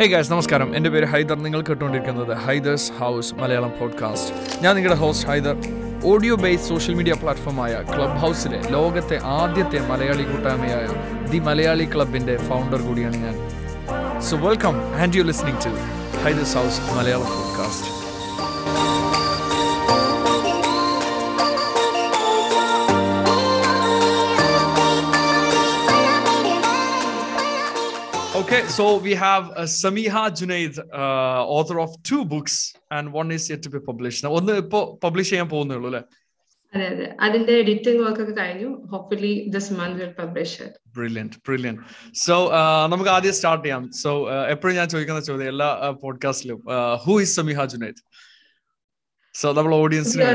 Hey guys നമസ്കാരം. എന്റെ പേര് ഹൈദർ. നിങ്ങൾ കേട്ടുകൊണ്ടിരിക്കുന്നത് ഹൈദേഴ്സ് ഹൗസ് മലയാളം പോഡ്കാസ്റ്റ് ഞാൻ നിങ്ങളുടെ host Haider. Audio based social media പ്ലാറ്റ്ഫോമായ club ഹൗസിലെ ലോകത്തെ ആദ്യത്തെ മലയാളി കൂട്ടായ്മയായ ദി മലയാളി ക്ലബിന്റെ ഫൗണ്ടർ കൂടിയാണ് ഞാൻ. So welcome and you listening to Haider's house Malayalam podcast Okay, so we have uh, Samiha Junaid, uh, author of two books, and one is yet to be published. Now, ഒന്ന് ഇപ്പോ publish ചെയ്യാൻ പോകുന്നേ ഉള്ളൂ അല്ലേ? അതെ അതെ. അതിന്റെ editing work ഒക്കെ കഴിഞ്ഞു. Hopefully this month will publish brilliant brilliant so നമുക്ക് ആദ്യം സ്റ്റാർട്ട് ചെയ്യാം. സോ എപ്പോഴും ഞാൻ ചോദിക്കുന്ന ചോദ്യം എല്ലാ പോഡ്കാസ്റ്റിലും who is Sameeha Junaid so നമ്മൾ ഓഡിയൻസിന്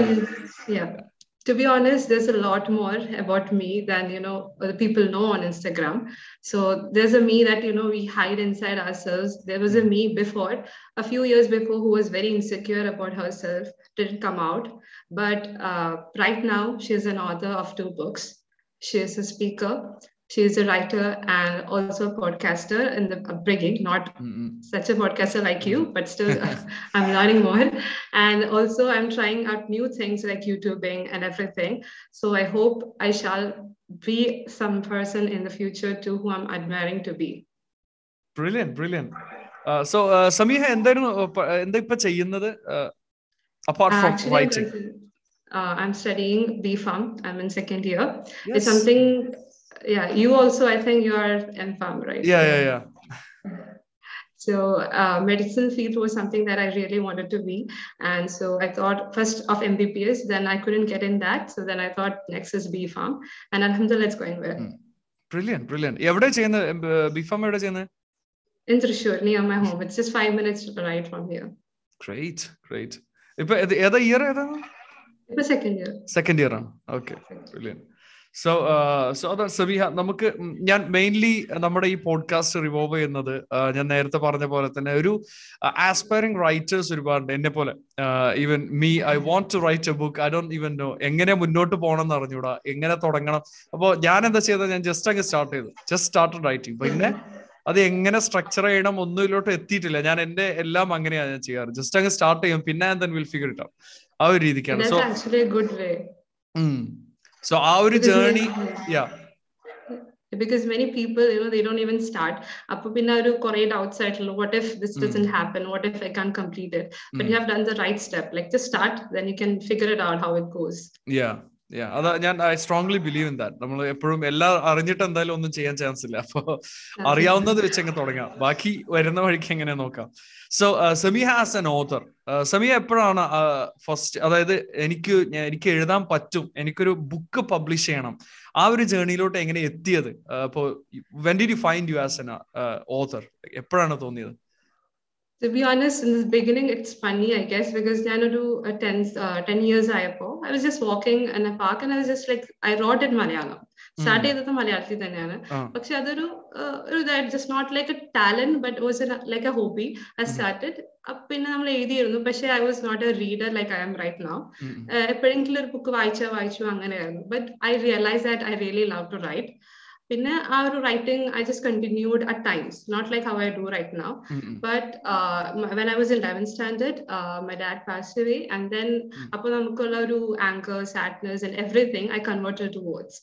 to be honest there's a lot more about me than you know the people know on instagram. So there's a me that you know we hide inside ourselves. There was a me before a few years before who was very insecure about herself. Didn't come out. But uh, right now she's an author of two books. She is a speaker she's a writer and also a podcaster in the upbringing not mm-hmm. such a podcaster like you but still i'm learning more and also i'm trying out new things like youtubing and everything so i hope i shall be some person in the future too who i'm admiring to be brilliant brilliant uh, so uh, Sameeha എന്തായിരുന്നു എന്താ ഇപ്പൊ ചെയ്യുന്നത് apart from Actually, writing uh, i'm studying bfarm i'm in second year yes. it's something yeah you also i think you are mfarm right yeah yeah yeah so uh, medicine field was something that i really wanted to be and so i thought first of mbbs then i couldn't get in that so then i thought next is bfarm and alhamdulillah it's going well mm. brilliant brilliant എവിടെ ചെയ്യുന്നത് BPharm എവിടെ ചെയ്യുന്നത് in Trishur, near my home it's just five minutes ride from here great great ഇപ്പൊ ഏതാ year ഏതാണ് ഇപ്പൊ second year second year ആണ് okay brilliant so so അതാണ് സബിഹ നമുക്ക് ഞാൻ മെയിൻലി നമ്മുടെ ഈ പോഡ്കാസ്റ്റ് റിവോൾവ് ചെയ്യുന്നത് ഞാൻ നേരത്തെ പറഞ്ഞ പോലെ തന്നെ ഒരു ആസ്പയറിംഗ് റൈറ്റേഴ്സ് ഒരുപാടുണ്ട് എന്നെ പോലെ. Even me I want to write a book I don't even know എങ്ങനെ മുന്നോട്ട് പോകണം എന്ന് അറിഞ്ഞൂടാ? എങ്ങനെ തുടങ്ങണം? അപ്പോൾ ഞാൻ എന്താ ചെയ്തത്? ഞാൻ ജസ്റ്റ് അങ്ങ് സ്റ്റാർട്ട് ചെയ്തു. ജസ്റ്റ് സ്റ്റാർട്ടഡ് റൈറ്റിംഗ് പിന്നെ അത് എങ്ങനെ സ്ട്രക്ചർ ചെയ്യണം ഒന്നുമില്ലോട്ട് എത്തിയിട്ടില്ല. ഞാൻ എന്റെ എല്ലാം അങ്ങനെയാണ് ഞാൻ ചെയ്യാറ്. ജസ്റ്റ് അങ്ങ് സ്റ്റാർട്ട് ചെയ്യും. പിന്നെ ദെൻ വിൽ ഫിഗർ ഇട്ടാം ആ ഒരു രീതിക്കാണ്. So സോ ആ ഒരു journey yeah because many people you know they don't even start appo pinna oru kore doubts aayitullo what if this doesn't mm. happen what if i can't complete it but mm. you have done the right step like just start then you can figure it out how it goes yeah അതാ ഞാൻ I strongly believe in that നമ്മൾ എപ്പോഴും എല്ലാം അറിഞ്ഞിട്ട് എന്തായാലും ഒന്നും ചെയ്യാൻ chance ഇല്ല. അപ്പൊ അറിയാവുന്നത് വെച്ച് അങ്ങ് തുടങ്ങാം. ബാക്കി വരുന്ന വഴിക്ക് എങ്ങനെ നോക്കാം. So Semi has an author Semiya എപ്പോഴാണ് ഫസ്റ്റ് അതായത് എനിക്ക് എനിക്ക് എഴുതാൻ പറ്റും. എനിക്കൊരു ബുക്ക് പബ്ലിഷ് ചെയ്യണം. ആ ഒരു ജേർണിയിലോട്ട് എങ്ങനെ എത്തിയത്? അപ്പോ when did you find you as an author എപ്പോഴാണ് തോന്നിയത്? To be honest in the beginning it's funny i guess because ഞാനൊരു 10 uh, 10 years ആയപ്പോ i was just walking in a park and i was just like i wrote in Malayalam. Start ചെയ്തത് മലയാളത്തിൽ തന്നെയാണ്. പക്ഷെ അതൊരു ഒരു just not like a talent but was like a hobby I started പിന്നെ നമ്മൾ എഴുതിയിരുന്നു. പക്ഷെ I was not a reader like I am right now എപ്പോഴെങ്കിലും ഒരു ബുക്ക് വായിച്ചാ വായിച്ചു അങ്ങനെയായിരുന്നു. But I realise that I really love to write പിന്നെ ആ ഒരു writing I just continued at times not like how I do right now but when I was in eleven standard my dad pass away and then അപ്പോൾ നമുക്കുള്ള ഒരു anger sadness and everything I converted to words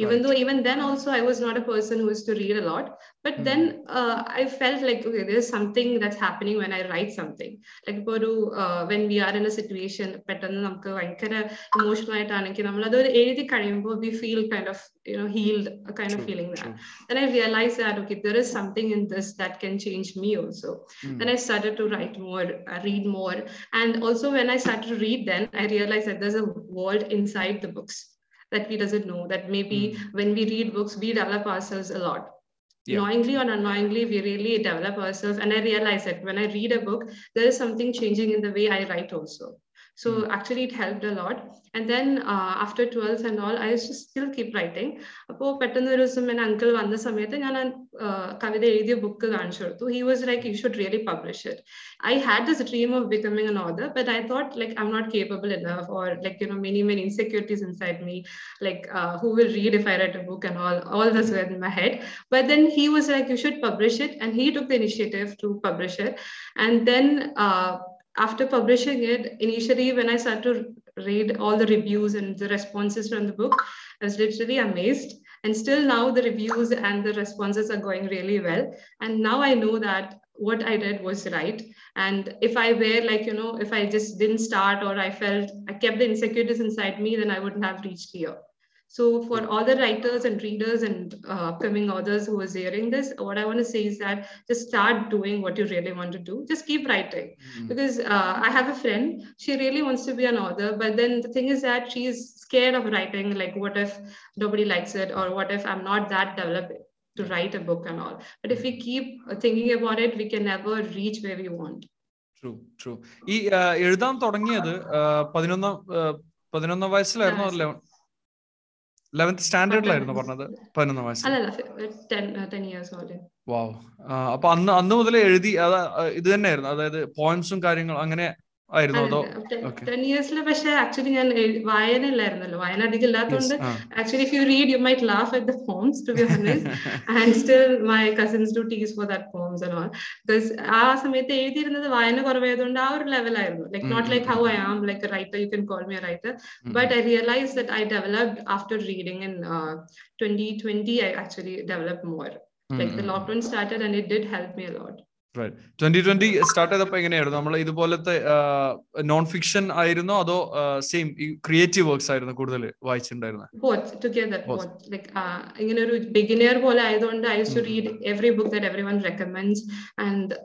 even right. though even then also i was not a person who used to read a lot but mm. then uh, i felt like okay there's something that's happening when i write something like ഇപ്പോൾ ഒരു when we are in a situation പെട്ടെന്ന് നമുക്ക് ഭയങ്കര emotional ആയിട്ടാണെങ്കിൽ നമ്മൾ അത് എഴുതി കഴിയുമ്പോൾ we feel kind of you know healed a kind true, of feeling that true. then i realized that okay there is something in this that can change me also mm. then i started to write more uh, read more and also when i started to read then i realized that there's a world inside the books that we doesn't know that maybe mm. when we read books we develop ourselves a lot yeah. knowingly or unknowingly we really develop ourselves and i realize that when i read a book there is something changing in the way i write also So actually, it helped a lot. And then uh, after 12th and all, I used to still keep writing. അപ്പോൾ പെട്ടെന്ന് ഒരു ദിവസം എന്റെ uncle വന്ന സമയത്ത് ഞാൻ കവിത എഴുതിയ book കാണിച്ചു കൊടുത്തു he was like you should really publish it I had this dream of becoming an author but I thought like I am not capable enough or like you know many many insecurities inside me like uh, who will read if i write a book and all all this were in my head but then he was like you should publish it and he took the initiative to publish it and then uh, after publishing it initially when i started to read all the reviews and the responses from the book i was literally amazed. And still now the reviews and the responses are going really well. And now i know that what i did was right. And if i were like you know if i just didn't start or i felt i kept the insecurities inside me then i wouldn't have reached here so for all the writers and readers and uh, upcoming authors who is hearing this what i want to say is that just start doing what you really want to do just keep writing Mm. because uh, i have a friend she really wants to be an author but then the thing is that she's scared of writing like what if nobody likes it or what if i'm not that developed to write a book and all but if we keep thinking about it we can never reach where we want true true ഈ ആ, എഴുതാൻ തുടങ്ങിയത് ആ, പതിനൊന്നാം ആ, പതിനൊന്നാം വയസ്സിലായിരുന്നു Yes. Eleven eleventh സ്റ്റാൻഡേർഡിലായിരുന്നു പറഞ്ഞത് പതിനൊന്നാം വയസ്സിൽ അല്ലല്ല fi- 10 10 years വാവ് അപ്പൊ അന്ന് അന്ന് മുതൽ എഴുതി അത് ഇത് തന്നെയായിരുന്നു. അതായത് പോയിന്റ്സും കാര്യങ്ങളും അങ്ങനെ. ടെൻ ഇയേഴ്സിൽ പക്ഷെ ആക്ച്വലി ഞാൻ എഴു- വായന ഇല്ലായിരുന്നല്ലോ വായന അധികം ഇല്ലാത്തതുകൊണ്ട് ആ. actually if you read you might laugh at the poems to be honest and still my cousins do tease for that poems and all because ആ സമയത്ത് എഴുതിയിരുന്നത് വായന കുറവായതുകൊണ്ട് ആ ഒരു ലെവലായിരുന്നു like not Mm, like mm, how mm. I am like a writer you can call me a writer ഉം. but I realized that I developed after reading in uh, 2020 I actually developed more ഉം, like the ഉം. Twenty twenty start ചെയ്തപ്പോ എങ്ങനെയായിരുന്നു? നമ്മൾ ഇതുപോലത്തെ non fiction ആയിരുന്നോ? അതോ same ഈ ക്രിയേറ്റീവ് വർക്ക്സ് ആയിരുന്നു കൂടുതൽ വായിച്ചിട്ടുണ്ടായിരുന്നത് uh ഇങ്ങനെ ഒരു ബിഗിനർ പോലെ ആയതുകൊണ്ട് I used to. Read every book that every one recommends and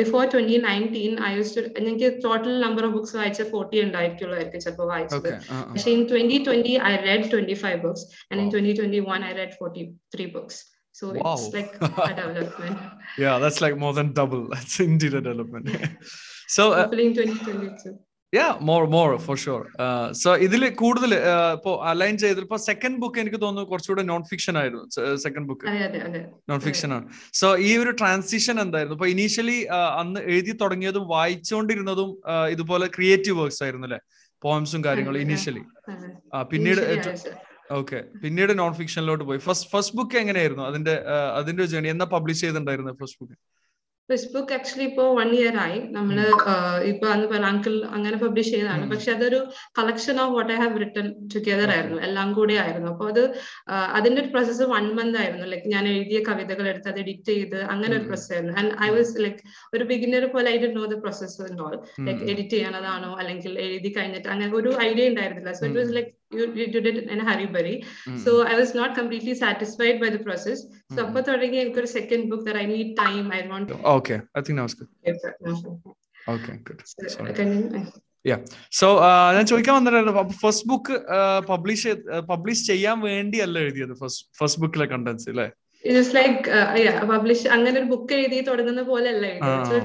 before twenty nineteen I used to എനിക്ക് ടോട്ടൽ നമ്പർ ഓഫ് ബുക്സ് വായിച്ച ഫോർട്ടി ഉണ്ടായിരിക്കുള്ളായിരിക്കും ചിലപ്പോൾ വായിച്ചത്. പക്ഷെ in twenty twenty I read twenty five books and in twenty twenty one I read forty three books so Wow. it's like a development. Yeah, that's like more than double. That's indeed a development. so uh, hopefully in 2022 yeah, more more for sure. Uh, so ഇതിൽ കൂടുതൽ ഇപ്പോ align ചെയ്തപ്പോ second book എനിക്ക് തോന്നുന്നു കുറച്ചുകൂടെ non fiction ആയിരുന്നു second book non fiction ആണ് so ഈ ഒരു ട്രാൻസിഷൻ എന്തായിരുന്നു ഇപ്പൊ ഇനീഷ്യലി അന്ന് എഴുതി തുടങ്ങിയതും വായിച്ചുകൊണ്ടിരുന്നതും ആ, ഇതുപോലെ ക്രിയേറ്റീവ് വർക്ക്സ് ആയിരുന്നു അല്ലെ പോംസും കാര്യങ്ങളും ഇനീഷ്യലി പിന്നീട്. ഓക്കെ പിന്നീട് നോൺ ഫിക്ഷനിലോട്ട് പോയി. ഫസ്റ്റ് ഫസ്റ്റ് ബുക്ക് എങ്ങനെയായിരുന്നു? അതിന്റെ അതിന്റെ ജേണി എന്നാ പബ്ലിഷ് ചെയ്തിട്ടുണ്ടായിരുന്നു ഫസ്റ്റ് ബുക്ക് ഫേസ്ബുക്ക് ആക്ച്വലി ഇപ്പോ വൺ ഇയർ ആയി. നമ്മൾ ഇപ്പൊ അന്ന് പറഞ്ഞ അങ്കിൾ അങ്ങനെ പബ്ലിഷ് ചെയ്തതാണ്. പക്ഷെ അതൊരു collection of what I have written together ആയിരുന്നു. എല്ലാം കൂടെ ആയിരുന്നു. അപ്പൊ അത് അതിന്റെ ഒരു പ്രോസസ്സ് വൺ മന്ത് ആയിരുന്നു. ലൈക്ക് ഞാൻ എഴുതിയ കവിതകൾ എടുത്ത് അത് എഡിറ്റ് ചെയ്ത് അങ്ങനെ ഒരു. പ്രോസസ് ആയിരുന്നു. ആൻഡ് ഐ വാസ് ലൈക്ക് ഒരു ബിഗിനർ പോലെ I did know the process like edit ചെയ്യണതാണോ? അല്ലെങ്കിൽ എഴുതി കഴിഞ്ഞിട്ട് അങ്ങനെ ഒരു ഐഡിയ ഉണ്ടായിരുന്നില്ല. So it was like you did it in hurry burry so I was not completely satisfied by the process so അപ്പൊ തുടങ്ങി എനിക്കൊരു second book there I need time I won't okay I think now okay good so ഞാൻ ചോദിക്കാൻ വന്നിട്ടായിരുന്നു അപ്പൊ first book publish publish ചെയ്യാൻ വേണ്ടിയല്ല എഴുതിയത് first first ബുക്കിലെ കണ്ടൻസ് അല്ലേ ഇറ്റ്സ് ലൈക്ക് പബ്ലിഷ് അങ്ങനെ ഒരു ബുക്ക് എഴുതി തുടങ്ങുന്ന പോലെ അല്ല.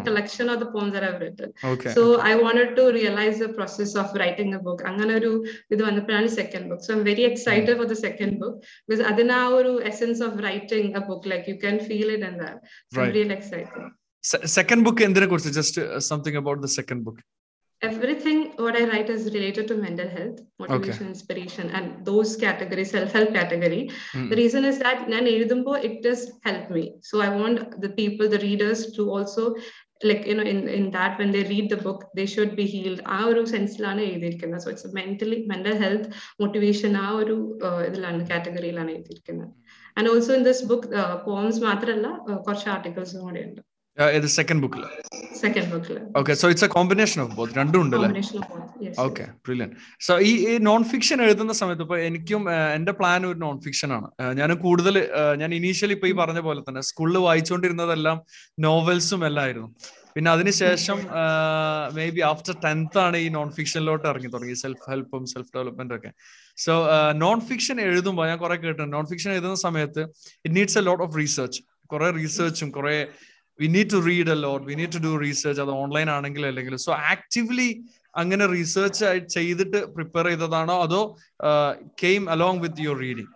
Collection of the poems are written okay so I wanted to realise the process of writing a book അങ്ങനെ ഒരു ഇത് വന്നപ്പോഴാണ് second book so I'm very excited for the second book because അതിന് ആ ഒരു essence of writing a book like you can feel it in that so real excited second book എന്തിനെ കുറിച്ച് just something about the second book everything what I write is related to mental health, motivation, okay. inspiration, and those categories, self-help category. Mm. The reason is that Nan it does help me. So I want the people, the readers to also like you know in, in that when they read the book they should be healed ആ ഒരു സെൻസിലാണ് എഴുതിയിരിക്കുന്നത് so it's mentally mental health motivation ആ ഒരു uh, ഇതിലാണ് കാറ്റഗറിയിലാണ് എഴുതിയിരിക്കുന്നത് and also in this book poems മാത്രമല്ല uh, കുറച്ച് ആർട്ടിക്കിൾസും കൂടെ ഉണ്ട് ഇത് സെക്കൻഡ് ബുക്കിൽ സെക്കൻഡ് ബുക്കിൽ okay so it's a combination of both രണ്ടും ഉണ്ട് അല്ലേ ഓക്കെ ബ്രില്യൻ സോ ഈ നോൺ ഫിക്ഷൻ എഴുതുന്ന സമയത്ത് ഇപ്പൊ എനിക്കും എന്റെ പ്ലാൻ ഒരു നോൺ ഫിക്ഷൻ ആണ് ഞാൻ കൂടുതൽ ഞാൻ ഇനീഷ്യലി ഇപ്പൊ ഈ പറഞ്ഞ പോലെ തന്നെ സ്കൂളിൽ വായിച്ചുകൊണ്ടിരുന്നതെല്ലാം നോവൽസും എല്ലാം ആയിരുന്നു. പിന്നെ അതിനുശേഷം മേ ബി ആഫ്റ്റർ ടെൻത്ത് ആണ് ഈ നോൺ ഫിക്ഷനിലോട്ട് ഇറങ്ങി തുടങ്ങി സെൽഫ് ഹെൽപ്പും സെൽഫ് ഡെവലപ്മെന്റും ഒക്കെ. സോ നോൺ ഫിക്ഷൻ എഴുതുമ്പോൾ ഞാൻ കുറെ കേട്ടിട്ടുണ്ട്. നോൺ ഫിക്ഷൻ എഴുതുന്ന സമയത്ത് it needs a lot of research കുറെ റീസെർച്ചും കുറെ we need to read a lot we need to do research അത് ഓൺലൈൻ ആണെങ്കിലും അല്ലെങ്കിൽ സോ ആക്റ്റീവ്ലി അങ്ങനെ റീസെർച്ച് ചെയ്തിട്ട് പ്രിപ്പയർ ചെയ്തതാണോ? അതോ came along with your reading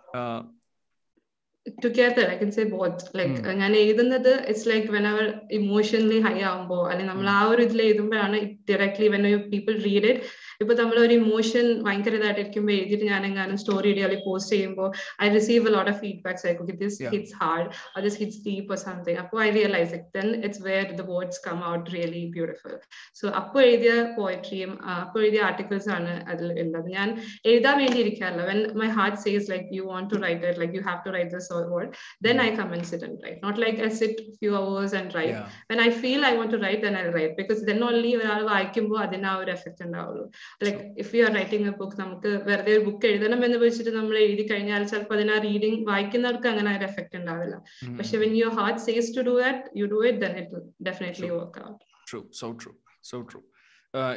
together I can say both like ഞാൻ എഴുതുന്നത് ഇറ്റ്സ് ലൈക്ക് വെൻ അവർ ഇമോഷണലി ഹൈ ആവുമ്പോൾ അല്ലെങ്കിൽ നമ്മൾ ആ ഒരു ഇതിൽ എഴുതുമ്പോഴാണ് directly when you people read it ഇപ്പൊ നമ്മൾ ഒരു ഇമോഷൻ ഭയങ്കര ഇതായിട്ടിരിക്കുമ്പോൾ എഴുതിയിട്ട് ഞാൻ എങ്ങാനും സ്റ്റോറി ഇടുക അല്ലെങ്കിൽ പോസ്റ്റ് ചെയ്യുമ്പോൾ I receive a lot of feedbacks like okay this hits hard or this hits deep or something അപ്പോൾ I realise it then it's where the words come out really beautiful so അപ്പോൾ എഴുതിയ പോയട്രിയും അപ്പോൾ എഴുതിയ articles ആണ് അതിൽ ഉള്ളത് ഞാൻ എഴുതാൻ വേണ്ടി ഇരിക്കാറില്ല when my heart says like you want to write it like you have to write this or what then I commence it and write not like I sit few hours and write Yeah. when I feel I want to write then I'll write because then only ഒരാൾ വായിക്കുമ്പോൾ അതിന് ആ ഒരു effect ഉണ്ടാവുള്ളൂ like if you are writing a book നമുക്ക് വെറുതെ ഒരു book എഴുതണം എന്ന് വെച്ചിട്ട് നമ്മൾ എഴുതി കഴിഞ്ഞാൽ ചിലപ്പോൾ അതിന് ആ റീഡിങ് വായിക്കുന്നവർക്ക് അങ്ങനെ ഒരു എഫക്ട് ഉണ്ടാവില്ല. പക്ഷെ when your heart says to do that you do it then it definitely work out true so true so true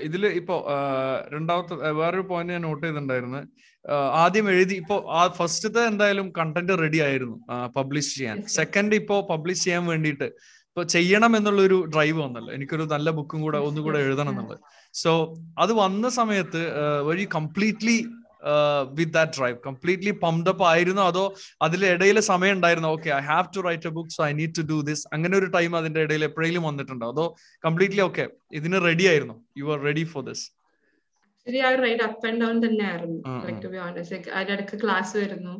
ഇതിൽ ഇപ്പോ രണ്ടാമത്തെ വേറൊരു പോയിന്റ് ഞാൻ നോട്ട് ചെയ്തിട്ടുണ്ടായിരുന്നു. ആദ്യം എഴുതി ഇപ്പോ ആ ഫസ്റ്റത്തെ എന്തായാലും കണ്ടന്റ് റെഡി ആയിരുന്നു പബ്ലിഷ് ചെയ്യാൻ. സെക്കൻഡ് ഇപ്പോ പബ്ലിഷ് ചെയ്യാൻ വേണ്ടിയിട്ട് ഇപ്പൊ ചെയ്യണം എന്നുള്ളൊരു ഡ്രൈവ് വന്നല്ലോ. എനിക്കൊരു നല്ല ബുക്കും കൂടെ ഒന്നുകൂടെ എഴുതണം എന്നുള്ളത്. സോ അത് വന്ന സമയത്ത് വഴി completely with that drive completely pumped up ആയിരുന്നു? അതോ അതിലെ ഇടയിൽ സമയം ഉണ്ടായിരുന്നോ? Okay I have to write a book so I need to do this അങ്ങനെ ഒരു ടൈം അതിന്റെ ഇടയിൽ എപ്പോഴെങ്കിലും വന്നിട്ടുണ്ടോ? അതോ കംപ്ലീറ്റ്ലി ഓക്കെ ഇതിന് റെഡി ആയിരുന്നു? You are ready for this actually ആ റൈഡ് അപ്പ് ആൻഡ് ഡൗൺ തന്നെയായിരുന്നു like to be honest like അതിന്റെ ഇടയ്ക്ക് ക്ലാസ് വരുന്നു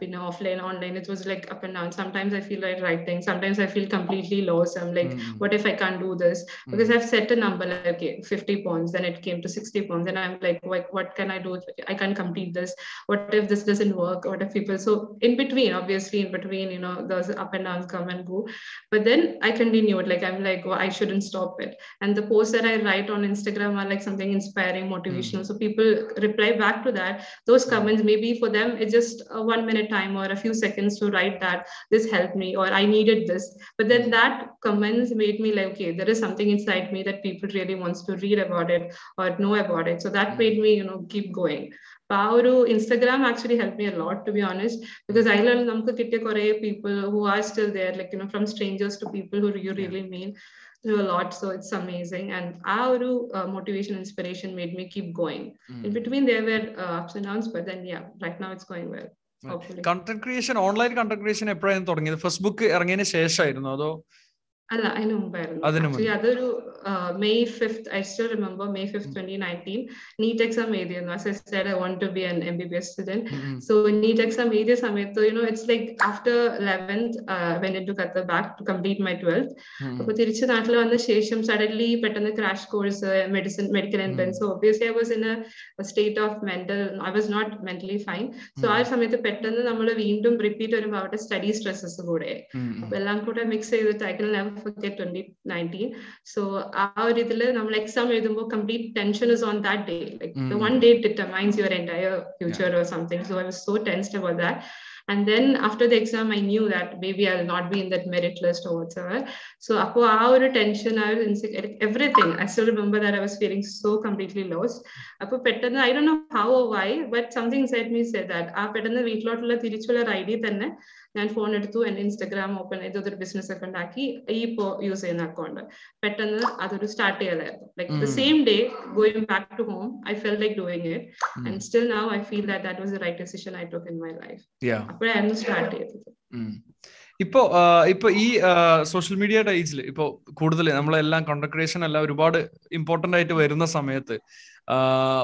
പിന്നെ offline online it was like up and down sometimes I feel like writing sometimes I feel completely lost I'm like what if I can't do this? Because I've set a number like okay, 50 poems, then it came to 60 poems, and I'm like, what, what can I do? I can't complete this. What if this doesn't work? What if people so in between, obviously in between, you know, those up and downs come and go. But then I continued, like I'm like, well, I shouldn't stop it. And the posts that I write on Instagram are like something inspiring, motivational. So people reply back to that. Those comments, maybe for them, it's just a one minute time or a few seconds to write that this helped me or I needed this. But then that comments made me like, okay, there is something inside me that people really wants to read about it or know about it. So that made me, you know, keep going. ആ ഒരു Instagram actually help me a lot to be honest because അതിലാണ് നമുക്ക് കിട്ടിയ കുറെ people who are still there like you know from strangers to people who you really mean To a lot so it's amazing and our uh, motivation inspiration made me keep going mm. in between there were uh, ups and downs but then yeah right now it's going well content creation online content creation എപ്പോഴായിരുന്നു തുടങ്ങിയത് book ഇറങ്ങിയതിന് ശേഷമായിരുന്നു അതോ അല്ല അതിന് മുമ്പായിരുന്നു. അതൊരു May fifth I still remember May fifth twenty nineteen NEET exam എഴുതിയിരുന്നു. As I want to be an M B B S student so NEET exam എഴുതിയ സമയത്ത് you know it's like after eleventh when to cut back to complete my twelfth അപ്പൊ തിരിച്ച് നാട്ടിൽ വന്ന ശേഷം suddenly പെട്ടെന്ന് crash course medicine medical entrance obviously I was in a state of mental I was not mentally fine so ആ സമയത്ത് പെട്ടെന്ന് നമ്മൾ വീണ്ടും റിപ്പീറ്റ് വരുമ്പോൾ അവിടെ സ്റ്റഡി സ്ട്രെസ്സസ് കൂടെ. അപ്പൊ എല്ലാം കൂടെ മിക്സ് ചെയ്തിട്ട് I can forget 2019 so our ഇതില് നമ്മൾ എക്സാം എഴുതുമ്പോൾ complete tension is on that day like the one day determines your entire future or something so I was so tensed about that and then after the exam i knew that maybe i'll not be in that merit list or whatsoever so apo our tension i was insecure everything i still remember that i was feeling so completely lost apo pettanna i don't know how or why but something inside me said that ആ പെട്ടെന്ന് വീട്ടിലോട്ടുള്ള തിരിച്ചുള്ള ഒരു idea തന്നെ ഞാൻ phone എടുത്തു എന്റെ Instagram open ചെയ്ത് ഒരു ബിസിനസ് അക്കൗണ്ട് ആക്കി ഈ ഇപ്പോ യൂസ് ചെയ്യുന്ന അക്കൗണ്ട് പെട്ടെന്ന് അതൊരു സ്റ്റാർട്ട് ചെയ്തായിരുന്നു like the same day going back to home I felt like doing it and still now I feel that that was the right decision I took in my life അപ്പോഴായിരുന്നു start ചെയ്തത്. ഇപ്പോ ഇപ്പൊ ഈ social media ഏജിൽ ഇപ്പോ കൂടുതൽ നമ്മളെല്ലാം content creation എല്ലാം ഒരുപാട് ഇമ്പോർട്ടന്റ് ആയിട്ട് വരുന്ന സമയത്ത്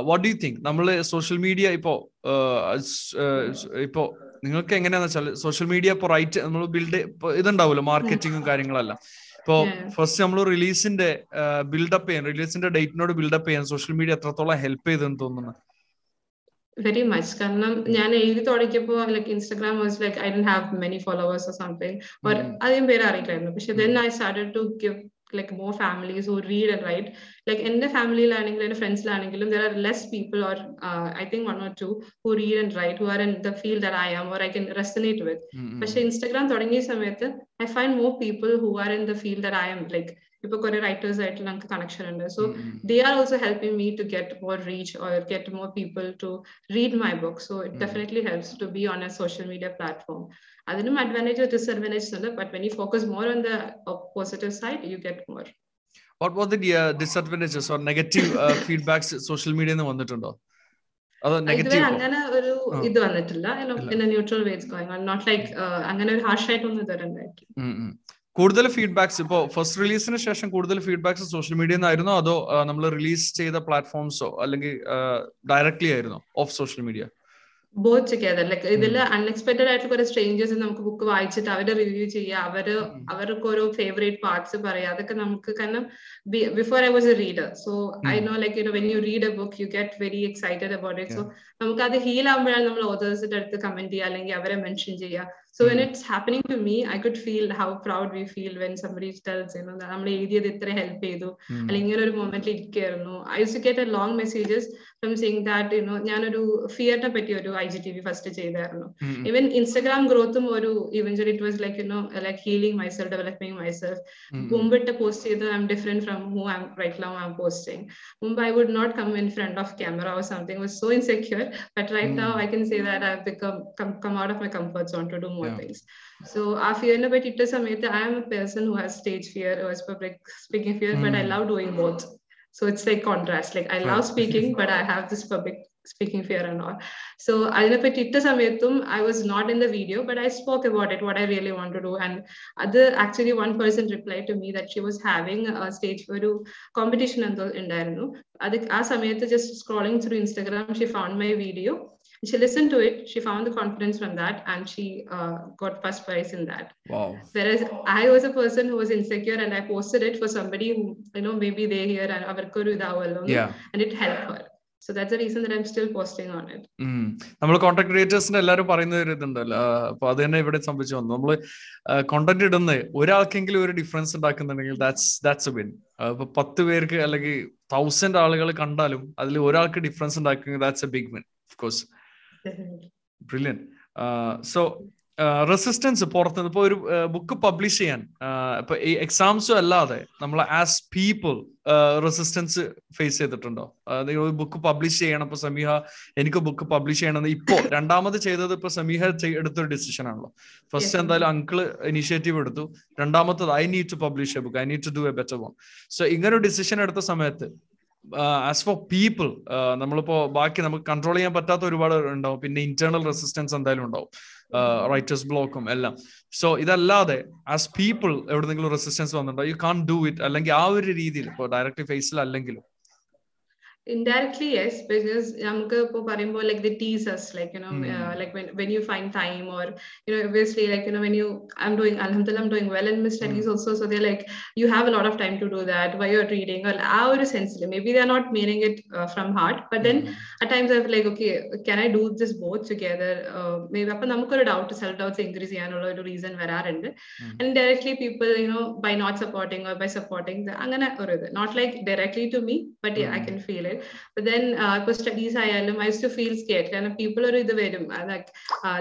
വാട്ട് ഡു യു തിങ്ക് നമ്മൾ സോഷ്യൽ മീഡിയ ഇപ്പോ ഇപ്പോ നിങ്ങൾക്ക് എങ്ങനെയാന്ന് വെച്ചാൽ സോഷ്യൽ മീഡിയ ഇപ്പൊ റൈറ്റ് നമ്മൾ ബിൽഡ് ഇതുണ്ടാവുമല്ലോ മാർക്കറ്റിംഗും കാര്യങ്ങളെല്ലാം. ഇപ്പോ ഫസ്റ്റ് നമ്മൾ റിലീസിന്റെ ബിൽഡപ്പ് ചെയ്യാൻ റിലീസിന്റെ ഡേറ്റിനോട് ബിൽഡപ്പ് ചെയ്യാൻ സോഷ്യൽ മീഡിയ എത്രത്തോളം ഹെൽപ്പ് ചെയ്തെന്ന് തോന്നുന്നു? വെരി മച്ച് കാരണം ഞാൻ എഴുതി തുടങ്ങിയപ്പോ like Instagram was like I don't have many followers or something or അധികം പേര് അറിയില്ലായിരുന്നു. പക്ഷെ then I started to give read and write like in the family learning in friends learning there are less people or uh, i think one or two who read and write who are in the field that i am or i can resonate with പക്ഷെ Instagram തുടങ്ങിയ സമയത്ത് i find more people who are in the field that i am like ഇപ്പൊ കുറെ writers ആയിട്ട് നമുക്ക് connection ഉണ്ട്. So they are also helping me to get more reach or get more people to read my book so it definitely helps to be on a social media platform അതിനും advantage disadvantage ഉണ്ട്. But when you focus more on the positive side you get more what was the disadvantages or negative feedbacks social മീഡിയയിൽ നിന്ന് വന്നിട്ടുണ്ടോ? ഇതുവരെ അങ്ങനെ ഒരു ഇത് വന്നിട്ടില്ല. Neutral was going not like അങ്ങനെ ഒരു ഹാർഷ് ആയിട്ടൊന്നും ഇതുവരെ ഉണ്ടായിട്ടില്ല. കൂടുതൽ ഫീഡ്ബാക്സ് ഇപ്പോ ഫസ്റ്റ് റിലീസിന് ശേഷം കൂടുതൽ ഫീഡ്ബാക്സ് സോഷ്യൽ മീഡിയ നിന്നായിരുന്നോ അതോ നമ്മൾ റിലീസ് ചെയ്ത പ്ലാറ്റ്ഫോംസോ അല്ലെങ്കിൽ ഡയറക്ട്ലി ആയിരുന്നോ off social media both together like ഇതിൽ അൺഎക്സ്പെക്ടഡ് ആയിട്ട് കുറെ സ്ട്രേഞ്ചേഴ്സ് നമുക്ക് ബുക്ക് വായിച്ചിട്ട് അവർ റിവ്യൂ ചെയ്യുക അവർ അവർക്ക് ഓരോ ഫേവറേറ്റ് പാർട്സ് പറയുക അതൊക്കെ നമുക്ക് കാരണം before I was a reader so I know like you know when you read a book you get very excited about it so നമുക്ക് അത് ഹീൽ ആകുമ്പോഴാണ് നമ്മൾ ഓതേഴ്സിന്റെ അടുത്ത് കമന്റ് ചെയ്യുക അല്ലെങ്കിൽ അവരെ മെൻഷൻ ചെയ്യുക so when it's happening to me I could feel how proud we feel when somebody tells നമ്മൾ എഴുതിയത് ഇത്ര ഹെൽപ്പ് ചെയ്തു അല്ലെങ്കിൽ ഇങ്ങനെ ഒരു മൊമെന്റിൽ ഇരിക്കുകയായിരുന്നു I you get a long messages from saying that you know ഞാനൊരു ഫിയറിനെ പറ്റി ഒരു I G T V first ചെയ്തായിരുന്നു ഈവൻ ഇൻസ്റ്റഗ്രാം ഗ്രോത്തും ഒരു eventually it was like you know like healing myself developing myself മുമ്പിട്ട് post ചെയ്ത് I'm different from who I'm right now I'm posting മുമ്പ് I would not come in front of camera or something was so insecure but right now I can say that I become come out of my comfort zone to do more things so ആ ഫിയറിനെ പറ്റി ഇട്ട സമയത്ത് I am a person who has stage fear was public speaking fear but I love doing both so it's like contrast like i love speaking but i have this public speaking fear and all so അതിനെപ്പറ്റി ഇട്ട സമയത്തും i was not in the video but i spoke about it what i really want to do and അത് actually one person replied to me that she was having a stage ഒരു competition എന്തോ ഉണ്ടായിരുന്നു അത് ആ സമയത്ത് just scrolling through instagram she found my video she listened to it she found the confidence from that and she uh, got first prize in that wow whereas i was a person who was insecure and i posted it for somebody who you know maybe they hear and yeah and it helped her so that's the reason that i'm still posting on it നമ്മൾ content ക്രിയേറ്റേഴ്സിന്റെ എല്ലാവരും പറയുന്ന ഒരു ഇതുണ്ടല്ലോ അപ്പൊ അത് തന്നെ ഇവിടെ സംഭവിച്ചു വന്നു നമ്മൾ കോണ്ടന്റ് ഇടുന്ന ഒരാൾക്കെങ്കിലും ഒരു ഡിഫറൻസ് ഉണ്ടാക്കുന്നുണ്ടെങ്കിൽ ദാറ്റ്സ് ദാറ്റ്സ് എ വിൻ ഇപ്പൊ പത്ത് പേർക്ക് അല്ലെങ്കിൽ തൗസൻഡ് ആളുകൾ കണ്ടാലും അതിൽ ഒരാൾക്ക് difference ഉണ്ടാക്കുമെങ്കിൽ that's a big win of course brilliant so resistance പുറത്ത് ഇപ്പൊ ഒരു ബുക്ക് പബ്ലിഷ് ചെയ്യാൻ ഇപ്പൊ ഈ എക്സാംസും അല്ലാതെ നമ്മൾ ആസ് പീപ്പിൾ റെസിസ്റ്റൻസ് ഫേസ് ചെയ്തിട്ടുണ്ടോ? ഒരു ബുക്ക് പബ്ലിഷ് ചെയ്യണം ഇപ്പൊ സമീഹ എനിക്ക് ബുക്ക് പബ്ലിഷ് ചെയ്യണമെന്ന് ഇപ്പോ രണ്ടാമത് ചെയ്തത് ഇപ്പൊ സമീഹ എടുത്തൊരു ഡിസിഷൻ ആണല്ലോ. ഫസ്റ്റ് എന്തായാലും അങ്കിൾ ഇനിഷ്യേറ്റീവ് എടുത്തു. രണ്ടാമത്തത് I need to publish a book I need to do a better one so ഇങ്ങനെ ഒരു ഡിസിഷൻ എടുത്ത സമയത്ത് ആസ് ഫോർ പീപ്പിൾ നമ്മളിപ്പോ ബാക്കി നമുക്ക് കൺട്രോൾ ചെയ്യാൻ പറ്റാത്ത ഒരുപാട് ഉണ്ടാവും. പിന്നെ ഇന്റേണൽ റെസിസ്റ്റൻസ് എന്തായാലും ഉണ്ടാവും. റൈറ്റേഴ്സ് ബ്ലോക്കും എല്ലാം. സോ ഇതല്ലാതെ ആസ് പീപ്പിൾ എവിടെന്നെങ്കിലും റെസിസ്റ്റൻസ് വന്നിട്ടുണ്ടോ? യു കാൺ ഡു ഇറ്റ് അല്ലെങ്കിൽ ആ ഒരു രീതിയിൽ ഇപ്പോൾ ഡയറക്റ്റ് ഫേസിൽ അല്ലെങ്കിലും indirectly yes because നമുക്ക് ഇപ്പോൾ പറയുമ്പോൾ like they tease us like you know mm. uh, like when when you find time or you know obviously like you know when you I'm doing alhamdulillah I'm doing well in my studies mm. also so they're like you have a lot of time to do that while you're reading or ആ ഒരു സെൻസിൽ maybe they're not meaning it uh, from heart but then mm. at times I've like okay can I do this both together uh, maybe അപ്പൊ നമുക്കൊരു doubt self doubts increase ചെയ്യാനുള്ള ഒരു reason വരാറുണ്ട് and directly people you know by not supporting or by supporting അങ്ങനെ ഒരു ഇത് not like directly to me but yeah I can feel it but then ഇപ്പൊ studies ആയാലും ഐ ടു ഫീൽ സ്കേറ്റ് കാരണം people ഒരു ഇത് വരും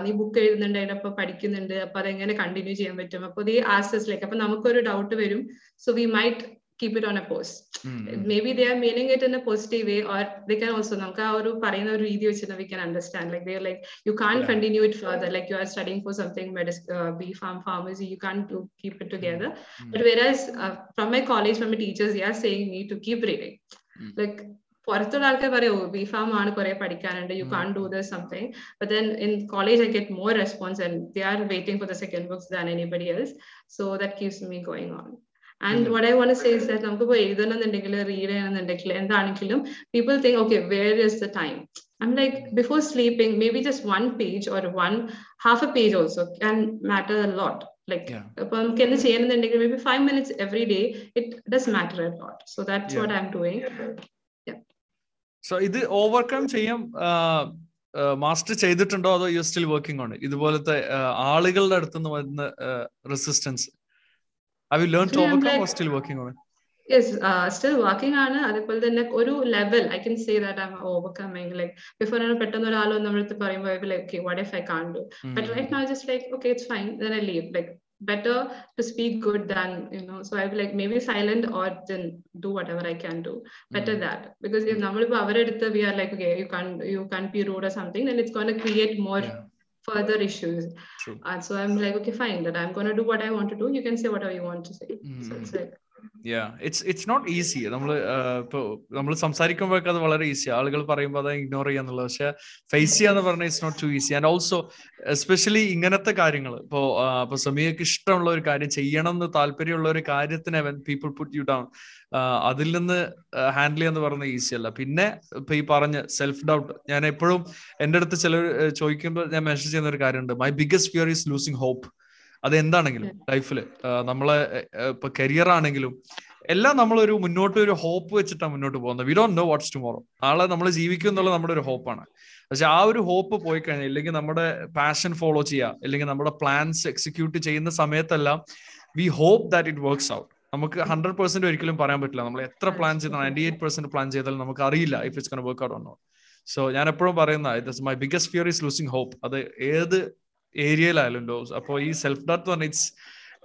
നീ ബുക്ക് എഴുതുന്നുണ്ട് അതിനൊപ്പം പഠിക്കുന്നുണ്ട് അപ്പൊ അതെങ്ങനെ കണ്ടിന്യൂ ചെയ്യാൻ പറ്റും അപ്പൊ ആസസ് ലൈക്ക് അപ്പൊ നമുക്കൊരു ഡൗട്ട് വരും so we might keep it on a post. Mm-hmm. Maybe they are meaning it in a positive way, or they can also നമുക്ക് ആ ഒരു പറയുന്ന ഒരു രീതി വെച്ചിട്ട് we can understand. Like they're like, you can't yeah. continue it further. Like you are studying for something, medicine, uh, B farm pharmacy, you can't do, keep it together. Mm-hmm. But whereas uh, from my college, from my teachers, they are saying me to keep reading. Mm-hmm. Like പുറത്തുള്ള ആൾക്കാർ പറയൂ B farm ആണ് കുറെ പഠിക്കാനുണ്ട് you can do this something but then in college I get more response and they are waiting for the second books than anybody else so that keeps me going on and what I want say is that നമുക്ക് ഇപ്പോൾ എഴുതണമെന്നുണ്ടെങ്കിൽ read ചെയ്യണമെന്നുണ്ടെങ്കിൽ എന്താണെങ്കിലും people think okay where is the time I'm like before sleeping, maybe just one page or one half a page also can matter a lot. Like maybe five minutes every day, it does matter a lot. So that's yeah. what I'm doing. So ഇത് overcome ചെയ്യാൻ master ചെയ്തിട്ടുണ്ടോ അതോ you still working on ഇതുപോലത്തെ ആളുകളുടെ അടുത്ത് നിന്ന് വരുന്ന resistance have learn to overcome or still working on yes uh, still ആണ്. അതേപോലെ തന്നെ ഒരു level I can say that I overcoming like before ഞാൻ പെട്ടെന്ന് ഒരാൾ നമ്മളടുത്ത് പറയുമ്പോൾ like what if I can do but right now just like okay it's fine then I leave like better to speak good than you know so i will like maybe silent or then do whatever i can do better mm-hmm. that because if mm-hmm. we are like okay you can't you can't be rude or something then it's going to create more yeah. further issues True. and so i'm like okay fine that i'm going to do what i want to do you can say whatever you want to say mm-hmm. so hmm. it's like it's it's not easy നമ്മൾ ഇപ്പോൾ നമ്മൾ സംസാരിക്കുമ്പോഴൊക്കെ അത് വളരെ easy ആളുകൾ പറയുമ്പോൾ അത് ignore ചെയ്യാന്നുള്ളത് പക്ഷെ ഫേസ് ചെയ്യാന്ന് പറഞ്ഞാൽ it's not too easy and also especially ഇങ്ങനത്തെ കാര്യങ്ങൾ ഇപ്പോൾ ഇപ്പോൾ സമീയക്ക് ഇഷ്ടമുള്ള ഒരു കാര്യം ചെയ്യണം എന്ന് താല്പര്യമുള്ള ഒരു കാര്യത്തിന് പീപ്പിൾ പുട്ട് യു ഡൗൺ അതിൽ നിന്ന് ഹാൻഡിൽ ചെയ്യാന്ന് പറഞ്ഞ ഈസി അല്ല. പിന്നെ ഇപ്പൊ ഈ പറഞ്ഞ സെൽഫ് ഡൗട്ട് ഞാൻ എപ്പോഴും എന്റെ അടുത്ത് ചിലർ ചോദിക്കുമ്പോൾ ഞാൻ മെൻഷൻ ചെയ്യുന്ന ഒരു കാര്യമുണ്ട്. My biggest fear is losing hope അത് എന്താണെങ്കിലും ലൈഫിൽ നമ്മളെ ഇപ്പൊ കരിയർ ആണെങ്കിലും എല്ലാം നമ്മളൊരു മുന്നോട്ട് ഒരു ഹോപ്പ് വെച്ചിട്ടാണ് മുന്നോട്ട് പോകുന്നത്. We don't know what's tomorrow നാളെ നമ്മൾ ജീവിക്കും എന്നുള്ളത് നമ്മുടെ ഒരു ഹോപ്പാണ് പക്ഷെ ആ ഒരു ഹോപ്പ് പോയി കഴിഞ്ഞാൽ ഇല്ലെങ്കിൽ നമ്മുടെ പാഷൻ ഫോളോ ചെയ്യുക അല്ലെങ്കിൽ നമ്മുടെ പ്ലാൻസ് എക്സിക്യൂട്ട് ചെയ്യുന്ന സമയത്തെല്ലാം we hope that it works out നമുക്ക് ഹൺഡ്രഡ് പെർസെന്റ് ഒരിക്കലും പറയാൻ പറ്റില്ല. നമ്മൾ എത്ര പ്ലാൻ ചെയ്താൽ നയന്റി എയ്റ്റ് പെർസെന്റ് പ്ലാൻ ചെയ്താലും നമുക്ക് അറിയില്ല if it's can work out ഒന്നോ സോ ഞാൻ എപ്പോഴും പറയുന്ന it's my biggest fear is losing hope അത് ഏത് ഏരിയയിലായാലും ലോസ് അപ്പോൾ ഈ സെൽഫ് ഡൗട്ട് പറഞ്ഞ it's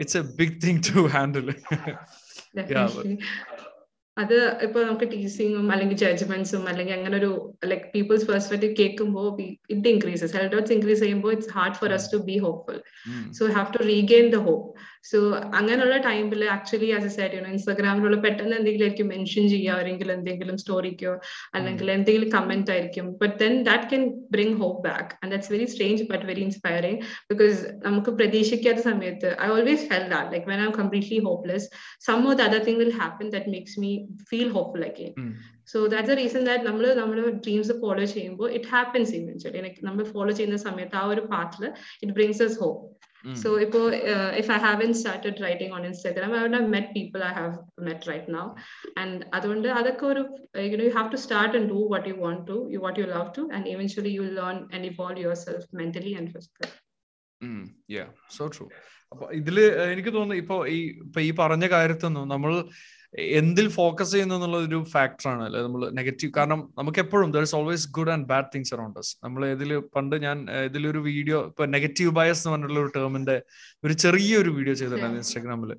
it's a big thing to handle അത് ഇപ്പൊ നമുക്ക് ടീച്ചിങ്ങും അല്ലെങ്കിൽ ജഡ്ജ്മെന്റ്സും അല്ലെങ്കിൽ അങ്ങനെ ഒരു ലൈക് പീപ്പിൾസ് പെർസ്പെക്റ്റീവ് കേൾക്കുമ്പോൾ it increases self doubts increase ചെയ്യുമ്പോൾ it's hard for us to be hopeful so have to regain the hope so അങ്ങനെയുള്ള ടൈമിൽ actually as a side you know ഇൻസ്റ്റാഗ്രാമിലുള്ള പെട്ടെന്ന് എന്തെങ്കിലും ആയിരിക്കും മെൻഷൻ ചെയ്യുക അവരെങ്കിലും എന്തെങ്കിലും സ്റ്റോറിക്കോ അല്ലെങ്കിൽ എന്തെങ്കിലും കമന്റ് ആയിരിക്കും. But then that can bring hope back and that's very strange but very inspiring because നമുക്ക് പ്രതീക്ഷിക്കാത്ത സമയത്ത് I always felt that like when I'm completely hopeless some or the other thing will happen that makes me feel hopeful again so that's a reason that നമ്മൾ നമ്മുടെ dreams follow ചെയ്യുമ്പോൾ it happens eventually like നമ്മൾ follow ചെയ്യുന്ന സമയത്ത് ആ ഒരു പാത്തിൽ it brings us hope So if, uh, if I haven't started writing on Instagram, I would have met people I have met right now. And അതുകൊണ്ട് അതൊക്കെ ഒരു you know you have to start and do what you want to, you, what you love to, and eventually you learn and evolve yourself mentally and physically. yeah so true അപ്പൊ ഇതിൽ എനിക്ക് തോന്നുന്നു ഇപ്പൊ ഈ ഇപ്പൊ ഈ പറഞ്ഞ കാര്യത്തൊന്നും നമ്മൾ എന്തിൽ ഫോക്കസ് ചെയ്യുന്നു എന്നുള്ള ഒരു ഫാക്ടറാണ് അല്ലെ? നമ്മൾ നെഗറ്റീവ് കാരണം നമുക്ക് എപ്പോഴും there is always good and bad things around us. നമ്മൾ ഇതിൽ പണ്ട് ഞാൻ ഇതിലൊരു വീഡിയോ ഇപ്പൊ നെഗറ്റീവ് ബയസ് എന്ന് പറഞ്ഞിട്ടുള്ള ഒരു ടേമിന്റെ ഒരു ചെറിയൊരു വീഡിയോ ചെയ്തിട്ടുണ്ടായിരുന്നു ഇൻസ്റ്റാഗ്രാമിൽ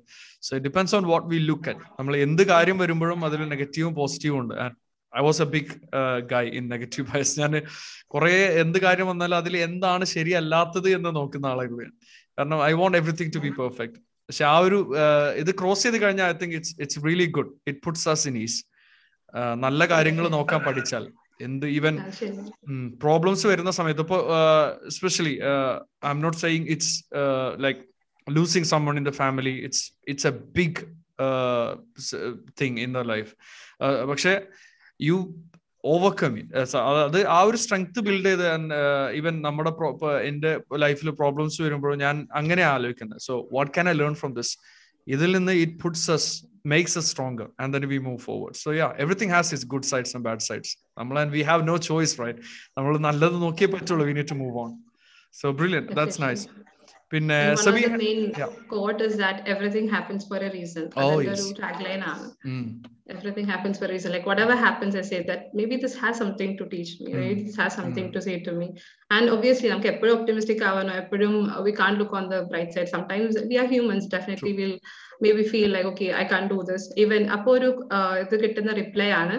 so it depends on what we look at നമ്മൾ എന്ത് കാര്യം വരുമ്പോഴും അതിൽ നെഗറ്റീവും പോസിറ്റീവും ഉണ്ട്. I was a big guy in negative bias ഞാൻ കുറെ എന്ത് കാര്യം വന്നാലും അതിൽ എന്താണ് ശരിയല്ലാത്തത് എന്ന് നോക്കുന്ന ആളുകളാണ് കാരണം I want everything to be perfect പക്ഷെ ആ ഒരു ഇത് ക്രോസ് ചെയ്ത് കഴിഞ്ഞാൽ I think it's it's really good it puts us in is നല്ല കാര്യങ്ങൾ നോക്കാൻ പഠിച്ചാൽ. എന്ത് ഈവൻ പ്രോബ്ലംസ് വരുന്ന സമയത്ത്. ഇപ്പോൾ especially I'm not saying it's like losing someone in the family it's it's a big thing in the life പക്ഷെ you overcome അത് ആ ഒരു സ്ട്രെങ്ത് ബിൽഡ് ചെയ്ത് ഈവൻ നമ്മുടെ എന്റെ ലൈഫിൽ പ്രോബ്ലംസ് വരുമ്പോഴും ഞാൻ അങ്ങനെ ആലോചിക്കുന്നത് so what can I learn from this ഇതിൽ നിന്ന് it puts us makes us stronger and then we move forward so yeah everything has its good sides and bad sides നമ്മൾ and we have no choice right നമ്മൾ നല്ലത് നോക്കിയേ പറ്റുള്ളൂ. We need to move on so brilliant that's nice പിന്നെ സബി quote is that everything happens for a reason അതൊരു tagline ആണ് everything happens for a reason. Like whatever happens, I say that maybe this has something to teach me. Maybe this has something mm. to say to me. And obviously, I'm eppozhum optimistic avano, eppozhum we can't look on the bright side. Sometimes we are humans. Definitely, True. we'll maybe feel like okay i can't do this even അപ്പോൾ ഒരു ഇത് കിട്ടുന്ന reply ആണ്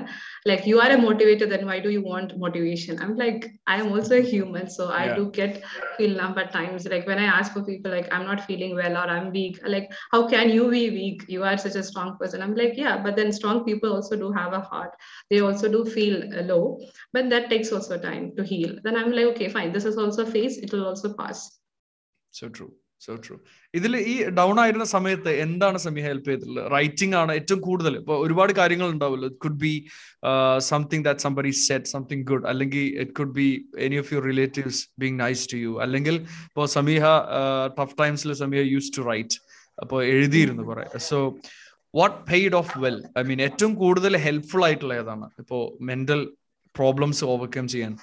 like you are a motivated then why do you want motivation I'm like I'm also a human so I do get feel numb at times like when I ask for people like I'm not feeling well or I'm weak like how can you be weak you are such a strong person I'm like yeah but then strong people also do have a heart they also do feel low but that takes also time to heal then i'm like okay fine this is also a phase it will also pass so true so true ഇതിൽ ഈ down ആയിരുന്ന സമയത്ത് എന്താണ് Sami help ചെയ്തിട്ടുള്ളത്? Writing ആണ് ഏറ്റവും കൂടുതൽ ഇപ്പൊ ഒരുപാട് കാര്യങ്ങൾ ഉണ്ടാവുമല്ലോ. It could be something that somebody set something good അല്ലെങ്കിൽ it could be any of your relatives being nice to you അല്ലെങ്കിൽ ഇപ്പോൾ സമീഹ ടഫ് ടൈംസിൽ സമീഹ യൂസ് ടു റൈറ്റ് അപ്പോൾ എഴുതിയിരുന്നു കുറെ. So what paid off well I mean ഏറ്റവും കൂടുതൽ helpful ആയിട്ടുള്ള ഏതാണ്? ഇപ്പോ മെന്റൽ പ്രോബ്ലംസ് ഓവർകം ചെയ്യാൻ.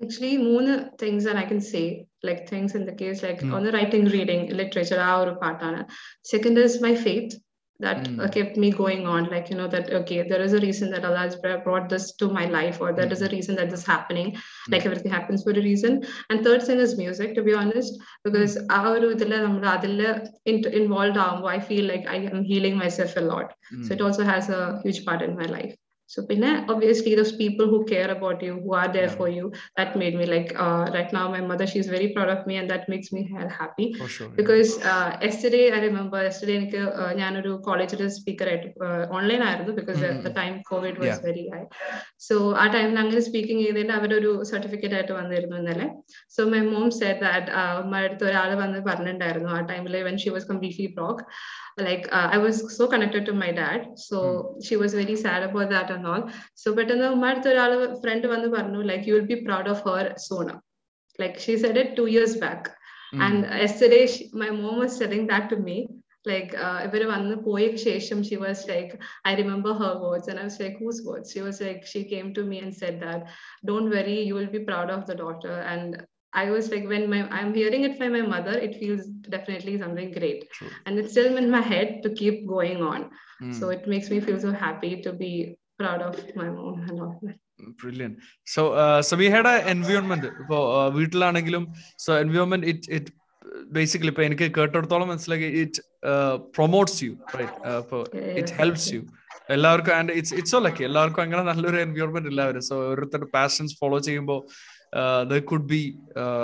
ആക്ച്വലി മൂന്ന് things and I can say, like things in the case like hmm. on the writing reading literature our patana second is my faith that hmm. uh, kept me going on like you know that okay there is a reason that allah has brought this to my life or there hmm. a reason that this is happening like everything happens for a reason. And third thing is music to be honest because involved i feel like i am healing myself a lot. So it also has a huge part in my life. So പിന്നെ obviously those people who care about you who are there Yeah. for you that made me like uh, right now my mother she's very proud of me and that makes me ha- happy For sure, yeah. Because yesterday I remember yesterday എനിക്ക് uh, ഞാനൊരു കോളേജിൽ speaker ആയിട്ട് online ആയിരുന്നു because Mm, the time Covid was Yeah. Very high so ആ ടൈമിൽ അങ്ങനെ speaking ചെയ്തതിന്റെ അവരൊരു സർട്ടിഫിക്കറ്റ് ആയിട്ട് വന്നിരുന്നു ഇന്നലെ so my mom said that ഉമ്മയുടെ അടുത്ത് ഒരാൾ വന്ന് പറഞ്ഞിട്ടുണ്ടായിരുന്നു ആ ടൈമിൽ when she was completely block like uh, I was so connected to my dad, so she was very sad about that and all. So, but in the friend വന്ന് പറഞ്ഞു like you will be proud of her soon. Like she said it two years back. Mm. And yesterday, she, my mom was telling that to me. Like, ഇവര് വന്ന് പോയ ശേഷം she was like, I remember her words. And I was like, whose words? She was like, she came to me and said that, don't worry, you will be proud of the daughter. And I was like, when my I'm hearing it from my mother, it feels definitely something great. True. And it's still in my head to keep going on. Mm. So it makes me feel so happy to be proud of my mom and all that. Brilliant so സമീഹയുടെ environment ഇപ്പോ uh, വീട്ടിലാണെങ്കിലും so environment it it basically ഇപ്പൊ എനിക്ക് കേട്ടിടത്തോളം മനസ്സിലാക്കി it promotes U right ഇപ്പൊ it helps you എല്ലാവർക്കും and it's it's oh lucky എല്ലാവർക്കും അങ്ങനെ നല്ലൊരു എൻവയോൺമെന്റ് എല്ലാവരും സോ ഓരോരുത്തരുടെ പാഷൻസ് ഫോളോ ചെയ്യുമ്പോൾ the could be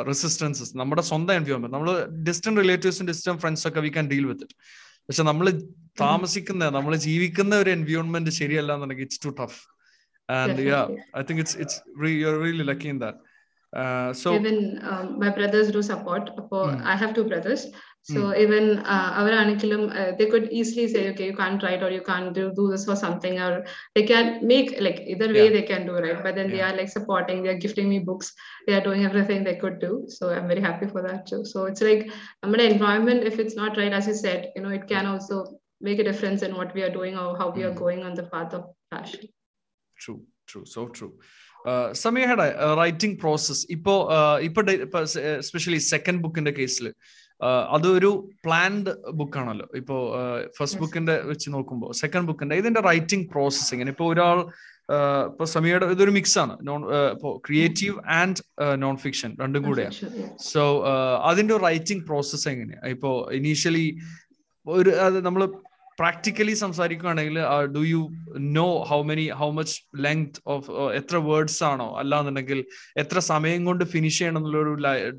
resistances നമ്മുടെ സ്വന്തം എൻവയോൺമെന്റ് നമ്മൾ ഡിസ്റ്റന്റ് റിലേറ്റീവ്സും ഡിസ്റ്റന്റ് ഫ്രണ്ട്സ് ഒക്കെ we can deal with it പക്ഷെ നമ്മൾ താമസിക്കുന്ന നമ്മൾ ജീവിക്കുന്ന ഒരു എൻവയോൺമെന്റ് ശരിയല്ല എന്നുണ്ടെങ്കിൽ it's too tough and I think it's think it's it's re- you're really lucky in that. Uh, so even um, my brothers do support for mm. i have two brothers so mm. even uh, our aniculum uh, they could easily say okay you can't write or you can't do, do this for something or they can make like either way yeah. they can do right but then yeah. they are like supporting they are gifting me books they are doing everything they could do so i'm very happy for that too so it's like i'm an environment if it's not right as you said you know it can also make a difference in what we are doing or how we mm. are hmm. going on the path of passion true true so true സമീഹയുടെ writing process ഇപ്പോ ഇപ്പൊ especially second ബുക്കിന്റെ കേസിൽ അതൊരു planned ബുക്കാണല്ലോ ഇപ്പോ first ബുക്കിന്റെ വെച്ച് നോക്കുമ്പോൾ സെക്കൻഡ് ബുക്കിന്റെ ഇതിന്റെ റൈറ്റിംഗ് പ്രോസസ് ഇങ്ങനെ ഇപ്പൊ ഒരാൾ uh, ഇപ്പൊ സമയയുടെ ഇതൊരു മിക്സ് ആണ്. നോൺ ഇപ്പോ ക്രിയേറ്റീവ് ആൻഡ് നോൺ ഫിക്ഷൻ രണ്ടും കൂടെയാണ്. സോ അതിന്റെ റൈറ്റിംഗ് പ്രോസസ് എങ്ങനെയാ? ഇപ്പോ ഇനീഷ്യലി ഒരു അത് നമ്മൾ പ്രാക്ടിക്കലി സംസാരിക്കുകയാണെങ്കിൽ do you know how many how much length of എത്ര വേർഡ്സ് ആണോ? അല്ലാന്നുണ്ടെങ്കിൽ എത്ര സമയം കൊണ്ട് ഫിനിഷ് ചെയ്യണം എന്നുള്ളൊരു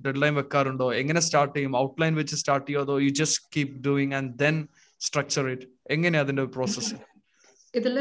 ഡെഡ് ലൈൻ വെക്കാറുണ്ടോ? എങ്ങനെ സ്റ്റാർട്ട് ചെയ്യും? ഔട്ട്ലൈൻ വെച്ച് സ്റ്റാർട്ട് ചെയ്യോ? അതോ you just keep doing and then structure it എങ്ങനെയാ അതിന്റെ പ്രോസസ്സ് ഇതിൽ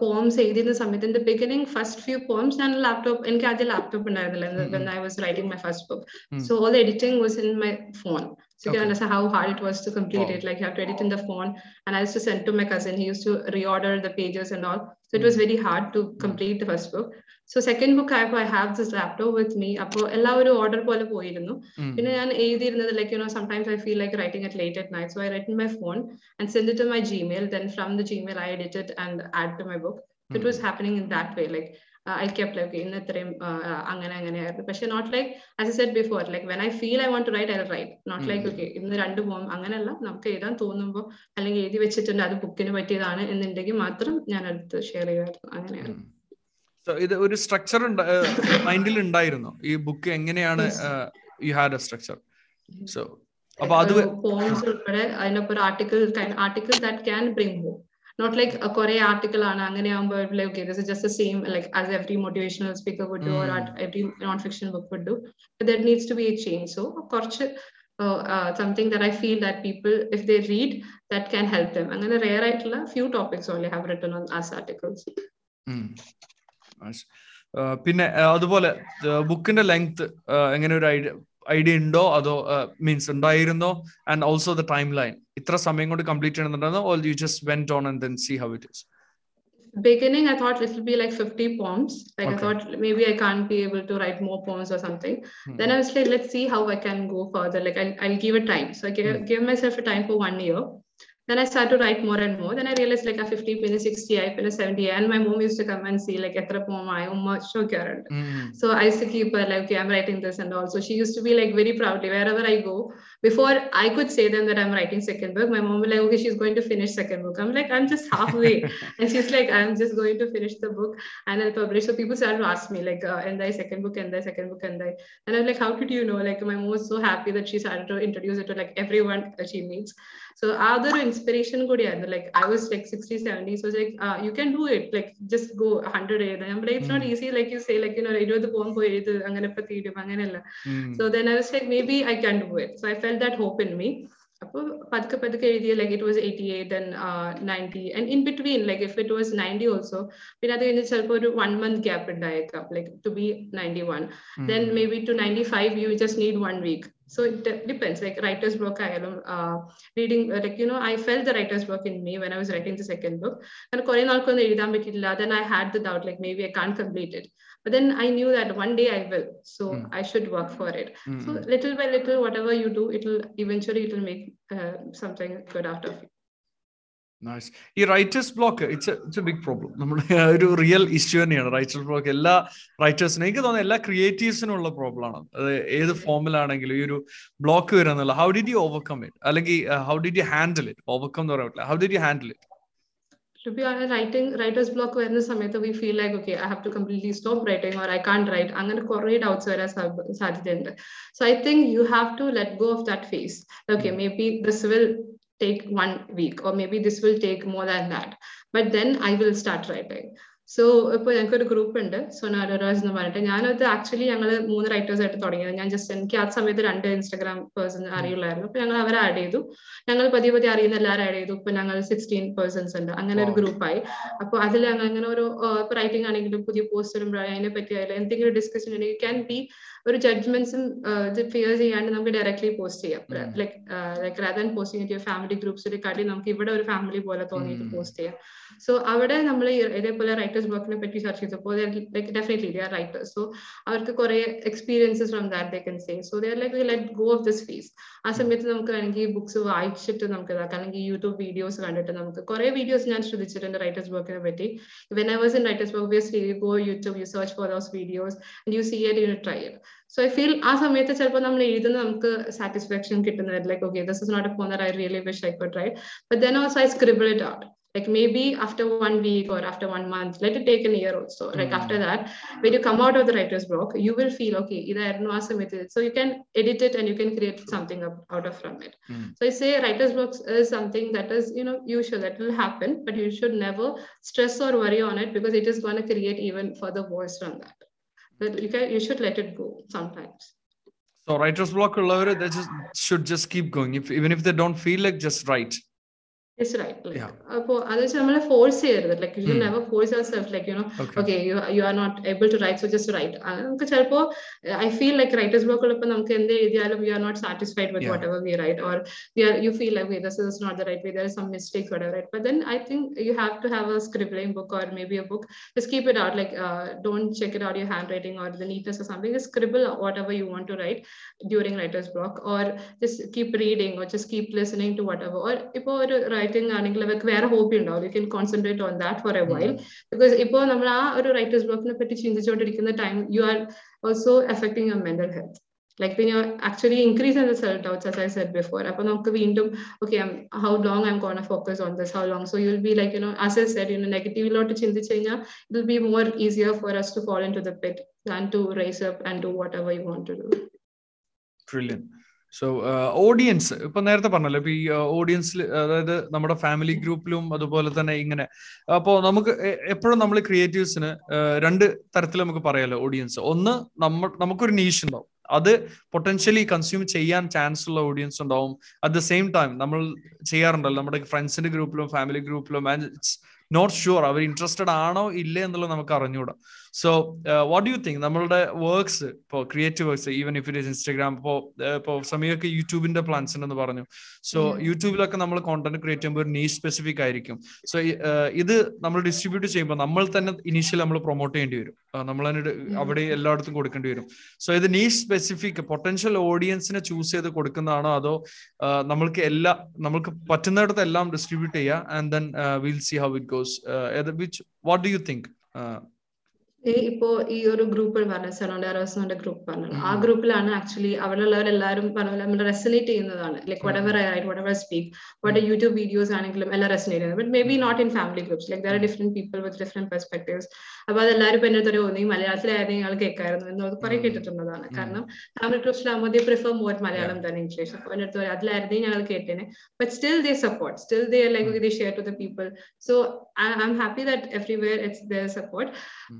പോംസ് എഴുതിയിരുന്ന സമയത്ത് in the beginning first few poems ഞാൻ ലാപ്ടോപ്പ് എനിക്ക് ആദ്യം ലാപ്ടോപ്പ് ഉണ്ടായിരുന്നില്ല. I was writing my first book so all editing was in my editing was in my phone. So you Okay. can understand how hard it was to complete Wow. it. Like you have to edit in the phone. And I used to send to my cousin. He used to reorder the pages and all. So it was Mm. very hard to complete the first book. So second book I, I have this laptop with me. അപ്പോൾ എല്ലാ ഒരു order പോലെ പോയിരുന്നു പിന്നെ ഞാൻ എഴുതിയിരുന്നത് like you know sometimes I feel like writing at late at night so I write in my phone and send it to my Gmail then from the Gmail I edit it and add to my book it was happening in that way like I kept like ഇന്ന് ഇത്രയും അങ്ങനെ അങ്ങനെയായിരുന്നു പക്ഷെ not like as a set before like when I feel I want to write I write not like okay ഇന്ന് രണ്ട് പോകും അങ്ങനെയല്ല. നമുക്ക് എഴുതാൻ തോന്നുമ്പോൾ അല്ലെങ്കിൽ എഴുതി വെച്ചിട്ടുണ്ട് അത് ബുക്കിന് പറ്റിയതാണ് എന്നുണ്ടെങ്കിൽ മാത്രം ഞാൻ അടുത്ത് ഷെയർ ചെയ്യുമായിരുന്നു. അങ്ങനെയായിരുന്നു സോ ഇത് ഒരു സ്ട്രക്ചർ മൈൻഡിൽ ഉണ്ടായിരുന്നു. ഈ ബുക്ക് എങ്ങനെയാണ്. You had a structure so അപ്പൊ അത് പോയിന്റ്സ് ഉൾപ്പെടെ അതിനൊപ്പം article article that can bring home not like കുറെ ആർട്ടിക്കിൾ ആണ്. അങ്ങനെ ആകുമ്പോൾ okay this just same like as every motivational speaker would do or every non fiction book would do that needs to be a change so കുറച്ച് something that I feel that people if they read that can help them അങ്ങനെ rare ആയിട്ടുള്ള few topics only have written on as articles പിന്നെ അതുപോലെ ബുക്കിന്റെ length എങ്ങനെ ഒരു idea idea ഉണ്ടോ അതോ മീൻസ് ഉണ്ടായിരുന്നോ and also the timeline ഇത്ര സമയം കൊണ്ട് complete ചെയ്യണമെന്നുണ്ടോ or you just went on and then see how it is beginning i thought it will be like 50 poems like Okay. i thought maybe i can't be able to write more poems or something Hmm. then i was like let's see how i can go further like i'll, I'll give it time so i gave, Hmm. gave myself a time for one year then I started to write more and more. Then I realized like a 50 pin, 60, I pin 70. And my mom used to come and see like etra poem I show current. So I used to keep her like, okay, I'm writing this and also she used to be like very proudly wherever I go. Before I could say them that I'm writing second book, my mom will like, okay, she's going to finish second book. I'm like, I'm just halfway. and she's like, I'm just going to finish the book and I'll publish. So people started to ask me like, uh, and the second book and the second book and the, and I'm like, how did you know? Like my mom was so happy that she started to introduce it to like everyone that she meets. So other inspiration good yeah like I was like 60, 70. So it's like uh, you can do it. Like just go 100 and I'm like it's not easy like you say like you know ഇരുപത് പോകും പോയി എഴുത് അങ്ങനെ ഇപ്പൊ തീരും അങ്ങനെയല്ല so then I was like maybe I can do it. So I felt that hope in me. അപ്പോൾ പതുക്കെ പതുക്കെ എഴുതിയ like it was eighty eight and ninety and in between like if it was ninety also പിന്നെ അത് കഴിഞ്ഞ് ചിലപ്പോൾ ഒരു one month gap ഉണ്ടായേക്കാം like to be ninety one then maybe two ninety five you just need one week so it de depends. Like writer's block i am uh, reading uh, like you know i felt the writer's block in me when i was writing the second book. And uh, then i had the doubt like maybe i can't complete it. But then i knew that one day i will. So mm. i should work for it. Mm -hmm. so little by little whatever you do it'll eventually it'll make uh, something good out of it. ഈ writers block it's it's a big problem നമ്മുടെ ഒരു real issue തന്നെയാണ്. Writers block എല്ലാ റൈറ്റേഴ്സിനും എനിക്ക് തോന്നുന്നു എല്ലാ ക്രിയേറ്റീവ്സിനും ഉള്ള പ്രോബ്ലം ആണ്. അത് ഏത് ഫോമിലാണെങ്കിലും ഈ ഒരു block വരുന്നുള്ള how did you overcome it അല്ലെങ്കിൽ how did you handle it overcome എന്ന് പറയാൻ പറ്റില്ല. How did you handle it to be honest, writing writer's block വരുന്ന സമയത്ത് we feel like okay I have to completely stop writing or I can't write. അങ്ങനെ കുറേ doubts വരാൻ സാധ്യതയുണ്ട്. So I think you have to let go of that phase. Okay maybe this will take one week or maybe this will take more than that. But then I will start writing. So ഇപ്പോൾ ഞങ്ങൾക്ക് ഒരു group ഉണ്ട് സൊനാലോറാസ് എന്ന് പറഞ്ഞിട്ട്. ഞാനത് actually ഞങ്ങൾ മൂന്ന് writers ആയിട്ട് തുടങ്ങിയത്. ഞാൻ ജസ്റ്റ് എനിക്ക് ആ സമയത്ത് രണ്ട് ഇൻസ്റ്റാഗ്രാം പേഴ്സൺ അറിയുള്ളായിരുന്നു. അപ്പൊ ഞങ്ങൾ അവരെ ആഡ് ചെയ്തു. ഞങ്ങൾ പതിയെ പതിയെ അറിയുന്ന എല്ലാവരും ആഡ് ചെയ്തു. ഇപ്പൊ ഞങ്ങൾ സിക്സ്റ്റീൻ പേഴ്സൺസ് ഉണ്ട്. അങ്ങനെ ഒരു ഗ്രൂപ്പായി അപ്പൊ അതിൽ ഞങ്ങൾ അങ്ങനെ ഒരു റൈറ്റിംഗ് ആണെങ്കിലും പുതിയ പോസ്റ്റ് വരുമ്പോൾ അതിനെ പറ്റി അതിൽ എന്തെങ്കിലും ഡിസ്കഷൻ ഉണ്ടെങ്കിൽ ക്യാൻ ബി ഒരു ജഡ്ജ്മെന്റ്സും ഫിയർ ചെയ്യാണ്ട് നമുക്ക് ഡയറക്ട്ലി പോസ്റ്റ് ചെയ്യാം. ലൈക് ലൈക് റാദർ പോസ്റ്റ് ചെയ്യാൻ ഫാമിലി ഗ്രൂപ്പ്സിൽ കാട്ടി നമുക്ക് ഇവിടെ ഒരു ഫാമിലി പോലെ തോന്നിയിട്ട് പോസ്റ്റ് ചെയ്യാം. സോ അവിടെ നമ്മൾ ഇതേപോലെ റൈറ്റേഴ്സ് ബ്ലോക്കിനെ പറ്റി സെർച്ച് ചെയ്തപ്പോൾ like definitely they are writers so അവർക്ക് കുറെ experiences from that they can say so they are like let go of this phase ആ സമയത്ത് നമുക്ക് വേണമെങ്കിൽ ബുക്സ് വായിച്ചിട്ട് നമുക്ക് ഇതാക്കാം. അല്ലെങ്കിൽ യൂട്യൂബ് വീഡിയോസ് കണ്ടിട്ട് നമുക്ക് കുറെ വീഡിയോസ് ഞാൻ ശ്രദ്ധിച്ചിട്ടുണ്ട് റൈറ്റേഴ്സ് ബ്ലോക്കിനെ പറ്റി. When I was in writers block you go YouTube you search for those videos and you see it you try it so I feel ആ സമയത്ത് ചിലപ്പോൾ നമ്മൾ എഴുതുന്ന നമുക്ക് സാറ്റിസ്ഫാക്ഷൻ കിട്ടുന്നത് like okay this is not a phone I really wish I could write but then also I scribble it out like maybe after one week or after one month let it take a year also like mm. after that when you come out of the writer's block you will feel okay either so you can edit it and you can create something up, out of from it mm. so i say writer's block is something that is you know usual that will happen but you should never stress or worry on it because it is going to create even further worse from that but you can you should let it go sometimes. So writer's block they just should just keep going. If even if they don't feel like just write It's right. Like, yeah. അപ്പോൾ അത് വെച്ച് നമ്മൾ force ചെയ്യരുത്. Like you never force yourself like you know okay you you are not able to write so just write നമുക്ക് ചിലപ്പോൾ I feel like writers block ഉള്ളപ്പോൾ നമുക്ക് എന്ത് എഴുതിയാലും you are not satisfied with whatever we write or we are you feel like this is not the right way there is some mistakes whatever right but then I think you have to have a scribbling book or maybe a book just keep it out like don't check it out your handwriting or the neatness or something just scribble whatever you want to write during writers block or just keep reading or just keep listening to whatever or ഇപ്പോൾ ഒരു റൈറ്റിംഗ് ആണെങ്കിൽ അവർക്ക് വേറെ hobby ഉണ്ടാവും you can concentrate on that for a while because ഇപ്പോൾ നമ്മൾ ആ ഒരു റൈറ്റേഴ്സ് ബ്ലോക്കിനെ പറ്റി ചിന്തിച്ചുകൊണ്ടിരിക്കുന്ന time you are also affecting your mental health like when you're actually increasing the self doubts as i said before അപ്പൊ നമുക്ക് വീണ്ടും okay I'm, how long i'm going to focus on this how long so you'll be like you know as i said you know നെഗറ്റീവിലോട്ട് ചിന്തിച്ചു കഴിഞ്ഞാൽ it will be more easier for us to fall into the pit than to raise up and do whatever you want to do brilliant so audience ഇപ്പൊ നേരത്തെ പറഞ്ഞല്ലോ ഇപ്പൊ ഈ ഓഡിയൻസിൽ അതായത് നമ്മുടെ family ഗ്രൂപ്പിലും അതുപോലെ തന്നെ ഇങ്ങനെ. അപ്പോൾ നമുക്ക് എപ്പോഴും നമ്മൾ ക്രിയേറ്റീവ്സിന് രണ്ട് തരത്തിൽ നമുക്ക് പറയാലോ ഓഡിയൻസ് ഒന്ന് നമ്മ നമുക്കൊരു നീഷ് ഉണ്ടാവും. അത് പൊട്ടൻഷ്യലി കൺസ്യൂം ചെയ്യാൻ ചാൻസ് ഉള്ള ഓഡിയൻസ് ഉണ്ടാവും. അറ്റ് ദ സെയിം ടൈം നമ്മൾ ചെയ്യാറുണ്ടല്ലോ നമ്മുടെ ഫ്രണ്ട്സിന്റെ ഗ്രൂപ്പിലും ഫാമിലി ഗ്രൂപ്പിലും ആൻഡ് ഇറ്റ്സ് നോട്ട് ഷുവർ അവർ ഇൻട്രസ്റ്റഡ് ആണോ ഇല്ലേ എന്നുള്ളത് നമുക്ക് അറിഞ്ഞുകൂടാ. സോ വാട്ട് യു തിങ്ക് നമ്മളുടെ വർക്ക്സ് ഇപ്പോൾ creative works even if it is Instagram ഇപ്പോൾ ഇപ്പോൾ സമയമൊക്കെ യൂട്യൂബിന്റെ പ്ലാൻസ് ഉണ്ടെന്ന് പറഞ്ഞു. സോ യൂട്യൂബിലൊക്കെ നമ്മൾ കോണ്ടന്റ് ക്രിയേറ്റ് ചെയ്യുമ്പോൾ ഒരു നീഷ് സ്പെസിഫിക് ആയിരിക്കും. സോ ഇത് നമ്മൾ ഡിസ്ട്രിബ്യൂട്ട് ചെയ്യുമ്പോൾ നമ്മൾ തന്നെ ഇനീഷ്യൽ നമ്മൾ പ്രൊമോട്ട് ചെയ്യേണ്ടി വരും. നമ്മൾ തന്നെ അവിടെ എല്ലായിടത്തും കൊടുക്കേണ്ടി വരും. സോ ഇത് നീഷ് സ്പെസിഫിക് പൊട്ടൻഷ്യൽ ഓഡിയൻസിനെ ചൂസ് ചെയ്ത് കൊടുക്കുന്നതാണോ അതോ നമ്മൾക്ക് എല്ലാ നമ്മൾക്ക് പറ്റുന്നിടത്ത് എല്ലാം ഡിസ്ട്രിബ്യൂട്ട് ചെയ്യുക and then will see how it goes which what do you think ഇപ്പോ ഈ ഒരു ഗ്രൂപ്പ് പറഞ്ഞ സെനോഡാറോസിന്റെ ഗ്രൂപ്പ് പറഞ്ഞു ആ ഗ്രൂപ്പിലാണ് ആക്ച്വലി അവിടെയുള്ളവരെല്ലാവരും പറഞ്ഞ നമ്മൾ റെസനേറ്റ് ചെയ്യുന്നതാണ്. Like whatever I write whatever speak what YouTube videos ആണെങ്കിലും എല്ലാം റെസനേറ്റ് ചെയ്യുന്നത്. But maybe not in family groups like there are different people with different perspectives അപ്പൊ അതെല്ലാവരും ഇപ്പൊ എന്നെ ഒരു ഒന്നെങ്കിൽ മലയാളത്തിലായിരുന്നു ഞങ്ങൾ കേൾക്കായിരുന്നു എന്ന് അത് കുറെ കേട്ടിട്ടുള്ളതാണ്. കാരണം ഫാമിലി ഗ്രൂപ്പ്സിലാകുമ്പോൾ ദേ പ്രിഫർ മോർ മലയാളം തന്നെ ഇംഗ്ലീഷ് അപ്പൊ എന്നെടുത്ത് അടുത്ത് അതിലായിരുന്നു ഞങ്ങൾ കേട്ടേനെ. But still they support still they like they share to the people so I am happy that everywhere it's there support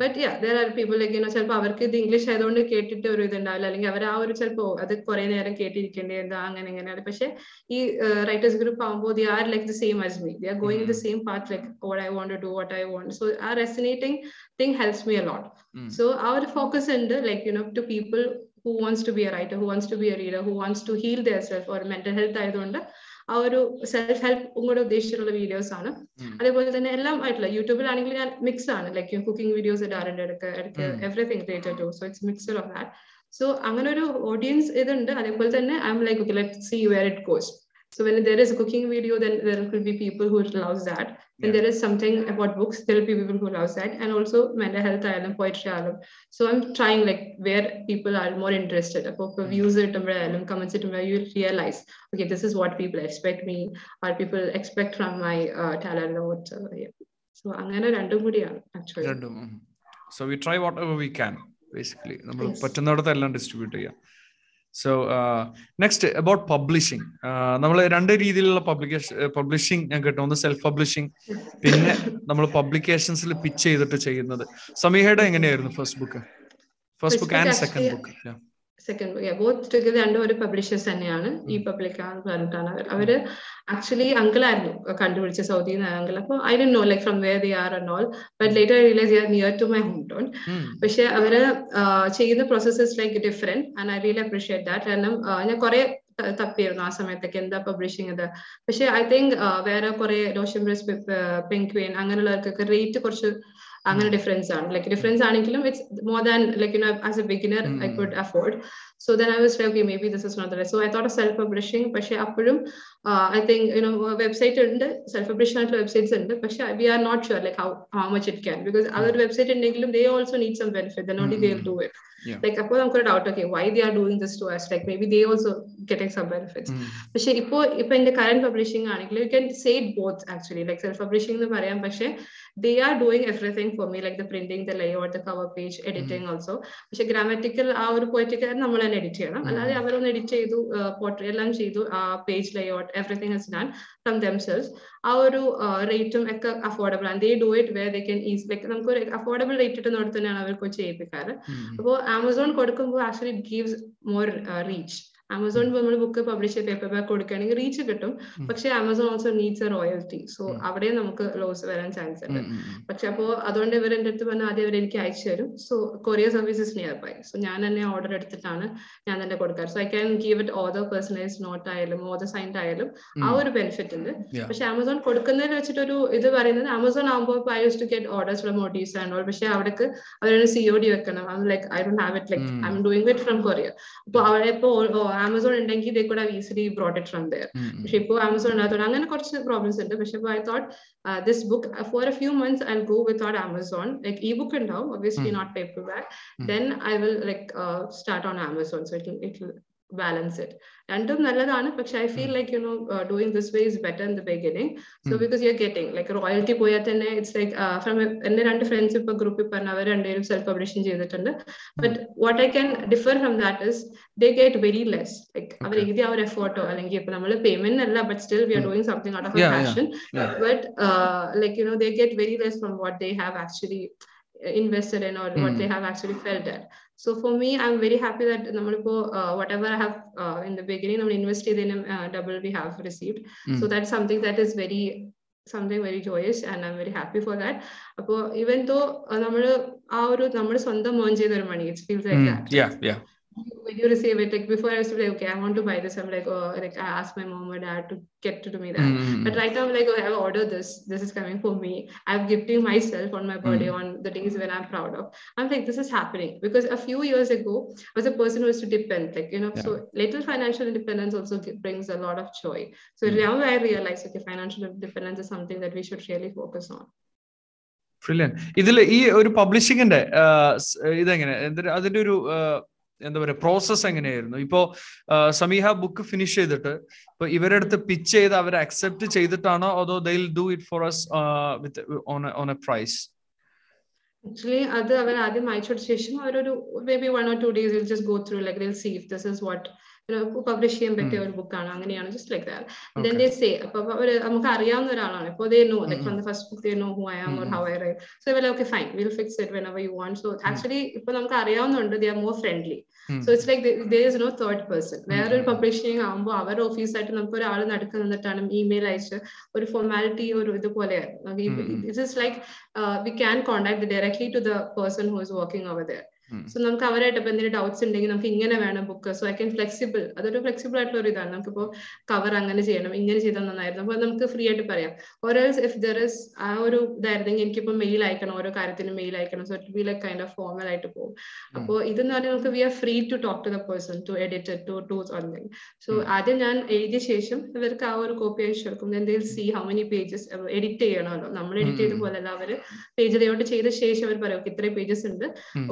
but yeah there are people like you know ചിലപ്പോൾ അവർക്ക് ഇത് English ആയതുകൊണ്ട് കേട്ടിട്ട് ഒരു ഇതുണ്ടാവില്ല. അല്ലെങ്കിൽ അവർ ആ ഒരു ചിലപ്പോൾ അത് കുറെ നേരം കേട്ടിരിക്കേണ്ടി എന്താ അങ്ങനെ ഇങ്ങനെയാണ്. പക്ഷെ ഈ റൈറ്റേഴ്സ് ഗ്രൂപ്പ് ആകുമ്പോൾ they are like the same as me they are going the same path like what I want to do what I want so uh resonating thing helps me a lot so uh ഒരു focus ഉണ്ട് like you know to people who wants to be a writer who wants to be a reader who wants to heal their self or mental health ആയതുകൊണ്ട് ആ ഒരു self ഹെൽപ്പും കൂടെ ഉദ്ദേശിച്ചിട്ടുള്ള videos ആണ്. അതേപോലെ തന്നെ എല്ലാം ആയിട്ടുള്ള യൂട്യൂബിലാണെങ്കിൽ ഞാൻ മിക്സ് ആണ്. ലൈക്ക് കുക്കിംഗ് വീഡിയോസ് ഇടാറുണ്ട്. ഇടയ്ക്ക് ഇടയ്ക്ക് everything related to so it's mix of that so അങ്ങനെ ഒരു ഓഡിയൻസ് ഇതുണ്ട്. അതേപോലെ തന്നെ I'm like okay let see where it goes So when there is a cooking video, then there could be people who loves that. When yeah. there is something about books, there will be people who loves that. And also mental health and poetry island. So I'm trying like where people are more interested. Mm. views it comments it you realize, okay, this is what people expect me, or people expect from my uh, talent or whatever. Yeah. So I'm രണ്ടും കൂടിയാണ് actually രണ്ടും so we try whatever we can basically നമ്മൾ പറ്റുന്നിടത്ത് എല്ലാം distribute ചെയ്യാം so next about publishing നമ്മൾ രണ്ട് രീതിയിലുള്ള പബ്ലിക്കേഷൻ പബ്ലിഷിംഗ് ഞാൻ കേട്ടോ. ഒന്ന് സെൽഫ് പബ്ലിഷിംഗ് പിന്നെ നമ്മൾ പബ്ലിക്കേഷൻസിൽ പിച്ച് ചെയ്തിട്ട് ചെയ്യുന്നത്. സമീഹയുടെ എങ്ങനെയായിരുന്നു first book first book and second book second both together രണ്ടും ഒരു പബ്ലിഷേഴ്സ് തന്നെയാണ് ഈ പബ്ലിക് പറഞ്ഞിട്ടാണ് അവർ. അവർ ആക്ച്വലി അങ്കിളായിരുന്നു കണ്ടുപിടിച്ച സൗദി അങ്കിൾ. അപ്പൊ I Dr know like from where they are and all but later realise are near to my home town പക്ഷെ അവർ ചെയ്യുന്ന processes like different and I really appreciate that കാരണം ഞാൻ കുറെ തപ്പിയിരുന്നു ആ സമയത്തൊക്കെ എന്താ പബ്ലിഷിംഗ് ഇത്. പക്ഷെ ഐ തിങ്ക് വേറെ കുറെ റോഷൻ പെൻക്വീൻ അങ്ങനെയുള്ളവർക്കൊക്കെ റേറ്റ് കുറച്ച് അങ്ങനെ ഡിഫറൻസ് ആണ്. ലൈക്ക് ഡിഫറൻസ് ആണെങ്കിലും it's more than like you know as a beginner I could afford so then I was okay maybe this is not so I thought self publishing പക്ഷേ അപ്പോഴും I think you know website ഉണ്ട് self publish ആയിട്ടുള്ള websites ഉണ്ട് പക്ഷേ we are not sure like how how much it can because അതൊരു website ഉണ്ടെങ്കിലും they also need some benefit then only they do it like അപ്പോൾ നമുക്കൊരു doubt okay why they are doing this to us like maybe they also getting some benefits പക്ഷെ ഇപ്പോൾ ഇപ്പൊ എന്റെ current publishing ആണെങ്കിൽ you can say it both actually like self publishing എന്ന് പറയാം പക്ഷേ they are doing doing for me me the printing the the layout the cover page editing also പക്ഷെ grammatical ആ ഒരു പോയിറ്റിക്കൽ നമ്മൾ തന്നെ എഡിറ്റ് ചെയ്യണം. അല്ലാതെ അവരൊന്ന് എഡിറ്റ് ചെയ്തു പോർട്രേ എല്ലാം ചെയ്തു ആ page layout everything has done from themselves ആ ഒരു റേറ്റും ഒക്കെ അഫോർഡബിൾ ആണ്. They do it where they can is like നമുക്ക് ഒരു അഫോർഡബിൾ റേറ്റ് ഇട്ടുന്നിടത്ത് തന്നെയാണ് അവർ ചെയ്യിപ്പിക്കാറ്. അപ്പോൾ ആമസോൺ കൊടുക്കുമ്പോൾ actually gives more reach Amazon നമ്മൾ ബുക്ക് പബ്ലിഷ് ചെയ്ത് പേപ്പർ ബാക്ക് കൊടുക്കുകയാണെങ്കിൽ റീച്ച് കിട്ടും. പക്ഷെ Amazon also needs a royalty so അവിടെ നമുക്ക് ലോസ് വരാൻ ചാൻസ് ഉണ്ട്. പക്ഷെ അപ്പോ അതുകൊണ്ട് ഇവർ എന്റെ അടുത്ത് പറഞ്ഞാൽ ആദ്യം ഇവർ എനിക്ക് അയച്ചു തരും. So courier services nearby so ഞാൻ തന്നെ ഓർഡർ എടുത്തിട്ടാണ് ഞാൻ തന്നെ കൊടുക്കാറ്. So I can give it author personalise note ആയാലും ഓതർ സൈൻഡ് ആയാലും ആ ഒരു ബെനിഫിറ്റ് ഉണ്ട്. പക്ഷെ ആമസോൺ കൊടുക്കുന്നതിൽ വെച്ചിട്ടൊരു ഇത് പറയുന്നത് ആമസോൺ ആകുമ്പോൾ I use to get orders from motives and all പക്ഷെ അവിടേക്ക് അവരൊരു സി ഒ ഡി വെക്കണം. I like I don't have it like I'm doing it from courier അപ്പോൾ അവിടെ ഇപ്പോ ആമസോൺ ഉണ്ടെങ്കിൽ they could have easily brought it from there പക്ഷെ ഇപ്പോൾ ആമസോൺ ഉണ്ടാകത്തോണ്ട് അങ്ങനെ കുറച്ച് പ്രോബ്ലംസ് ഉണ്ട്. പക്ഷെ I thought this book for a few months I go without Amazon like e book ഉണ്ടാവും obviously not paperback then I will like start on Amazon so it it balance it. രണ്ടും നല്ലതാണ്. പക്ഷെ I feel like you know doing this way is better in the beginning so because you are getting like royalty പോയാൽ തന്നെ it's like from എന്റെ രണ്ട് friends ഇപ്പൊ ഗ്രൂപ്പിൽ പറഞ്ഞ അവർ രണ്ടുപേരും സെൽഫ് പബ്ലിഷൻ ചെയ്തിട്ടുണ്ട് but what I can differ from that is they get very less like അവർ എഴുതിയ ആ ഒരു എഫേർട്ടോ അല്ലെങ്കിൽ ഇപ്പൊ നമ്മൾ പേയ്മെന്റ് അല്ല but still we are doing something out of passion but like you know they get very less from what they have actually invested in or mm. what they have actually felt at. So for me, I'm very happy that uh, whatever I have uh, in the beginning, I'm invested in uh, double we have received. Mm. So that's something that is very something very joyous and I'm very happy for that. അപ്പോൾ even though നമ്മൾ ആ ഒരു നമ്മൾ സ്വന്തം earn ചെയ്ത ഒരു money it feels like that yeah yeah when you receive it, like before I used to be like, okay, I want to buy this. I'm like, oh, like I asked my mom or dad to get to do me that. Mm. But right now, I'm like, oh, I've ordered this. This is coming for me. I'm gifting myself on my birthday on the days when I'm proud of. I'm like, this is happening because a few years ago, I was a person who used to depend, like you know, Yeah. so little financial independence also gi- brings a lot of joy. So Mm. now I realize, okay, financial independence is something that we should really focus on. Brilliant ഇതിൽ ഈ ഒരു പബ്ലിഷിങ്ങിന്റെ ഇതെങ്ങനെ എന്തൊരു അതിന്റെ ഒരു ആ, എന്താ പറയുക പ്രോസസ് എങ്ങനെയായിരുന്നു? ഇപ്പോ സമീഹ ബുക്ക് ഫിനിഷ് ചെയ്തിട്ട് ഇപ്പൊ ഇവരുടെ അടുത്ത് പിച്ച് ചെയ്ത് അവർ അക്സെപ്റ്റ് ചെയ്തിട്ടാണോ അതോ they'll do it for us with on a price actually അത് അവർ ആദ്യം അയച്ചോട് ശേഷം അവരൊരു maybe one or two days just go through like they'll see this is what publish ചെയ്യാൻ പറ്റിയ ഒരു ബുക്കാണ് അങ്ങനെയാണ് just like that then they say അപ്പൊ അവർ നമുക്ക് അറിയാവുന്ന ഒരാളാണ്. ഇപ്പൊ they know like from the first book they know who I am or how I write so okay fine will fix it when our you want so actually ഇപ്പൊ നമുക്ക് അറിയാവുന്നുണ്ട് they are more friendly so it's like there is no third person വേറൊരു publishing ആകുമ്പോൾ അവരുടെ ഓഫീസായിട്ട് നമുക്ക് ഒരാൾ നടക്കു നിന്നിട്ടാണ് email അയച്ച് ഒരു ഫോർമാലിറ്റി ഒരു ഇതുപോലെ it is like we can contact directly to the person who is working our there so നമുക്ക് അവരായിട്ട് ഇപ്പൊ എന്തെങ്കിലും ഡൗട്ട്സ് ഉണ്ടെങ്കിൽ നമുക്ക് ഇങ്ങനെ വേണം book so I can flexible അതൊരു ഫ്ലെക്സിബിൾ ആയിട്ടുള്ള ഒരു ഇതാണ്. നമുക്കിപ്പോ കവർ അങ്ങനെ ചെയ്യണം. ഇങ്ങനെ ചെയ്താൽ നന്നായിരുന്നു. അപ്പൊ നമുക്ക് ഫ്രീ ആയിട്ട് പറയാം. ഓരോ ഇഫ് ദർ ഇസ് ആ ഒരു ഇതായിരുന്നെങ്കിൽ എനിക്കിപ്പോ മെയിൽ അയക്കണം. ഓരോ കാര്യത്തിനും മെയിൽ അയക്കണം. So it be like kind of formal ആയിട്ട് പോകും. അപ്പോൾ ഇതെന്ന് പറഞ്ഞാൽ നമുക്ക് we are free to talk to the person to edit to to online so ആദ്യം ഞാൻ എഴുതിയ ശേഷം ഇവർക്ക് ആ ഒരു കോപ്പി അയച്ചു കൊടുക്കും. എന്തെങ്കിലും see how many pages edit ചെയ്യണമല്ലോ. നമ്മൾ എഡിറ്റ് ചെയ്ത പോലെയല്ല അവർ പേജ് ലേഔട്ട് ചെയ്ത ശേഷം അവർ പറയും ഇത്രയും പേജസ് ഉണ്ട്.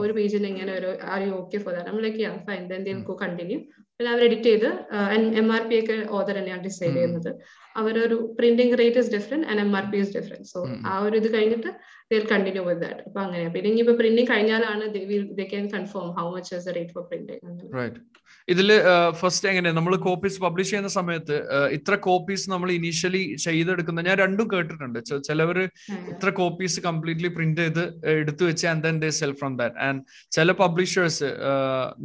ഒരു പേജിന് ഇങ്ങനെ ഒരു are you okay for that നമ്മൾ like yeah fine then they go continue പിന്നെ അവർ എഡിറ്റ് ചെയ്ത് എം ആർ പി ഒക്കെ ഓതർ തന്നെയാണ് ഡിസൈഡ് ചെയ്യുന്നത്. അവരൊരു printing rate is different and M R P is different so ആ ഒരു ഇത് കഴിഞ്ഞിട്ട് they'll continue with that. They can confirm ഇനിയിപ്പോ പ്രിന്റിംഗ് കഴിഞ്ഞാലാണ് the rate for printing. Right. ഇതിൽ ഫസ്റ്റ് എങ്ങനെ നമ്മൾ കോപ്പീസ് പബ്ലിഷ് ചെയ്യുന്ന സമയത്ത് ഇത്ര കോപ്പീസ് നമ്മൾ ഇനീഷ്യലി ചെയ്തെടുക്കുന്ന ഞാൻ രണ്ടും കേട്ടിട്ടുണ്ട്. ചിലവർ ഇത്ര കോപ്പീസ് കംപ്ലീറ്റ്ലി പ്രിന്റ് ചെയ്ത് എടുത്തു വെച്ച് and then they sell from that and ചില പബ്ലിഷേഴ്സ്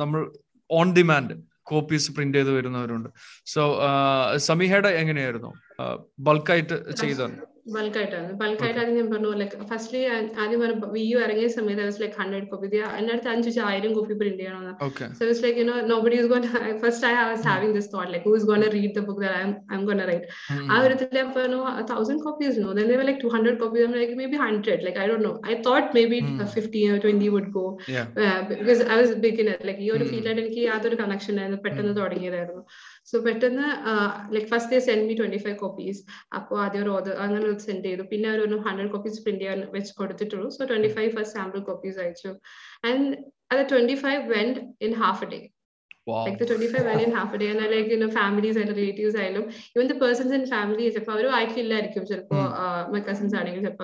നമ്മൾ ഓൺ ഡിമാൻഡ് കോപ്പീസ് പ്രിന്റ് ചെയ്ത് വരുന്നവരുണ്ട്. സോ സമീഹയുടെ എങ്ങനെയായിരുന്നു? ബൾക്കായിട്ട് ചെയ്തത്. ബൾക്കായിട്ടാണ് ബൾക്കായിട്ട് ആദ്യം ഞാൻ പറഞ്ഞു ലൈക്ക് ഫസ്റ്റ്ലി ആദ്യം പറഞ്ഞു വി യു ഇറങ്ങിയ സമയത്ത് വാസ് ലൈക്ക് ഹൺഡ്രഡ് കോപ്പി എന്റെ അടുത്ത് അഞ്ചു ആയിരം കോപ്പി പ്രിന്റ് ചെയ്യണമെന്ന് so is like you know gonna first I was having this thought like who's gonna read the book I'm gonna write ആ ഒരു ഞാൻ പറഞ്ഞു thousand copies no then like two hundred copies like maybe hundred like I don't know I thought maybe fifty twenty would go because I was beginner like ഈ ഒരു ഫീൽഡായിട്ട് എനിക്ക് യാതൊരു connection ആയിരുന്നു പെട്ടെന്ന് തുടങ്ങിയതായിരുന്നു. സോ പെട്ടെന്ന് like first day send me twenty five copies അപ്പോൾ ആദ്യം ഒരു ഓർഡർ അങ്ങനെ സെൻഡ് ചെയ്തു. പിന്നെ അവർ ഒരു ഹൺഡ്രഡ് കോപ്പീസ് പ്രിന്റ് ചെയ്യാൻ വെച്ച് കൊടുത്തിട്ടുള്ളൂ. So twenty five first sample copies അയച്ചു. ആൻഡ് അത് twenty five went in half a day like the 25 went in half a day. And I like you know families and relatives even the persons in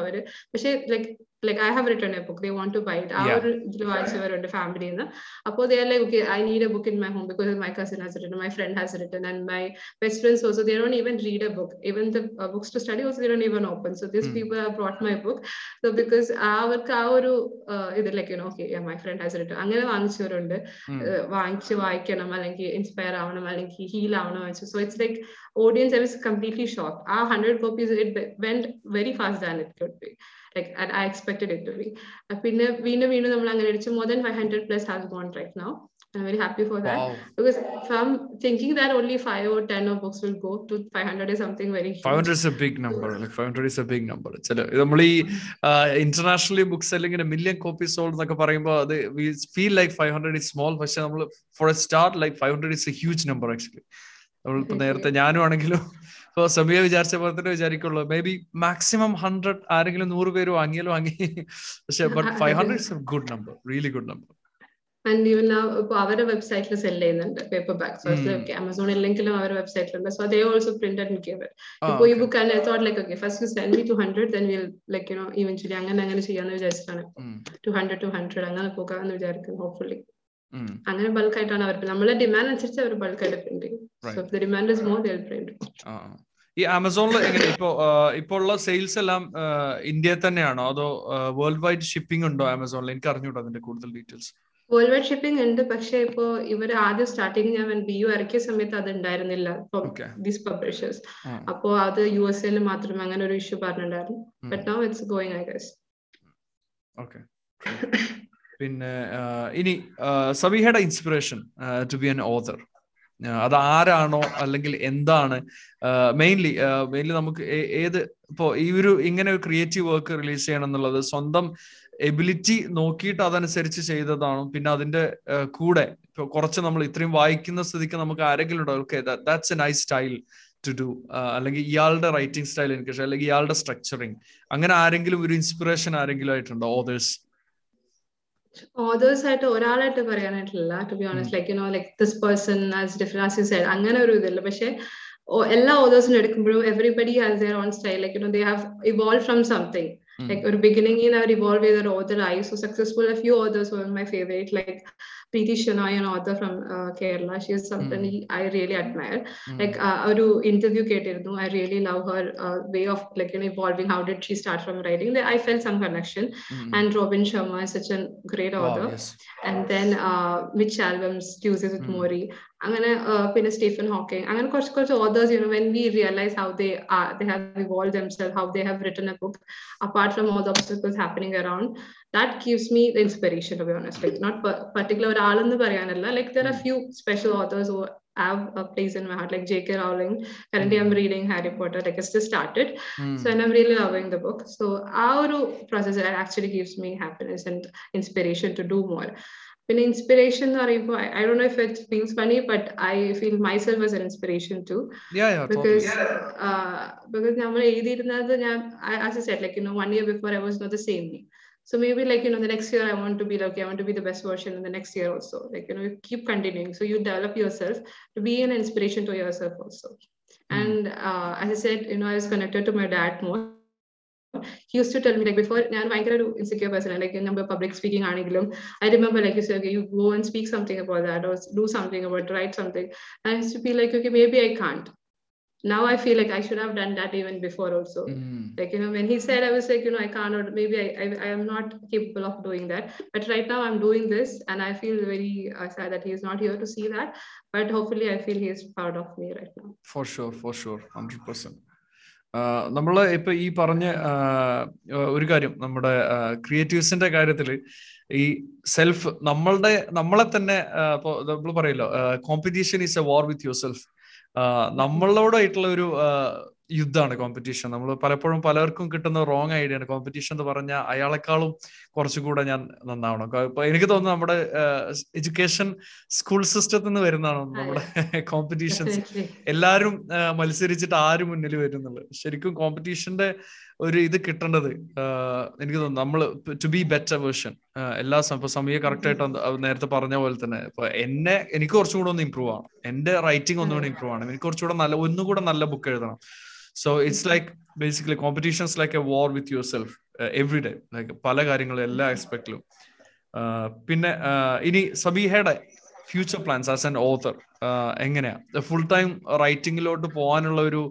അവർ പക്ഷെ like like I have written a book they want to buy it ആ ഒരു ഇതിൽ വായിച്ചവരുണ്ട് ഫാമിലിയിൽ നിന്ന് അപ്പോൾ they are like okay I need a book in my home because my cousin has written my friend has written and my best friends also they don't even read a book even the books to study also they don't even open so these people have brought my book so because അവർക്ക് ആ ഒരു ഇത് like you know okay my friend has written അങ്ങനെ വാങ്ങിച്ചവരുണ്ട്. വാങ്ങിച്ച് വായിക്കണം അല്ലെങ്കിൽ inspire ആവണം അല്ലെങ്കിൽ ഹീൽ ആവണം so it's like audience I was completely shocked. Our 100 copies, it went very fast than it could be. Like, and I expected it to be. Uh, More than 500 plus has gone right now. I'm very happy for that wow. because from thinking that only five or ten of books will go to 500 is something very. Huge. 500 is a big number. Like 500 is a big number. It's a, normally uh, internationally book selling in a million copies sold. Like we feel like 500 is small, for a start, like 500 is a huge number actually. നമ്മളിപ്പോ നേരത്തെ ഞാനും ആണെങ്കിലും ഇപ്പൊ സമയ വിചാരിച്ച പോലെ തന്നെ വിചാരിക്കുള്ളൂ. മേ ബി മാക്സിമം ഹൺഡ്രഡ് ആരെങ്കിലും നൂറ് പേര് വാങ്ങിയാലും വാങ്ങി. പക്ഷെ but five hundred good number really good number and even ഇപ്പൊ അവരുടെ വെബ്സൈറ്റിൽ സെൽ ചെയ്യുന്നുണ്ട് പേപ്പർ ബാഗ്സ് ആമസോൺ ഇല്ലെങ്കിലും അവരുടെ വെബ്സൈറ്റിലുണ്ട് so they also print and give ഇപ്പൊ ഈ book and thought like okay first send me two hundred then will like you know eventually അങ്ങനെ അങ്ങനെ ചെയ്യാന്ന് വിചാരിച്ചിട്ടാണ്. ടു ഹൺഡ്രഡ് ടു ഹൺഡ്രഡ് അങ്ങനെ പോകാമെന്ന് വിചാരിക്കുന്നു ഹോപ്പ്ഫുള്ളി അങ്ങനെ ബൾക്ക് ആയിട്ടാണ് അവർ നമ്മളെ ഡിമാൻഡ് അനുസരിച്ച് അവർ ബൾക്ക് ആയിട്ട് പ്രിന്റ് ചെയ്യും demand is more they print ഈ ആമസോണിൽ എങ്ങനെ ഇപ്പോ ഇപ്പോ ഉള്ള സെയിൽസ് എല്ലാം ഇന്ത്യയിൽ തന്നെയാണോ? അതോ വേൾഡ് വൈഡ് ഷിപ്പിംഗ് ഉണ്ടോ ആമസോണിൽ എനിക്ക് അറിഞ്ഞൂടോ അതിന്റെ കൂടുതൽ ഡീറ്റെയിൽസ് വേൾഡ് വൈഡ് ഷിപ്പിംഗ് ഉണ്ട്. പക്ഷെ ഇപ്പോ ഇവർ ആദ്യം സ്റ്റാർട്ടിങ് ഞാൻ ബി യു ഇറക്കിയ സമയത്ത് അത് ഉണ്ടായിരുന്നില്ല ദീസ് പബ്ലിഷേഴ്സ് അപ്പോ അത് യു എസ് എയിൽ മാത്രം അങ്ങനെ ഒരു ഇഷ്യൂ പറഞ്ഞിട്ടുണ്ടായിരുന്നു. But now it's going I guess okay പിന്നെ ഇനി സബിഹയുടെ inspiration to be an author അത് ആരാണോ അല്ലെങ്കിൽ എന്താണ് മെയിൻലി മെയിൻലി നമുക്ക് ഏത് ഇപ്പോ ഈ ഒരു ഇങ്ങനെ ഒരു ക്രിയേറ്റീവ് വർക്ക് റിലീസ് ചെയ്യണം എന്നുള്ളത് സ്വന്തം എബിലിറ്റി നോക്കിയിട്ട് അതനുസരിച്ച് ചെയ്തതാണോ പിന്നെ അതിന്റെ കൂടെ ഇപ്പൊ കുറച്ച് നമ്മൾ ഇത്രയും വായിക്കുന്ന സ്ഥിതിക്ക് നമുക്ക് ആരെങ്കിലും ഉണ്ടോ? Okay that's a nice style to do അല്ലെങ്കിൽ ഇയാളുടെ റൈറ്റിംഗ് സ്റ്റൈൽ എനിക്ക് അല്ലെങ്കിൽ ഇയാളുടെ സ്ട്രക്ചറിങ് അങ്ങനെ ആരെങ്കിലും ഒരു ഇൻസ്പിറേഷൻ ആരെങ്കിലും ആയിട്ടുണ്ടോ ഓതേഴ്സ് ഓതേഴ്സ് ആയിട്ട് ഒരാളായിട്ട് പറയാനായിട്ടില്ല to be honest like you know like this person as different as you side അങ്ങനെ ഒരു ഇതില്ല. പക്ഷെ എല്ലാ ഓതേഴ്സിനും എടുക്കുമ്പോഴും everybody has their own style like you know they have evolve from something like ഒരു beginning അവർ ഇവോൾവ് evolve ഓതർ ആയി. So successful a few authors were my favorite. Like Preeti Shenoy an author from uh, Kerala she is somebody mm. I really admire mm. like ഒരു interview കേട്ടിരുന്നു I really love her uh, way of like you know, evolving how did she start from writing I felt some connection mm. and Robin Sharma is such a great author wow, yes. and then uh, Mitch Albums Tuesdays with mm. Mori അങ്ങനെ പിന്നെ Stephen Hawking അങ്ങനെ കുറച്ച് കുറച്ച് authors you know when we realize how they they have evolve themselves how they have written a book apart from all the obstacles happening around that gives me the inspiration to be honest like not particular ഒരാളെന്ന് പറയാനല്ല like there are few special authors who have a place in my heart like J.K. Rowling currently mm. I'm reading Harry Potter like it's just started mm. so and I'm really loving the book so our process that actually gives me happiness and inspiration to do more പിന്നെ inspiration എന്ന് പറയുമ്പോൾ I Dr know if it feels funny but I feel myself as an inspiration to because because നമ്മൾ എഴുതിയിരുന്നത് ഞാൻ as a set like you know one year before I was not the same me So maybe like, you know, the next year I want to be like, I want to be the best version in the next year also. Like, you know, you keep continuing. So you develop yourself to be an inspiration to yourself also. Mm. And uh, as I said, you know, I was connected to my dad more. he used to tell me like before ഞാൻ ഭയങ്കര ഒരു insecure person like നമ്മൾ public speaking ആണെങ്കിലും I remember like you okay you go and speak something about that or do something about write something I used to be like okay maybe I can't Now I feel like I should have done that even before also Mm. like you know when he said I was like you know I can't or maybe I, I, I am not capable of doing that but right now I'm doing this and I feel very uh, sad that he is not here to see that but hopefully I feel he is proud of me right now For sure, for sure, 100%. നമ്മൾ ഇപ്പൊ ഈ പറഞ്ഞ ഒരു കാര്യം നമ്മുടെ ക്രിയേറ്റീവ്സിന്റെ കാര്യത്തിൽ ഈ self നമ്മളുടെ നമ്മളെ തന്നെ ഇപ്പൊ നമ്മൾ പറയല്ലോ competition is a war with yourself നമ്മളോടായിട്ടുള്ള ഒരു യുദ്ധമാണ് കോമ്പറ്റീഷൻ നമ്മൾ പലപ്പോഴും പലർക്കും കിട്ടുന്ന റോങ് ഐഡിയ ആണ്. കോമ്പറ്റീഷൻ എന്ന് പറഞ്ഞാൽ അയാളെക്കാളും കുറച്ചുകൂടെ ഞാൻ നന്നാവണം. ഇപ്പൊ എനിക്ക് തോന്നുന്നു നമ്മുടെ എഡ്യൂക്കേഷൻ സ്കൂൾ സിസ്റ്റത്തിൽ നിന്ന് വരുന്നതാണ് നമ്മുടെ കോമ്പറ്റീഷൻസ് എല്ലാവരും മത്സരിച്ചിട്ട് ആര് മുന്നിൽ വരുന്നുള്ളത് ശരിക്കും കോമ്പറ്റീഷന്റെ ഒരു ഇത് കിട്ടേണ്ടത് എനിക്ക് തോന്നുന്നു നമ്മൾ ടു ബി ബെറ്റർ വേർഷൻ എല്ലാ ഇപ്പൊ സമയ കറക്റ്റ് ആയിട്ട് നേരത്തെ പറഞ്ഞ പോലെ തന്നെ ഇപ്പൊ എന്നെ എനിക്ക് കുറച്ചും കൂടെ ഒന്ന് ഇമ്പ്രൂവ് ആണ് എന്റെ റൈറ്റിംഗ് ഒന്നുകൂടെ ഇമ്പ്രൂവ് ആണ് എനിക്ക് കുറച്ചുകൂടെ നല്ല ഒന്നുകൂടെ നല്ല ബുക്ക് എഴുതണം. So it's like basically competitions like a war with yourself every day like പല കാര്യങ്ങളും എല്ലാ ആസ്പെക്ടിലും പിന്നെ ഇനി സബീഹയുടെ future plans as an author എങ്ങനെയാ? ഫുൾ ടൈം റൈറ്റിംഗിലോട്ട് പോകാനുള്ള ഒരു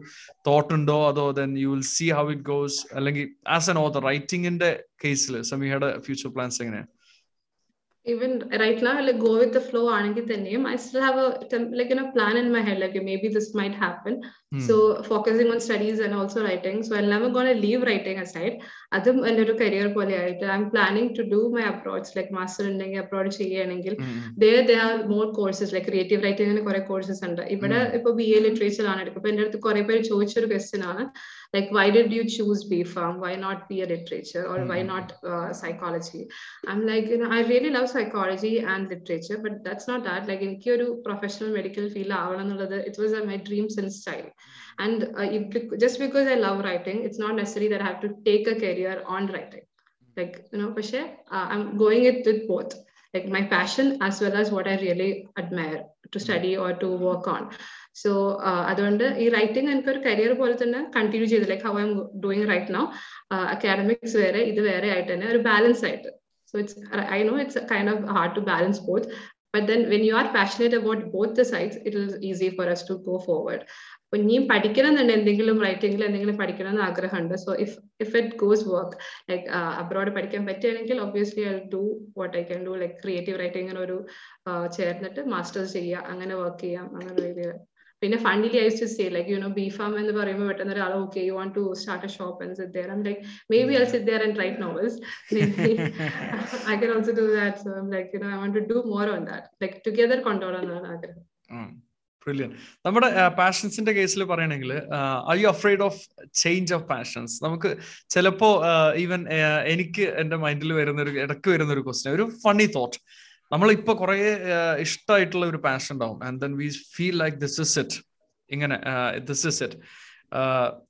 തോട്ട് ഉണ്ടോ? അതോ then you will see how it goes അല്ലെങ്കിൽ ആസ് എൻ ഓതർ റൈറ്റിംഗിന്റെ കേസിൽ സമീഹയുടെ ഫ്യൂച്ചർ പ്ലാൻസ് എങ്ങനെയാ? Even right now like go with the flow ആണെങ്കിൽ തന്നെയും I still have like a plan in my head like maybe this might happen so focusing on studies and also writing so എല്ലാം gonna leave writing അതും എന്റെ ഒരു career പോലെ ആയിട്ട് I'm planning to do my approach like master ഉണ്ടെങ്കിൽ approach ചെയ്യുകയാണെങ്കിൽ they the more courses like creative writing റൈറ്റിംഗിന് കുറെ courses ഉണ്ട്. ഇവിടെ ഇപ്പൊ ബി എ ലിറ്ററേച്ചറാണ് എടുക്കുക അപ്പൊ എന്റെ അടുത്ത് കുറെ പേര് ചോദിച്ചൊരു ക്വസ്റ്റ്യൻ ആണ്. Like why did you choose B Pharm why not B A literature or why not psychology I'm like I really love psychology and literature but that's not that like എനിക്ക് ഒരു പ്രൊഫഷണൽ മെഡിക്കൽ ഫീൽഡ് ആവണം എന്നുള്ളത് it was my dream since time and just because I love writing it's not necessary that have to take a career career on writing like you know പക്ഷേ i'm going it with both like my passion as well as what i really admire to study or to work on so അതുകൊണ്ട് ഈ writing എനിക്ക് ഒരു career പോലെ തന്നെ continue ചെയ്ത് like how I am doing right now academics വേറെ ഇത് വേറെ ആയിട്ട് തന്നെ ഒരു ബാലൻസ് ആയിട്ട് so it's I know it's kind of hard to balance both but then when you are passionate about both the sides it is easy for us to go forward അപ്പൊ ഇനിയും പഠിക്കണം എന്നുണ്ട് എന്തെങ്കിലും റൈറ്റിംഗിൽ എന്തെങ്കിലും പഠിക്കണം എന്ന് ആഗ്രഹമുണ്ട് so if if it goes work like abroad പഠിക്കാൻ പറ്റുകയാണെങ്കിൽ obviously I do what I can do like creative റൈറ്റിംഗിന് ഒരു ചേർന്നിട്ട് മാസ്റ്റേഴ്സ് ചെയ്യുക അങ്ങനെ വർക്ക് ചെയ്യാം അങ്ങനെ രീതിയിൽ പിന്നെ funnily I to say like you know B Pharm എന്ന് പറയുമ്പോൾ പെട്ടെന്ന് ഒരാൾ okay you want to start a shop and sit there I'm like maybe I sit there and write novels I can also do that so like you know I want to do more on that like together കൊണ്ടുപോകണമെന്നാണ് ആഗ്രഹം. Brilliant നമ്മുടെ പാഷൻസിന്റെ കേസിൽ പറയണെങ്കിൽ I you afraid of change of passions നമുക്ക് ചിലപ്പോ even എനിക്ക് എന്റെ മൈൻഡിൽ വരുന്ന ഒരു ഇടയ്ക്ക് വരുന്ന ഒരു ക്വസ്റ്റ്യൻ ഒരു ഫണ്ണി തോട്ട് നമ്മൾ ഇപ്പൊ കുറെ ഇഷ്ടമായിട്ടുള്ള ഒരു പാഷൻ ഉണ്ടാവും. And then we feel like this is it ഇങ്ങനെ ദിസ് ഇസ് ഇറ്റ്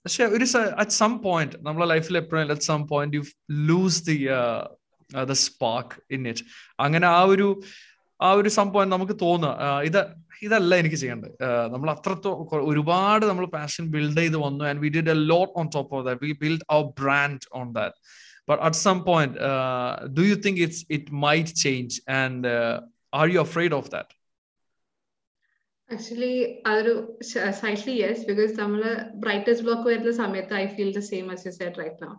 പക്ഷെ ഒരു അറ്റ് സം പോയിന്റ് നമ്മളെ ലൈഫിൽ എപ്പോഴും at some point you lose the the spark in it അങ്ങനെ ആ ഒരു ആ ഒരു സംഭവം നമുക്ക് തോന്നുക. ഇത് ഇതല്ല എനിക്ക് ചെയ്യേണ്ടത്. നമ്മൾ അത്രത്തോ ഒരുപാട് നമ്മൾ പാഷൻ ബിൽഡ് ചെയ്ത് വന്നു and we did a lot on top of that we build our brand on that but at some point uh, do you think it's it might change and uh, are you afraid of that? Actually അതൊരു slightly yes because നമ്മൾ brightest block വരുന്ന സമയത്ത് I feel the same as you set right now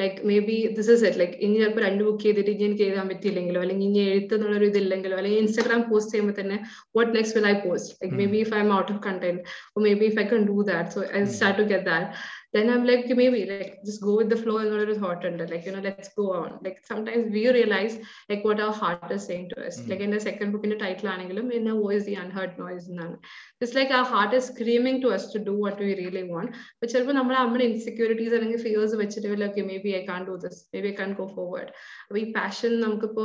like maybe this is it like ഇനി ചിലപ്പോൾ രണ്ട് book ചെയ്തിട്ട് ഇനി എനിക്ക് എഴുതാൻ പറ്റിയില്ലെങ്കിലോ അല്ലെങ്കിൽ ഇനി എഴുത്ത് എന്നുള്ളൊരു ഇതില്ലെങ്കിലോ അല്ലെങ്കിൽ ഇൻസ്റ്റാഗ്രാം പോസ്റ്റ് ചെയ്യുമ്പോൾ തന്നെ what next will I post like maybe if I'm out of content maybe if I can do that. So I start to get that. Then I'm like maybe like just go with the flow and what thought under like you know let's go on like sometimes we realize like what our heart is saying to us mm-hmm. like in the second book in the title ആണെങ്കിലും in a voice the unheard noise എന്നാണ് it's like our heart is screaming to us to do what we really want but ചിലപ്പോൾ നമ്മൾ നമ്മുടെ insecurities അല്ലെങ്കിൽ fears വെച്ചിട്ട് may maybe I can't do this, maybe I can't go forward. Forward passion ഈ passion നമുക്കിപ്പോ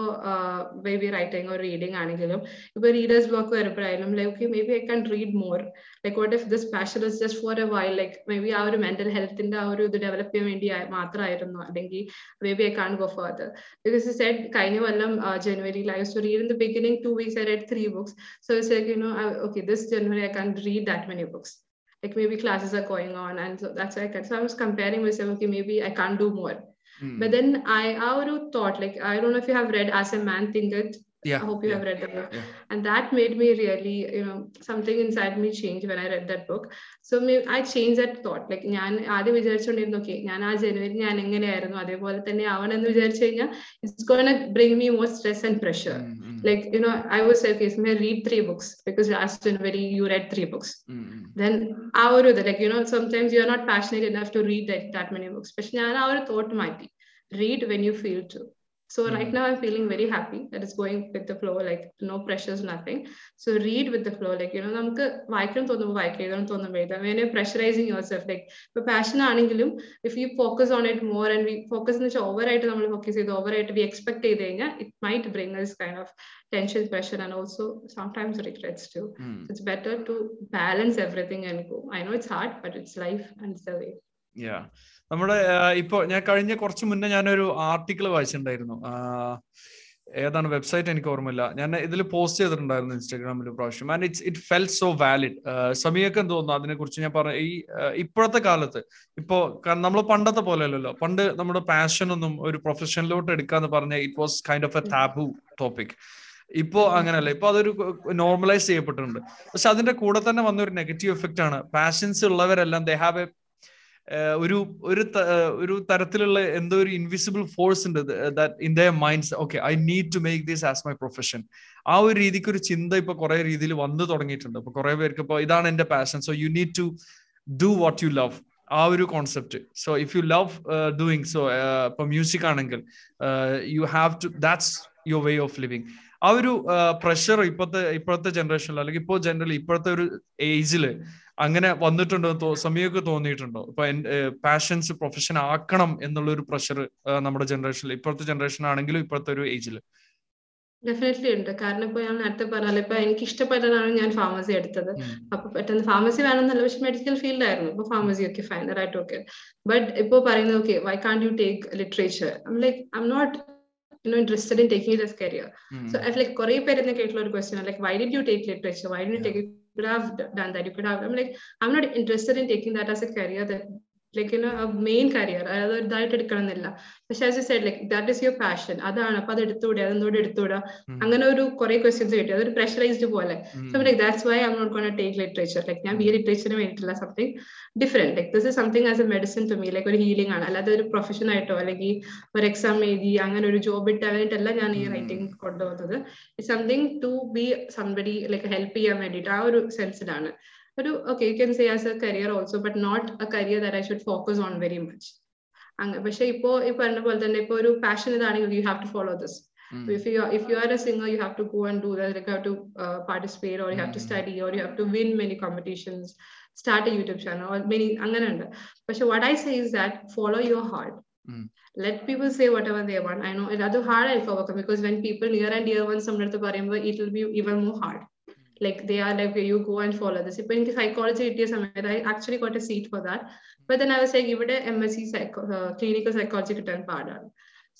maybe writing or reading ആണെങ്കിലും ഇപ്പൊ readers block വരുമ്പോഴായാലും like okay maybe I Like, read more like what if this passion is just for a our like maybe ആ ഒരു mental ഹെൽത്തിന്റെ ആ ഒരു ഇത് ഡെവലപ്പ് ചെയ്യാൻ വേണ്ടി മാത്രമായിരുന്നു അല്ലെങ്കിൽ maybe I can't go further because said കഴിഞ്ഞ കൊല്ലം ജനുവരിയിൽ I to read in the beginning two weeks I read three books so it's like you know okay this January I can't read that many books. Like maybe classes are going on, and so that's why I can. So I was comparing myself. Okay, maybe I can't do more. Mm. But then I, I thought like I don't know if you have read As a Man Thinketh. Yeah, I hope you yeah, have read the book. yeah. And that made me really, you know, something inside me change when I read that book. So maybe I changed that thought. Like ഞാൻ ആദ്യം വിചാരിച്ചോണ്ടിരുന്നു okay ഞാൻ ആ ജനുവരി ഞാൻ എങ്ങനെയായിരുന്നു അതേപോലെ തന്നെ ആവണമെന്ന് വിചാരിച്ചു കഴിഞ്ഞാൽ it's gonna bring me more stress and pressure like you know i was like okay may read three books because last january you read three books Mm-hmm. then our like you know sometimes you're not passionate enough to read that, that many books but our thought might be read when you feel to so right now i'm feeling very happy that it's going with the flow like no pressures nothing so read with the flow like you know നമുക്ക് വായിക്കണം തോന്നുമ്പോൾ വായിക്കാം എഴുതണം തോന്നുമ്പോൾ എഴുതാം when you're pressurizing yourself like ഇപ്പൊ passion ആണെങ്കിലും if you focus on it more and we focus എന്ന് വെച്ചാൽ ഓവറായിട്ട് നമ്മൾ ഫോക്കസ് ചെയ്ത് ഓവറായിട്ട് വി എക്സ്പെക്ട് ചെയ്ത് കഴിഞ്ഞാൽ it might bring us kind of tension pressure and also sometimes regrets too Mm. it's better to balance everything and go i know it's hard but it's life and it's the way Yeah. നമ്മുടെ ഇപ്പോ ഞാൻ കഴിഞ്ഞ കുറച്ച് മുന്നേ ഞാനൊരു article വായിച്ചിട്ടുണ്ടായിരുന്നു. ഏതാണ് website എനിക്ക് ഓർമ്മയില്ല. ഞാൻ ഇതിൽ പോസ്റ്റ് ചെയ്തിട്ടുണ്ടായിരുന്നു ഇൻസ്റ്റാഗ്രാമിൽ പ്രാവശ്യം. And it's it felt so valid സമയൊക്കെ തോന്നുന്നു അതിനെ കുറിച്ച് ഞാൻ പറഞ്ഞു ഈ ഇപ്പോഴത്തെ കാലത്ത്. ഇപ്പോ നമ്മൾ പണ്ടത്തെ പോലെ അല്ലല്ലോ. പണ്ട് നമ്മുടെ പാഷൻ ഒന്നും ഒരു പ്രൊഫഷനിലോട്ട് എടുക്കാന്ന് പറഞ്ഞ it was kind of a taboo topic ഇപ്പോ അങ്ങനെയല്ല. ഇപ്പൊ അതൊരു നോർമലൈസ് ചെയ്യപ്പെട്ടിട്ടുണ്ട്. പക്ഷെ അതിന്റെ കൂടെ തന്നെ വന്ന ഒരു നെഗറ്റീവ് എഫക്റ്റ് ആണ്. പാഷൻസ് ഉള്ളവരെല്ലാം ദേ ഹാവ് എ ഒരു ഒരു ഒരു തരത്തിലുള്ള എന്തോ ഒരു ഇൻവിസിബിൾ ഫോഴ്സ് ഉണ്ട് that in the minds okay I need to make this as my profession ആ ഒരു രീതിക്ക് ഒരു ചിന്ത ഇപ്പൊ കുറെ രീതിയിൽ വന്നു തുടങ്ങിയിട്ടുണ്ട്. അപ്പൊ കുറെ പേർക്ക് ഇപ്പൊ ഇതാണ് എന്റെ passion so you need to do what you love ആ ഒരു concept so if you love doing so ഇപ്പൊ മ്യൂസിക് ആണെങ്കിൽ you have to that's your way of living ആ ഒരു പ്രഷർ ഇപ്പോഴത്തെ ഇപ്പോഴത്തെ ജനറേഷനിൽ അല്ലെങ്കിൽ ഇപ്പോൾ ജനറലി ഇപ്പോഴത്തെ ഒരു ഏജിൽ അങ്ങനെ വന്നിട്ടുണ്ടോ സമയമൊക്കെ തോന്നിയിട്ടുണ്ടോ? ഇപ്പൊ പാഷൻസ് പ്രൊഫഷൻ ആക്കണം എന്നുള്ള ഒരു പ്രഷർ നമ്മുടെ ജനറേഷനിൽ ഇപ്പോഴത്തെ ജനറേഷൻ ആണെങ്കിലും ഇപ്പോഴത്തെ ഒരു ഏജിൽ ഡെഫിനറ്റ്ലി ഉണ്ട്. കാരണം ഇപ്പൊ ഞാൻ നേരത്തെ പറഞ്ഞാൽ ഇപ്പൊ എനിക്ക് ഇഷ്ടപ്പെട്ടതാണ് ഞാൻ ഫാർമസി എടുത്തത്. അപ്പൊ പെട്ടെന്ന് ഫാർമസി വേണമെന്നല്ല പക്ഷെ മെഡിക്കൽ ഫീൽഡ് ആയിരുന്നു. ഇപ്പൊ ഫാർമസി ഒക്കെ റൈറ്റ് ഓക്കെ ബട്ട് ഇപ്പോ പറയുന്നത് okay why can't you take literature like I'm not you know interested in taking it as career. Hmm. So i've like perenne ketla or question like why did you take literature? Why didn't you take it? You could have done that. You could have i'm like i'm not interested in taking that as a career. That like you know main career അതായത് ഇതായിട്ട് എടുക്കണമെന്നില്ല. പക്ഷെ as you side like that is your passion അതാണ്. അപ്പൊ അത് എടുത്തുകൂടെ അതെന്തോടെ എടുത്തുകൂടെ. അങ്ങനെ ഒരു കുറെ ക്വസ്റ്റ്യൻസ് കിട്ടി. അതൊരു പ്രഷറൈസ്ഡ് പോലെ. So like that's why I not gonna take literature like ഞാൻ ബി ലിറ്ററേച്ചറിന് വേണ്ടിയിട്ടില്ല something different like this is something as a medicine to me like ഒരു ഹീലിംഗ് ആണ്. അല്ലാതെ ഒരു പ്രൊഫഷൻ ആയിട്ടോ അല്ലെങ്കിൽ ഒരു എക്സാം എഴുതി അങ്ങനെ ഒരു ജോബ് ഇട്ട് അങ്ങനെയിട്ടല്ല ഞാൻ ഈ റൈറ്റിംഗ് കൊണ്ടുപോകുന്നത്. It something to be somebody like help ചെയ്യാൻ വേണ്ടിയിട്ട് ആ ഒരു സെൻസിലാണ് ഒരു okay you can say as a career also but not a career that i should focus on very much അങ്ങനെ പക്ഷെ ഇപ്പോ ഈ പറഞ്ഞ പോലെ തന്നെ ഇപ്പൊ ഒരു പാഷൻ ഇതാണെങ്കിൽ you have to follow this if you are, if you are a singer you have to go and do that like you have to uh, participate or you have to study or you have to win many competitions start a youtube channel or many അങ്ങനെ ഉണ്ട് പക്ഷെ what i say is that follow your heart Mm. let people say whatever they want i know it's അത് hard ആയിരിക്കും overcome because when people near and dear ones അടുത്ത് it will be even more hard like they are like you go and follow this. ഇപ്പൊ എനിക്ക് psychology കിട്ടിയ സമയത്ത് I actually got a seat for that but then i was like ഇവിടെ M S C clinical psychology കിട്ടാൻ പാടാണ്.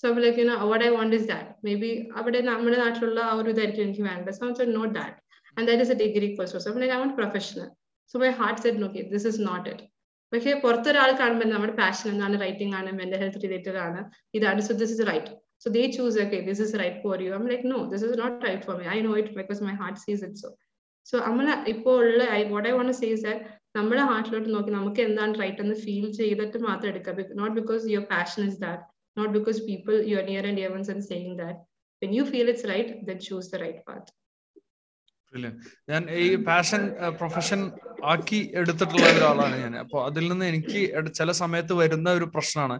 So like you know what I want is that maybe അവിടെ നമ്മുടെ നാട്ടിലുള്ള ആ ഒരു ഇതായിരിക്കും എനിക്ക് വേണ്ടത്. So not that and that is a degree course so like I want professional so my heart set നോക്കി ദിസ് ഇസ് നോട്ട് ഇറ്റ് പക്ഷേ പുറത്തൊരാൾ കാണുമ്പോൾ നമ്മുടെ പാഷൻ എന്താണ്? റൈറ്റിംഗ് ആണ് മെന്റൽ ഹെൽത്ത് റിലേറ്റഡ് ആണ്. ഇതാണ്. So this is right so they choose okay this is right for you I'm like no this is not right for me I know it because my heart sees it so so നമ്മൾ ഇപ്പോൾ ഉള്ള I what I want says that നമ്മുടെ ഹാർട്ടിലോട്ട് നോക്കി നമുക്ക് എന്താണ് right എന്ന് feel ചെയ്തിട്ട് മാത്രം എടുക്കുക not because your passion is that not because people your near and dear ones and saying that. When you feel it's right, choose the right path. ഞാൻ ഈ പാഷൻ പ്രൊഫഷൻ ആക്കി എടുത്തിട്ടുള്ള ഒരാളാണ് ഞാൻ. അപ്പോൾ അതിൽ നിന്ന് എനിക്ക് ചില സമയത്ത് വരുന്ന ഒരു പ്രശ്നമാണ്.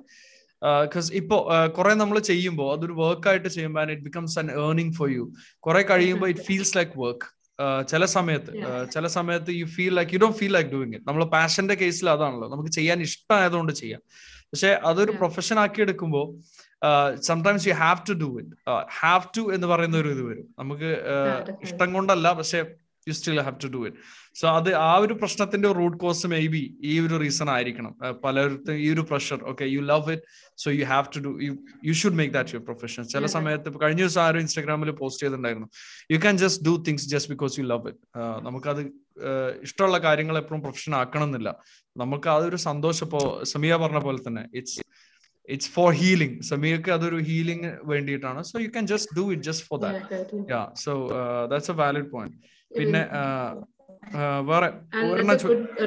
ബിക്കോസ് ഇപ്പോ കുറെ നമ്മൾ ചെയ്യുമ്പോൾ അതൊരു വർക്ക് ആയിട്ട് ചെയ്യുമ്പോൾ and it becomes an earning for you കുറെ കഴിയുമ്പോൾ ഇറ്റ് ഫീൽസ് ലൈക്ക് വർക്ക് ചില സമയത്ത് ചില സമയത്ത് you feel like you don't feel like doing it നമ്മൾ പാഷന്റെ കേസിൽ അതാണല്ലോ. നമുക്ക് ചെയ്യാൻ ഇഷ്ടമായതുകൊണ്ട് ചെയ്യാം. പക്ഷെ അതൊരു പ്രൊഫഷൻ ആക്കി എടുക്കുമ്പോൾ sometimes you have to do it have to എന്ന് പറയുന്ന ഒരു ഇത് വരും. നമുക്ക് ഇഷ്ടം കൊണ്ടല്ല പക്ഷെ you still have to do it so അത് ആ ഒരു പ്രശ്നത്തിന്റെ റൂട്ട് കോസ് മേ ബി ഈ ഒരു റീസൺ ആയിരിക്കണം. പലർക്കും ഈ ഒരു pressure okay you love it so you have to do you you should make that your profession ചില സമയത്ത് കഴിഞ്ഞ ദിവസം ആരും ഇൻസ്റ്റാഗ്രാമിൽ പോസ്റ്റ് ചെയ്തിട്ടുണ്ടായിരുന്നു. You can just do things just because you love it നമുക്കത് ഇഷ്ടമുള്ള കാര്യങ്ങൾ എപ്പോഴും പ്രൊഫഷൻ ആക്കണം എന്നില്ല നമുക്ക് അതൊരു സന്തോഷം ഇപ്പോ സമിയ പറഞ്ഞ പോലെ തന്നെ ഇറ്റ്സ് ഇറ്റ്സ് ഫോർ ഹീലിംഗ് സമീർക്ക് അതൊരു ഹീലിംഗ് വേണ്ടിയിട്ടാണ്. So you can just do it just for that yeah so that's a valid point പിന്നെ വേറെ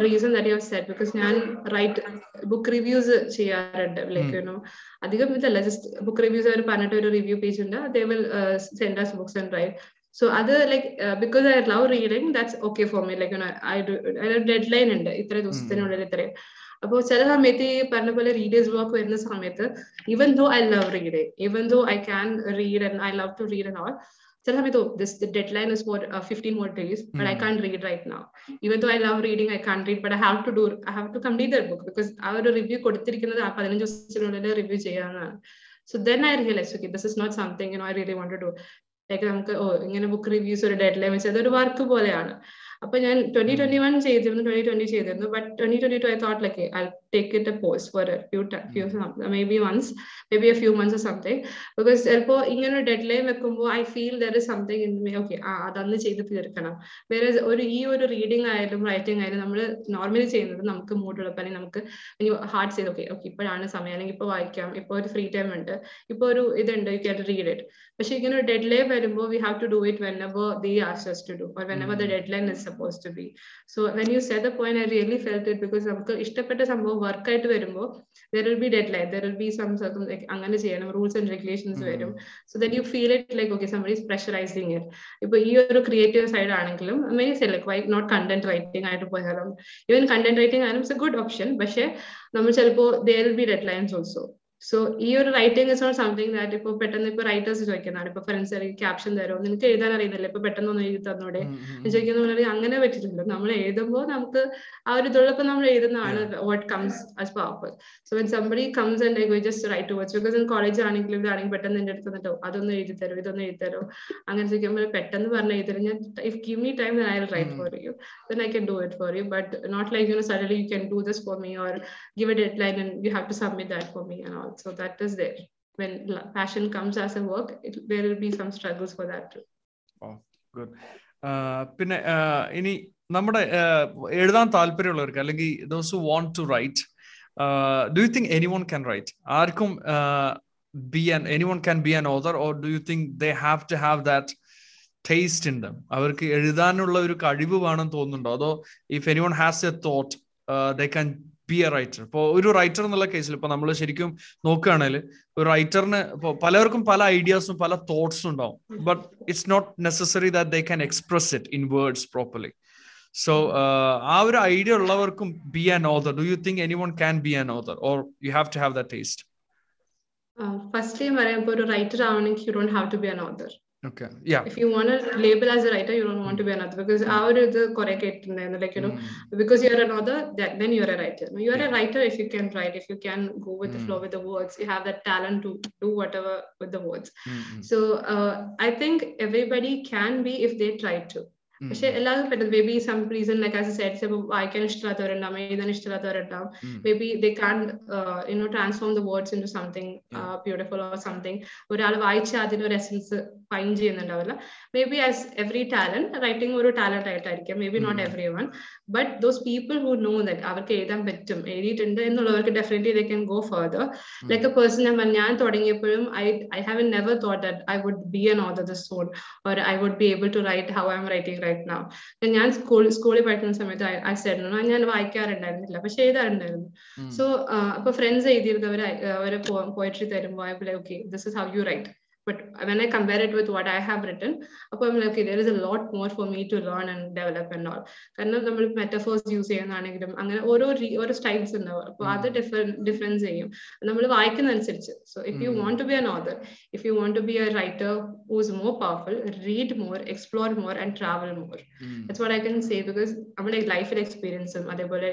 reason that you said because ഞാൻ റൈറ്റ് ബുക്ക് റിവ്യൂസ് ചെയ്യാറുണ്ട് ലൈക്ക് യുനോ അധികം ഇതല്ല ജസ്റ്റ് ബുക്ക് റിവ്യൂസ് അവർ പറഞ്ഞിട്ട് ഒരു റിവ്യൂ പേജ് ഉണ്ട് they will send us books and write so അത് like because I love reading that's okay for me like deadline ഉണ്ട് ഇത്ര ദിവസത്തിനുള്ളിൽ ഇത്രയും. അപ്പോൾ ചില സമയത്ത് ഈ പറഞ്ഞ പോലെ റീഡേഴ്സ് ബ്ലോക്ക് വരുന്ന സമയത്ത് even though I love reading even though I can read and I love to read and all ചില സമയത്ത് this the deadline is for fifteen more days but I can read right now even though I love reading I can read but I have to do I have to complete the book because ആ ഒരു review കൊടുത്തിരിക്കുന്നത് ആ പതിനഞ്ച് ദിവസത്തിനുള്ളിൽ review ചെയ്യാവുന്നതാണ് so then I realize okay this is not something you know I really want to do like നമുക്ക് ഓ ഇങ്ങനെ ബുക്ക് റിവ്യൂസ് ഒരു ഡെഡ് ലൈൻ വെച്ച് അതൊരു വർക്ക് പോലെയാണ്. അപ്പൊ ഞാൻ ട്വന്റി ട്വന്റി വൺ ചെയ്തിരുന്നു ട്വന്റി ട്വന്റി ചെയ്തിരുന്നു. But twenty twenty two I thought like I take it a pause for few few maybe once maybe a few months something because ചിലപ്പോൾ ഇങ്ങനെ ഒരു ഡെഡ് ലൈൻ വെക്കുമ്പോൾ I feel there is something in me okay ആ അതന്ന് ചെയ്ത് തീർക്കണം. വേറെ ഒരു ഈ ഒരു റീഡിംഗ് ആയാലും റൈറ്റിംഗ് ആയാലും നമ്മൾ നോർമലി ചെയ്യുന്നത് നമുക്ക് മൂഡുള്ളപ്പോൾ അല്ലെങ്കിൽ നമുക്ക് ഹാർഡ് ചെയ്ത് ഓക്കെ ഓക്കെ ഇപ്പോഴാണ് സമയം. അല്ലെങ്കിൽ ഇപ്പോൾ വായിക്കാം. ഇപ്പോൾ ഒരു ഫ്രീ ടൈം ഉണ്ട്. ഇപ്പോൾ ഒരു ഇതുണ്ട് യു ക്യാൻ റീഡ് ഇറ്റ് പക്ഷെ ഇങ്ങനെ ഒരു ഡെഡ് ലൈൻ വരുമ്പോൾ we have to do it whenever the has to do whenever the deadline is suppose to be so when you say the point I really felt it because നമുക്ക് ഇഷ്ടപ്പെട്ട സംഭവം വർക്കായിട്ട് വരുമ്പോൾ there will be deadline there will be some അങ്ങനെ ചെയ്യണം. Rules and regulations വരും. So then you feel it like okay somebody pressurising it ഇപ്പൊ ഈ ഒരു ക്രിയേറ്റീവ് സൈഡ് ആണെങ്കിലും many say like why not content writing ആയിട്ട് പോയാലും. ഈവൻ കണ്ടന്റ് റൈറ്റിംഗ് ആയാലും ഇറ്റ്സ് എ ഗുഡ് ഓപ്ഷൻ പക്ഷേ നമ്മൾ ചിലപ്പോൾ there will be deadlines also so ഈ ഒരു writing is not something that ഇപ്പൊ പെട്ടെന്ന് ഇപ്പൊ റൈറ്റേഴ്സ് ചോദിക്കുന്നതാണ്. ഇപ്പൊ ഫ്രണ്ട്സ് അല്ലെങ്കിൽ ക്യാപ്ഷൻ തരുമോ നിനക്ക് എഴുതാൻ അറിയുന്നില്ല. ഇപ്പൊ പെട്ടെന്ന് ഒന്ന് എഴുതി തന്നൂടെ? ചോദിക്കുന്ന അങ്ങനെ പറ്റിയിട്ടില്ല നമ്മൾ എഴുതുമ്പോൾ നമുക്ക് ആ ഒരു ഇതുള്ളപ്പോൾ നമ്മൾ എഴുതുന്നതാണ് what comes as powerful so when somebody comes and I just write two words because in college ആണെങ്കിലും ഇതാണെങ്കിൽ പെട്ടെന്ന് എന്റെ അടുത്ത് നിന്നിട്ടോ അതൊന്നും എഴുതി തരോ? ഇതൊന്നും എഴുതി തരോ? അങ്ങനെ ചോദിക്കുമ്പോൾ പെട്ടെന്ന് പറഞ്ഞ എഴുതി ഞാൻ if give me time I write for you then I can do it for you. But not like you know suddenly you can do this for me or give a deadline you you have to submit that for me and all so that is there. When passion comes as a work it, there will be some struggles for that too. Oh good. പിന്നെ ഇനി നമ്മുടെ എഴുതാൻ താല്പര്യമുള്ളവർക്ക് അല്ലെങ്കിൽ those who want to write do you think anyone can write ആർക്കും be an anyone can be an author or do you think they have to have that taste ഉണ്ട് അവർക്ക് എഴുതാനുള്ള ഒരു കഴിവ് വേണം തോന്നുന്നുണ്ടോ? അതോ if anyone has a thought they can be a writer ഇപ്പോൾ ഒരു റൈറ്റർ എന്നുള്ള കേസിൽ ഇപ്പോൾ നമ്മൾ ശരിക്കും നോക്കുകയാണെങ്കിൽ ഒരു റൈറ്ററിന് ഇപ്പോൾ പലർക്കും പല ഐഡിയാസും പല തോട്ട്സും ഉണ്ടാവും. But it's not necessary that they can express it in words properly so ആ ഒരു ഐഡിയ ഉള്ളവർക്കും be an author do you think anyone can be an author or you have to have the taste first ഞാൻ പറയാം ഒരു writer ആവണമെങ്കിൽ you don't have to be an author Okay. Yeah. If you want to label as a writer, you don't want to be another because mm. our is the correct like you know mm. because you're another that, then you're a writer. You are a writer if you can write, if you can go with the flow mm. with the words, you have that talent to do whatever with the words. Mm-hmm. So uh, I think everybody can be if they try to. പക്ഷെ എല്ലാവർക്കും പറ്റും maybe some reason like as said ചിലപ്പോൾ വായിക്കാൻ ഇഷ്ടമില്ലാത്തവരുണ്ടാവും എഴുതാൻ ഇഷ്ടമില്ലാത്തവരുണ്ടാവും. Maybe they can you know transform the words into something beautiful or something ഒരാൾ വായിച്ച അതിനൊരു essence find ചെയ്യുന്നുണ്ടാവില്ല. Maybe as every talent writing ഒരു ടാലന്റ് ആയിട്ടായിരിക്കും. Maybe not everyone but those people who know that അവർക്ക് എഴുതാൻ പറ്റും എഴുതിയിട്ടുണ്ട് എന്നുള്ളവർക്ക് definitely they can go further like a person ഞാൻ ഞാൻ തുടങ്ങിയപ്പോഴും I I have never thought that I would be an author the zone or I would be able to write how I am writing right now ഞാൻ school സ്കൂളിൽ പഠിക്കുന്ന സമയത്ത് അയച്ചായിരുന്നു ഞാൻ വായിക്കാറുണ്ടായിരുന്നില്ല. പക്ഷെ എഴുതാറുണ്ടായിരുന്നു. So അപ്പൊ friends എഴുതിയിരുന്നവർ അവരെ പോയട്രി തരുമ്പോൾ I be okay this is how you write but when I compare it with what I have written, I'm like, okay, there is a lot more for me to learn and develop and all. കാരണം നമ്മൾ metaphors use ചെയ്യുന്നതാണെങ്കിലും അങ്ങനെ ഓരോ ഓരോ styles ഉണ്ടാവും. അപ്പോൾ അത് difference ചെയ്യും. നമ്മൾ വായിക്കുന്ന അനുസരിച്ച് so if you want to be an author if you want to be a writer who's more powerful read more explore more and travel more that's what I can say because നമ്മുടെ ലൈഫിൽ എക്സ്പീരിയൻസും അതേപോലെ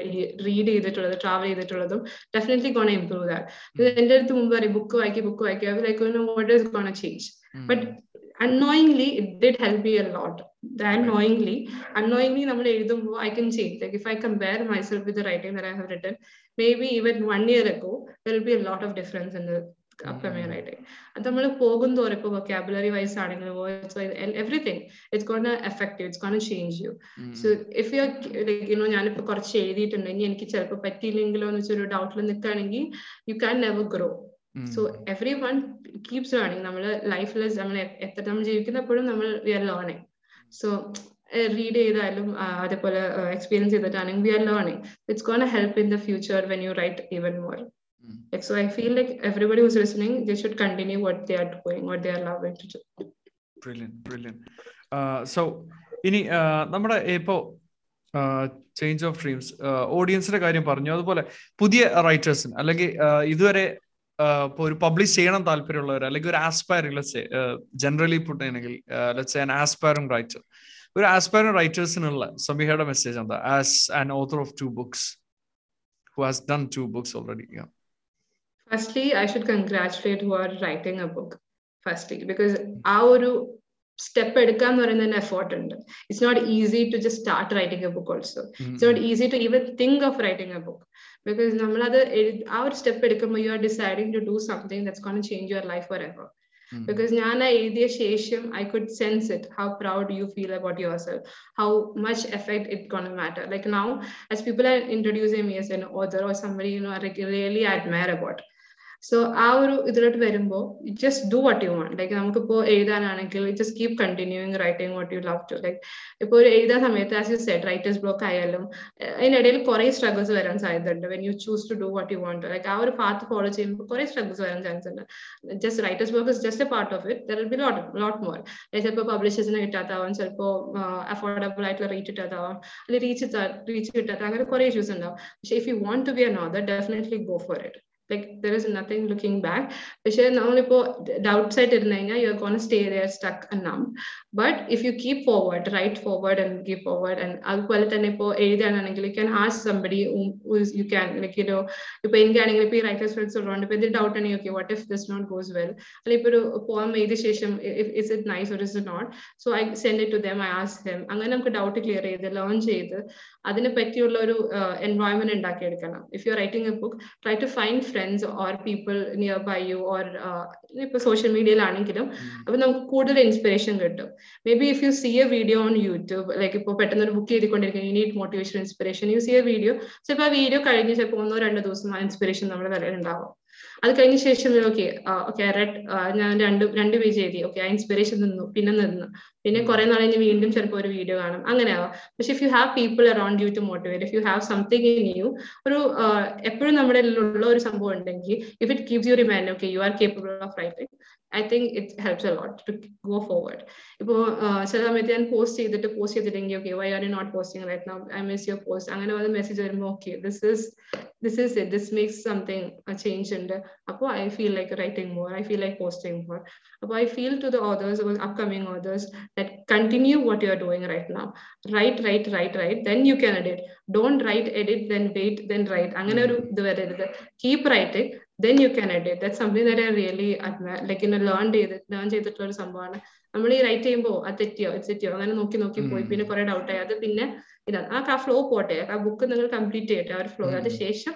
read ചെയ്തിട്ടുള്ളത് travel ചെയ്തിട്ടുള്ളതും definitely gonna improve that എന്റെ അടുത്ത് മുമ്പ് പറയും ബുക്ക് വായിക്കുക ബുക്ക് വായിക്കുക like what is gonna change mm. but unknowingly it did help me a lot unknowingly unknowingly നമ്മൾ എഴുതുമ്പോൾ i can change like if i compare myself with the writing that i have written maybe even one year ago there will be a lot of difference in the upcoming writing അത് നമ്മൾ പോകും തോറും ഇപ്പോൾ vocabulary wise ആണെങ്കിലും everything it's you, effect you it's you. Change you so if you like you know ഞാനിപ്പോൾ കുറച്ച് എഴുതിയിട്ടുണ്ടെങ്കിൽ എനിക്ക് ചിലപ്പോൾ പറ്റിയില്ലെങ്കിലോ എന്ന് വെച്ചൊരു ഡൗട്ടിൽ നിൽക്കുകയാണെങ്കിൽ you can never grow so everyone keeps learning നമ്മൾ ലൈഫിൽ നമ്മൾ എത്ര നമ്മൾ ജീവിക്കുന്നപ്പോഴും നമ്മൾ we are learning so read ചെയ്താലും അതേപോലെ experience ചെയ്തിട്ടാണെങ്കിൽ we are learning it's gonna help in the future when you write even more Like, so I feel like everybody who's listening, they should continue what they are doing, what they are loving to do. Brilliant, brilliant. So so, ഇനി നമ്മുടെ ഇപ്പോ change of dreams ഓഡിയൻസിന്റെ കാര്യം പറഞ്ഞു. അതുപോലെ പുതിയ റൈറ്റേഴ്സിന് അല്ലെങ്കിൽ ഇതുവരെ ഇപ്പോൾ ഒരു പബ്ലിഷ് ചെയ്യണം താല്പര്യമുള്ളവർ അല്ലെങ്കിൽ ഒരു ആസ്പയറിംഗ് ലെറ്റ്സ് ജനറലി പുട്ടാണെങ്കിൽ ലെറ്റ്സ് ആൻ ആസ്പയറിംഗ് റൈറ്റർ ഒരു ആസ്പയറിംഗ് റൈറ്റേഴ്സിനുള്ള സമീഹയുടെ മെസ്സേജ് എന്താ? As an author of two books who has done two books already firstly I should should who are writing a book firstly because ആ ഒരു step എടുക്കുക എന്ന് പറയുന്നതിന് എഫോർട്ട് ഉണ്ട്. It's not easy to just start writing a book also it's not easy to even think of writing a book because നമ്മളത് ആ ഒരു step എടുക്കുമ്പോൾ you are deciding to do something that's gonna change your life forever because ഞാൻ എഴുതിയ ശേഷം I could sense it how proud you feel about yourself how much effect it gonna matter like now as people are introduce me as an author or somebody you know really admire about so ആ ഒരു ഇതിലോട്ട് വരുമ്പോൾ just do what you want like നമുക്കിപ്പോൾ എഴുതാനാണെങ്കിൽ just keep continuing writing what you love to like ഇപ്പോൾ ഒരു എഴുതാൻ സമയത്ത് as you said writer's block ആയാലും അതിനിടയിൽ കുറേ സ്ട്രഗിൾസ് വരാൻ സാധ്യതയുണ്ട്. When you choose to do what you want like ആ ഒരു പാത്ത് ഫോളോ ചെയ്യുമ്പോൾ കുറേ സ്ട്രഗിൾസ് വരാൻ ചാൻസ് ഉണ്ട്. Just writer's block is just a part of it there be lot lot more ചിലപ്പോൾ പബ്ലിഷേഴ്സിനെ കിട്ടാത്താവാം ചിലപ്പോൾ അഫോർഡബിൾ ആയിട്ടുള്ള റീച്ച് കിട്ടാത്താവാം അല്ലെങ്കിൽ റീച്ച് റീച്ച് കിട്ടാത്ത അങ്ങനെ കുറേ ഇഷ്യൂസ് ഉണ്ടാവും. പക്ഷേ if you want to be an author definitely go for it like there is nothing looking back പക്ഷേ നമ്മളിപ്പോ ഡൗട്ട്സ് ആയിട്ട് ഇരുന്ന് കഴിഞ്ഞാൽ you are gonna stay there stuck and but if you keep forward right forward and keep forward and അതുപോലെ തന്നെ ഇപ്പോൾ എഴുതാനാണെങ്കിൽ you can as somebody you can like you know ഇപ്പൊ എനിക്കാണെങ്കിൽ ഇപ്പോൾ ഈ റൈറ്റേഴ്സ് ഫ്രണ്ട്സ് ഉള്ളതുകൊണ്ട് ഇപ്പൊ എന്തെങ്കിലും ഡൗട്ട് ആണെങ്കിൽ okay what if this note goes well അല്ലെങ്കിൽ ഇപ്പൊ ഒരു പോം എഴുതിയ ശേഷം is it nice or is it not so I send it to them I ask them അങ്ങനെ നമുക്ക് ഡൗട്ട് ക്ലിയർ ചെയ്ത് ലേൺ ചെയ്ത് അതിനെ പറ്റിയുള്ള ഒരു environment ഉണ്ടാക്കിയെടുക്കണം. If you writing a book try to find friends or people nearby you or ഇപ്പൊ social മീഡിയയിലാണെങ്കിലും അപ്പൊ നമുക്ക് കൂടുതൽ ഇൻസ്പിറേഷൻ കിട്ടും. Maybe if you see a video on YouTube like ഇപ്പോൾ പെട്ടെന്ന് ഒരു book ചെയ്തിക്കൊണ്ടിരിക്കുന്നത് you need motivation inspiration you see a video ചിലപ്പോൾ ആ വീഡിയോ കഴിഞ്ഞ് ചിലപ്പോൾ ഒന്നോ രണ്ടോ ദിവസം ആ ഇൻസ്പിറേഷൻ നമ്മുടെ തലയിൽ ഉണ്ടാവും. അത് കഴിഞ്ഞ ശേഷം ഓക്കെ ഓക്കെ റെഡ് ഞാൻ രണ്ട് രണ്ട് പേജ് എഴുതി. ഓക്കെ ആ ഇൻസ്പിറേഷൻ നിന്നു പിന്നെ നിന്നു. പിന്നെ കുറെ നാൾ കഴിഞ്ഞ് വീണ്ടും ചിലപ്പോൾ ഒരു വീഡിയോ കാണും. അങ്ങനെ ആവാം. പക്ഷെ if you have people around you to motivate if you have something in you ഒരു എപ്പോഴും നമ്മുടെ ഉള്ള ഒരു സംഭവം ഉണ്ടെങ്കിൽ if it keeps you remind okay you are capable of writing I think it helps a lot to go forward ഇപ്പോൾ ചില സമയത്ത് ഞാൻ പോസ്റ്റ് ചെയ്തിട്ട് പോസ്റ്റ് ചെയ്തില്ലെങ്കിൽ okay why are you not posting right now I miss your post അങ്ങനെ വന്ന് message വരുമ്പോൾ okay this is this is it this makes something change ഉണ്ട്. അപ്പോൾ I feel like writing more I feel like posting more അപ്പോൾ I feel to the authors upcoming authors that continue what you are doing right now right right right right then you can edit don't write edit then wait then write അങ്ങനെ ഒരു ഇത് വരരുത്. Keep writing then you can edit that something that I really admire like ഇന്നെ learn ചെയ്ത് learn ചെയ്തിട്ടുള്ള ഒരു സംഭവമാണ്. നമ്മൾ ഈ റൈറ്റ് ചെയ്യുമ്പോൾ അത് തെറ്റിയോ ഇത് തെറ്റിയോ അങ്ങനെ നോക്കി നോക്കി പോയി. പിന്നെ കുറെ ഡൗട്ടായി അത് പിന്നെ ഇതാണ്. ആ ഫ്ലോ പോട്ടെ. ആ ബുക്ക് നിങ്ങൾ കംപ്ലീറ്റ് ചെയ്യട്ടെ ആ ഒരു ഫ്ലോ അതിന് ശേഷം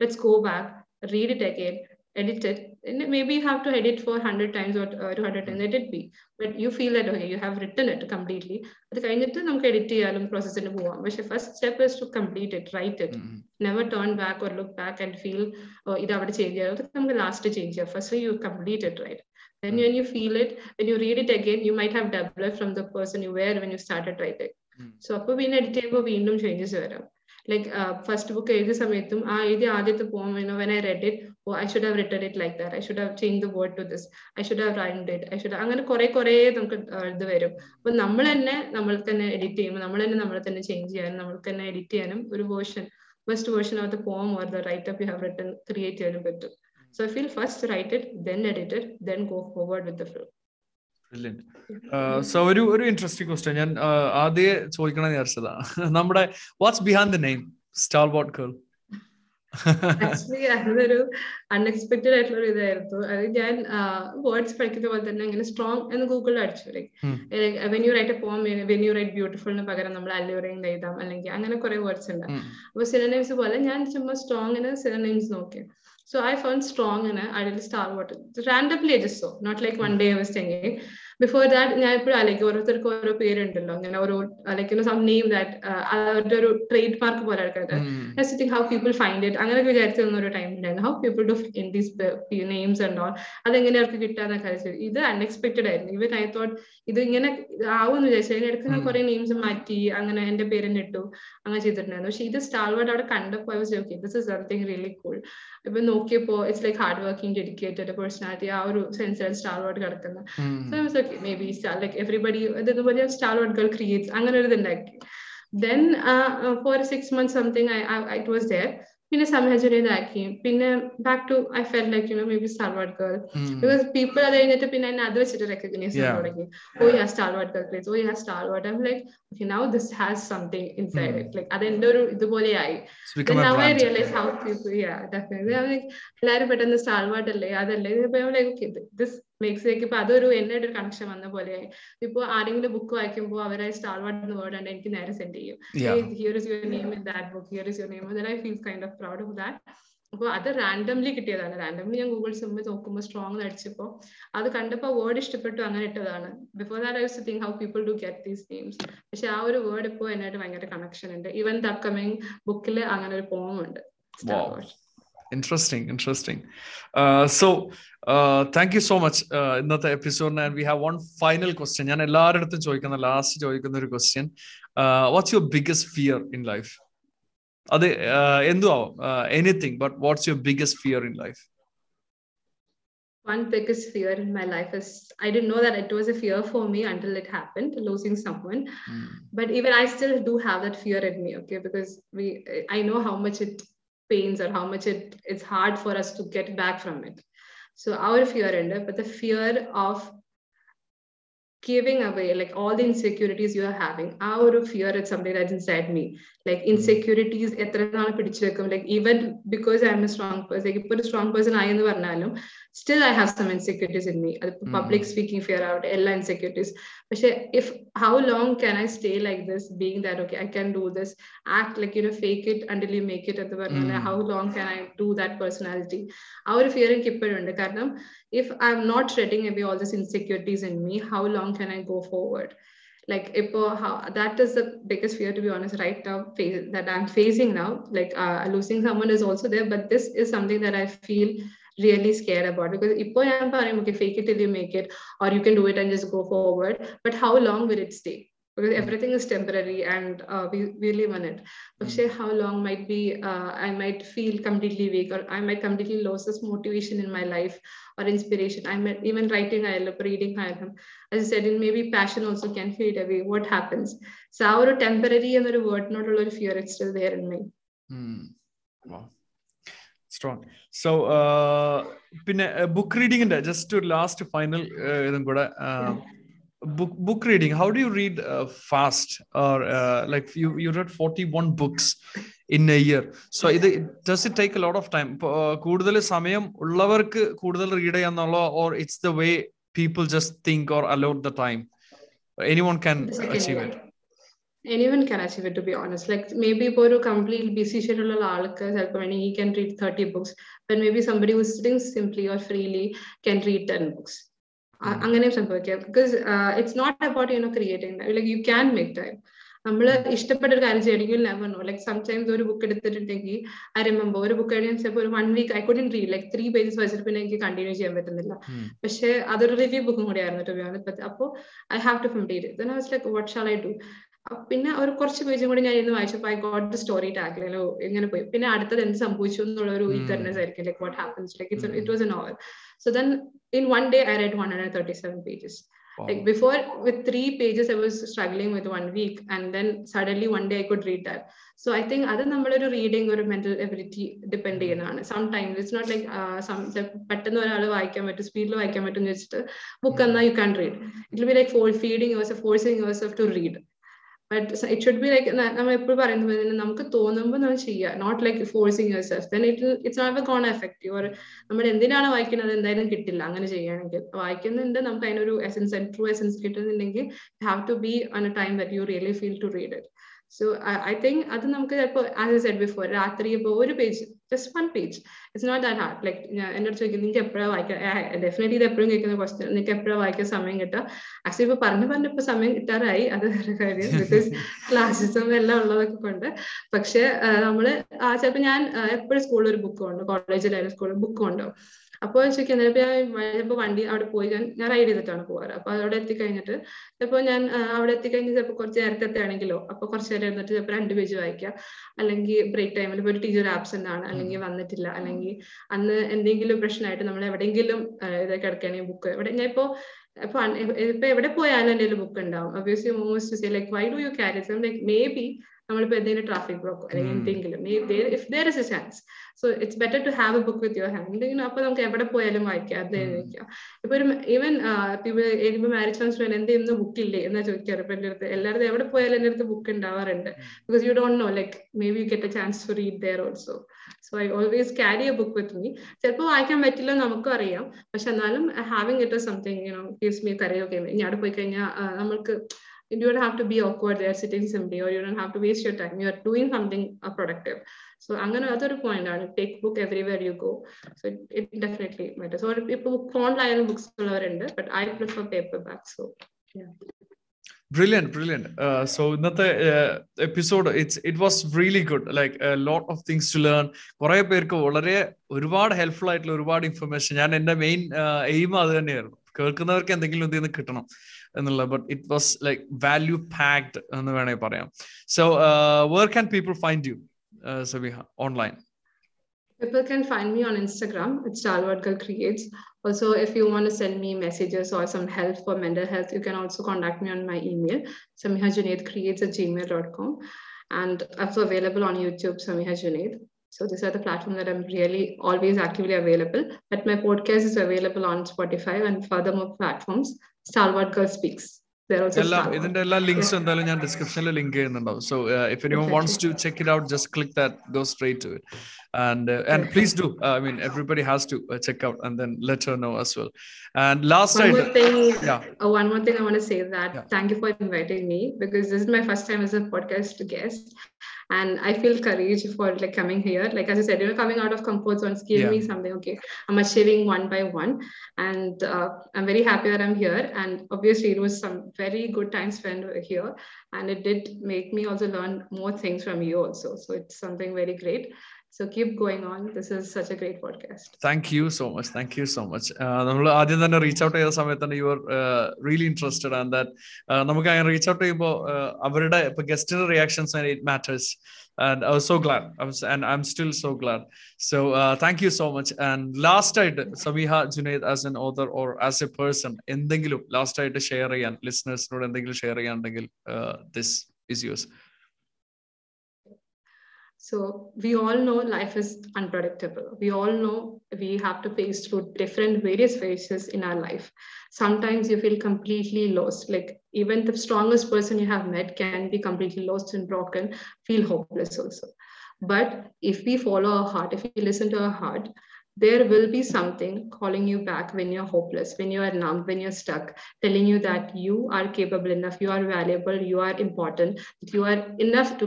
let's go back read it again edit it and maybe you have to edit for 100 times or uh, 200 times let it be but you feel that okay you have written it completely അത് കഴിഞ്ഞിട്ട് നമുക്ക് edit ചെയ്യാനും പ്രോസസ്സിന് പോവാം പക്ഷെ first step is to complete it write it never turn back or look back and feel ഇത് അവിടെ change ചെയ്യാം അതൊക്കെ നമുക്ക് ലാസ്റ്റ് ചേഞ്ച് ചെയ്യാം first you complete it right then when you feel it when you read it again you might have developed from the person you were when you started writing so അപ്പോൾ പിന്നെ edit ചെയ്യുമ്പോൾ വീണ്ടും changes വരാം like first book എഴുതിയ സമയത്തും ആ എഴുതിയ ആദ്യത്തെ poem when I read it oh I should have written it like that I should have change the word to this I should have rhymed it I should അങ്ങനെ കുറെ കുറെ നമുക്ക് ഇത് വരും. അപ്പൊ നമ്മൾ തന്നെ നമ്മൾ തന്നെ എഡിറ്റ് ചെയ്യുമ്പോൾ നമ്മൾ തന്നെ നമ്മളെ തന്നെ ചേഞ്ച് ചെയ്യാനും നമ്മൾക്ക് തന്നെ എഡിറ്റ് ചെയ്യാനും ഒരു version first version of the poem or the write up you have written create ചെയ്യാനും പറ്റും. So I feel first write it then edit it then go forward with the flow so ഒരു ഒരു interesting question ഞാൻ ആദ്യം ചോദിക്കണമെന്ന് വിചാരിച്ചതാ. നമ്മുടെ what's behind the name stalwart girl actually അതൊരു അൺഎക്സ്പെക്ടഡ് ആയിട്ടുള്ള ഒരു ഇതായിരുന്നു. അത് ഞാൻ വേർഡ്സ് പഠിക്കുന്ന പോലെ തന്നെ അങ്ങനെ സ്ട്രോങ് എന്ന് ഗൂഗിളിൽ അടിച്ചു. Like when you write a poem when you write ബ്യൂട്ടിഫുളിന് പകരം നമ്മൾ അല്ലൂറിംഗ് എഴുതാം. അല്ലെങ്കിൽ അങ്ങനെ കുറെ വേർഡ്സ് ഉണ്ട്. അപ്പൊ സിനനെയിംസ് പോലെ ഞാൻ ചുമ്മാ സ്ട്രോങ്ങിന് സിനനെയിംസ് നോക്കി. So I found strong and I did Star Water. Randomly I just saw, not like one before that ഞാൻ എപ്പോഴും അലക്കും ഓരോരുത്തർക്ക് ഓരോ പേരുണ്ടല്ലോ. അങ്ങനെ ഓരോ ലൈക്ക് സം നെയിം ദാറ്റ് അവരുടെ ഒരു ട്രേഡ് മാർക്ക് പോലെ ആൾക്കാരുടെ. ഹൗ പീപ്പിൾ ഫൈൻഡ് ഇറ്റ് അങ്ങനെ വിചാരിച്ചു തന്ന ഒരു ടൈം ഉണ്ടായിരുന്നു. How people do in these names ഉണ്ടോ അതെങ്ങനെ അവർക്ക് കിട്ടാന്നൊക്കെ അറിയിച്ചു. ഇത് അൺഎക്സ്പെക്ടഡ് ആയിരുന്നു. ഇവൻ ഐ തോട്ട് ഇത് ഇങ്ങനെ ആവുമെന്ന് വിചാരിച്ചു. അതിനിടയ്ക്ക് ഞാൻ കുറെ നെയിംസ് മാറ്റി അങ്ങനെ എന്റെ പേരെന്നെ ഇട്ടു. അങ്ങനെ ചെയ്തിട്ടുണ്ടായിരുന്നു. പക്ഷെ ഇത് സ്റ്റാൾവേർഡ് അവിടെ കണ്ടപ്പോൾ okay this is something really cool ഇപ്പൊ നോക്കിയപ്പോ it's like hard working dedicated personality ആ ഒരു സെൻസിലാണ് സ്റ്റാൾവേർഡ് കിടക്കുന്നത്. So okay maybe like everybody ഇതുപോലെ സ്റ്റാൾവേർഡ് ഗേൾ ക്രിയേറ്റ്സ് അങ്ങനെ ഒരു ഇതുണ്ടാക്കി. Then for six months something it was there പിന്നെ സാഹചര്യം ഇതാക്കി. പിന്നെ back to I fell like you know maybe stalwart girl because people അത് കഴിഞ്ഞിട്ട് പിന്നെ എന്നെ അത് വെച്ചിട്ട് റെക്കഗ്നൈസ് ചെയ്യാൻ തുടങ്ങി. ഓ yeah stalwart girl craze oh yeah stalwart I like okay now this has something inside it like അത് എന്റെ ഒരു ഇതുപോലെയായി now I realise how people yeah definitely എല്ലാവരും പെട്ടെന്ന് സ്റ്റാർവാർഡ് അല്ലേ അതല്ലേ? Like okay this makes like. ഇപ്പൊ അതൊരു എന്നെ ഒരു കണക്ഷൻ വന്ന പോലെ. ഇപ്പൊ ആരെങ്കിലും ബുക്ക് വായിക്കുമ്പോൾ അവരെ സ്റ്റാർ വാർഡ് എന്ന് വേർഡ് ഉണ്ട് എനിക്ക് നേരെ സെൻഡ് ചെയ്യും. Here is your name in that book here is your name I feel kind of proud of that അപ്പൊ അത് റാൻഡംലി കിട്ടിയതാണ്. റാൻഡംലി ഞാൻ ഗൂഗിൾ സിമ്മിൽ നോക്കുമ്പോൾ സ്ട്രോങ് അടിച്ചപ്പോ അത് കണ്ടപ്പോൾ വേർഡ് ഇഷ്ടപ്പെട്ടു അങ്ങനെ ഇട്ടതാണ്. Before that I use think how people do get these names പക്ഷെ ആ ഒരു വേർഡ് ഇപ്പോൾ എന്നായിട്ട് ഭയങ്കര കണക്ഷൻ ഉണ്ട്. ഈവൻ ദ അപ്കമിങ് ബുക്കിൽ അങ്ങനെ ഒരു പോം ഉണ്ട്. Interesting interesting so thank you so much ഇന്നത്തെ എപ്പിസോഡിന് and we have one final question ഞാൻ എല്ലാവരുടെ അടുത്തും ചോദിക്കുന്ന ലാസ്റ്റ് ചോദിക്കുന്ന ഒരു question what's your biggest fear in life അത് എന്തു ആവാം anything but what's your biggest fear in life one biggest fear in my life is I didn't know that it was a fear for me until it happened, losing someone. Mm. But even I still do have that fear in me, okay, because we I know how much it pains or how much it it's hard for us to get back from it. So our fear and but the fear of giving away like all the insecurities you are having our fear is something that's inside me. Like hmm. insecurities like even because i'm a strong person like you put a strong person i in the varnalum still i have some insecurities in me. Hmm. public speaking fear out ella insecurities. but if how long can I stay like this, being that okay, I can do this, act like you know, fake it until you make it at the mm. how long can I do that personality? Our fear in keep it if I'm not shedding away all these insecurities in me, how long can I go forward? like ipo how that is the biggest fear to be honest right now that i'm facing now like uh, losing someone is also there but this is something that i feel really scared about because ipo i'm okay fake it till you make it or you can do it and just go forward but how long will it stay because everything is temporary and uh, we, we live on it. But say how long might be, uh, I might feel completely weak or I might completely lose this motivation in my life or inspiration. I might even writing, I love reading, I am. As I said, in maybe passion also can fade away. What happens? So our temporary and the word, not a lot of fear, it's still there in me. Mm. Wow. Strong so പിന്നെ book റീഡിങ്ങിന്റെ just ഒരു last final ഇതും കൂടെ book book reading how do you read uh, fast or uh, like you you read 41 books in a year so it, does it take a lot of time കൂടുതൽ സമയം ഉള്ളവർക്ക് കൂടുതൽ read ചെയ്യാന്നുള്ള or it's the way people just think or allot the time anyone can achieve it anyone can achieve it to be honest. Like maybe for a complete busy schedule he can read 30 books. But maybe somebody who's sitting simply or freely can read 10 books. അങ്ങനെ സംഭവിക്കാം. Because it's not about you know creating like you can make time നമ്മൾ ഇഷ്ടപ്പെട്ട ഒരു കാര്യം ചെയ്യണമെങ്കിൽ never no like sometimes ഒരു book എടുത്തിട്ടുണ്ടെങ്കിൽ I remember ഒരു ബുക്ക് കഴിഞ്ഞാൽ ചിലപ്പോൾ ഒരു one week I couldn't read like three pages വായിച്ചിട്ട് പിന്നെ എനിക്ക് കണ്ടിന്യൂ ചെയ്യാൻ പറ്റുന്നില്ല. പക്ഷെ അതൊരു റിവ്യൂ ബുക്കും കൂടി ആയിരുന്നു ടു ബി ഓണസ്റ്റ് അപ്പോൾ I have to complete then I was like what shall I do പിന്നെ ഒരു കുറച്ച് പേജും കൂടി ഞാൻ ഇന്ന് വായിച്ചപ്പോൾ ഐ ഗോട്ട് ദ സ്റ്റോറി ടാക്കിലോ ഇങ്ങനെ പോയി. പിന്നെ അടുത്തത് എന്ത് സംഭവിച്ചു എന്നുള്ള ഒരു ഈഗർനെസ് ആയിരിക്കും like what happens like it's it was a novel so then in one day i read 137 pages. Wow. like before with three pages i was struggling with one week and then suddenly one day i could read that. So i think അത് നമ്മളൊരു reading ഒരു mental ability depend ചെയ്യുന്നതാണ്. Sometimes it's not like some പെട്ടെന്ന് ഒരാൾ വായിക്കാൻ പറ്റും സ്പീഡിൽ വായിക്കാൻ പറ്റും എന്ന് വെച്ചിട്ട് ബുക്ക് എന്നാൽ you can read it be like force feeding your forcing yourself to read but it should be like നമ്മൾ എപ്പോഴും പറയുന്നത് പോലെ നമുക്ക് തോന്നുമ്പോൾ നമ്മൾ ചെയ്യുക not like forcing yourself then it it's not a con effective or നമ്മൾ എന്തിനാണ് വായിക്കുന്നത്? എന്തായാലും കിട്ടില്ല അങ്ങനെ ചെയ്യുകയാണെങ്കിൽ. വായിക്കുന്നുണ്ട്. നമുക്ക് അതിനൊരു essence true essence കിട്ടുന്നുണ്ടെങ്കിൽ have to be on a time that you really feel to read it so I think അത് നമുക്ക് ചിലപ്പോൾ ആസ് എ സെഡ് ബിഫോർ രാത്രി ഇപ്പോൾ ഒരു page just one page it's not that hard like എന്റെ അടുത്ത് ചോദിക്കുന്നത് നിങ്ങൾക്ക് എപ്പോഴാണ് വായിക്കാൻ? ഡെഫിനറ്റ്ലി ഇത് എപ്പോഴും കേൾക്കുന്ന ക്വസ്റ്റ്യൻ നിങ്ങൾക്ക് എപ്പോഴാണ് വായിക്കാൻ സമയം കിട്ടുക? ആക്ച്വലി ഇപ്പോൾ പറഞ്ഞു പറഞ്ഞപ്പോൾ സമയം കിട്ടാറായി. അത് കാര്യം. ബിക്കോസ് ക്ലാസ്സും എല്ലാം ഉള്ളതൊക്കെ കൊണ്ട്. പക്ഷേ നമ്മൾ ചിലപ്പോൾ ഞാൻ എപ്പോഴും സ്കൂളിൽ ഒരു ബുക്ക് ഉണ്ട് കോളേജിലായാലും സ്കൂളിൽ ബുക്ക് ഉണ്ടാവും അപ്പോൾ ചോദിക്കുന്നത് ചിലപ്പോൾ വണ്ടി അവിടെ പോയി ഞാൻ ഞാൻ റൈഡ് ചെയ്തിട്ടാണ് പോകാറ് അപ്പൊ അവിടെ എത്തിക്കഴിഞ്ഞിട്ട് ചിലപ്പോൾ ഞാൻ അവിടെ എത്തിക്കഴിഞ്ഞ് ചിലപ്പോൾ കുറച്ച് നേരത്തെ എത്തുകയാണെങ്കിലോ അപ്പൊ കുറച്ച് നേരം ഇരുന്നിട്ട് ചിലപ്പോൾ രണ്ട് പേജ് വായിക്കാം അല്ലെങ്കിൽ ബ്രേക്ക് ടൈമിൽ ഇപ്പോൾ ഒരു ടീച്ചർ ആബ്സെന്റ് ആണ് അല്ലെങ്കിൽ വന്നിട്ടില്ല അല്ലെങ്കിൽ അന്ന് എന്തെങ്കിലും പ്രശ്നമായിട്ട് നമ്മൾ എവിടെയെങ്കിലും ഇത് കിടക്കുകയാണെങ്കിൽ ബുക്ക് എവിടെ ഞാൻ ഇപ്പോൾ ഇപ്പൊ ഇപ്പൊ എവിടെ പോയാലും എന്റെ ബുക്ക് ഉണ്ടാവും. Obviously most like why do you carry like maybe നമ്മളിപ്പോ എന്തെങ്കിലും ട്രാഫിക് ബ്ലോക്കോ അല്ലെങ്കിൽ എന്തെങ്കിലും. If there is a chance so it's better to have a book with your hand അപ്പൊ നമുക്ക് എവിടെ പോയാലും വായിക്കാം അത് വായിക്കാം ഇപ്പൊ ഒരു ഈവൻ ഇപ്പൊ മാരേജ് ഫങ്ഷൻ എന്റെ ഇന്ന് ബുക്ക് ഇല്ലേ എന്നാ ചോദിക്കാറ് ഇപ്പൊ എന്റെ അടുത്ത് എല്ലാവരും എവിടെ പോയാലും എന്റെ അടുത്ത് ബുക്ക് ഉണ്ടാവാറുണ്ട് because you don't know like maybe you get a chance to read there also so I always carry a book with me ചിലപ്പോൾ വായിക്കാൻ പറ്റില്ല നമുക്കും അറിയാം. പക്ഷെ എന്നാലും having it something you know gives me കറിയോ ഇനി അവിടെ പോയി കഴിഞ്ഞാൽ നമുക്ക് you don't have to be awkward there sitting simply or you don't have to waste your time. You're doing something uh, productive. So അങ്ങനെ അതൊരു പോയിന്റ് ആണ്. Take book everywhere you go so it definitely matters or ഇപ്പോൾ ഫോണിലായാലും books ഉള്ളവരുണ്ട് but I prefer paperback so brilliant brilliant so ഇന്നത്തെ episode it's it was really good like lot of things to learn കുറെ പേർക്ക് വളരെ ഒരുപാട് helpful ആയിട്ടുള്ള ഒരുപാട് ഇൻഫർമേഷൻ ഞാൻ എന്റെ മെയിൻ എയിം അത് തന്നെയായിരുന്നു. കേൾക്കുന്നവർക്ക് എന്തെങ്കിലും ഇതിൽ നിന്ന് കിട്ടണം. എന്നുള്ള but it was like value packed എന്ന് വേണമെങ്കിൽ പറയാം so where can people find you Sabiha online People can find me on Instagram. It's Stalwart Girl Creates. Also, if you want to send me messages or some help for mental health, you can also contact me on my email, samihajunaidcreates at gmail.com. And also available on YouTube, Samiha Junaid. So these are the platforms that I'm really always actively available. But my podcast is available on Spotify and furthermore platforms. Stalwart Girl Speaks. എല്ലാം ഇതിന്റെ എല്ലാ ലിങ്ക്സും എന്തായാലും ഞാൻ ഡിസ്ക്രിപ്ഷനിൽ link ചെയ്യുന്നുണ്ടാവും. So if anyone wants to check it out just click that go straight to it and uh, and please do. Uh, i mean everybody has to uh, check out and then let her know as well. And last one more thing yeah. uh, one more thing i want to say that Yeah. thank you for inviting me because this is my first time as a podcast guest. And i feel courage for like coming here. Like as i said you know coming out of comfort zones gave Yeah. me something okay i'm achieving one by one. And uh, i'm very happy that i'm here. And obviously it was some very good time spent here. And it did make me also learn more things from you also. So it's something very great So keep going on. This is such a great podcast. Thank you so much thank you so much നമ്മൾ ആദ്യം തന്നെ reach out ചെയ്ത സമയത്ത് തന്നെ you are really interested and that നമുക്ക് അങ്ങനെ reach out ചെയ്യുമ്പോൾ അവരുടെ ഇപ്പൊ ഗസ്റ്റിന്റെ reactions it matters and I was so glad. I was, and I'm still so glad. So uh, thank you so much. And last night, Samiha Junaid as an author or as a person, എന്തെങ്കിലും last ആയിട്ട് share ചെയ്യാൻ ലിസണേഴ്സിനോട് എന്തെങ്കിലും share ചെയ്യാനുണ്ടെങ്കിൽ this is use So we all know life is unpredictable. We all know we have to face through different various phases in our life. Sometimes you feel completely lost. Like even the strongest person you have met can be completely lost and broken, feel hopeless also. But if we follow our heart, if we listen to our heart, there will be something calling you back when you're hopeless, when you are numb, when you're stuck, telling you that you are capable enough, you are valuable, you are important, you are enough to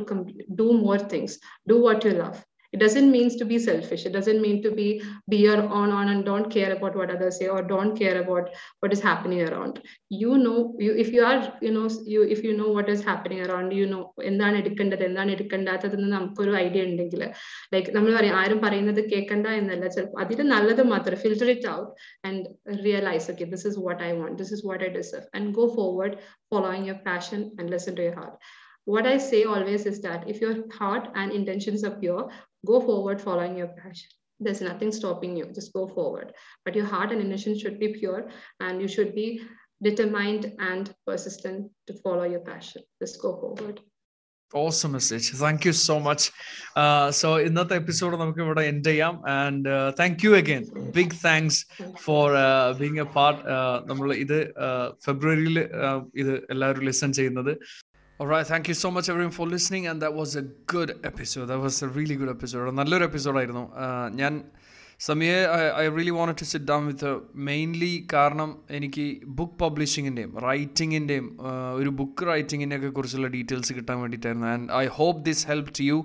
do more things, do what you love. It doesn't mean to be selfish. It doesn't mean to be be your on on and don't care about what others say or don't care about what is happening around. You know, you if you are, you know, you if you know what is happening around, you know എന്താണ് എടുക്കേണ്ടത് എന്താണ് എടുക്കേണ്ടാത്തതെന്ന് നമുക്കൊരു idea ഉണ്ടെങ്കിൽ like നമ്മൾ പറയും ആരും പറയുന്നത് കേൾക്കണ്ട എന്നല്ല ചിലപ്പോൾ അതിൽ നല്ലത് മാത്രം filter it out and realise okay this is what I want this is what I deserve and go forward following your passion and listen to your heart what I say always is that if your heart and intentions are pure, go forward following your passion. There's nothing stopping you, just go forward. But your heart and intention should be pure and you should be determined and persistent to follow your passion. Just go forward. Awesome message thank you so much so ഇന്നത്തെ episode നമുക്ക് ഇവിടെ end ചെയ്യാം and thank you again big thanks for being a part നമ്മൾ ഇത് ഫെബ്രുവരിയിൽ ഇത് എല്ലാവരും listen ചെയ്യുന്നത് Alright, thank you so much everyone for listening and that was a good episode. That was a really good episode. നല്ലൊരു episode ആയിരുന്നു. ഞാൻ സമിയെ I really want to sit down with mainly കാരണം എനിക്ക് ബുക്ക് പബ്ലിഷിങ്ങിന്റെയും റൈറ്റിങ്ങിന്റെയും ഒരു book റൈറ്റിങ്ങിന്റെ ഒക്കെ കുറിച്ചുള്ള details കിട്ടാൻ വേണ്ടിയിട്ടായിരുന്നു. And I hope this help to you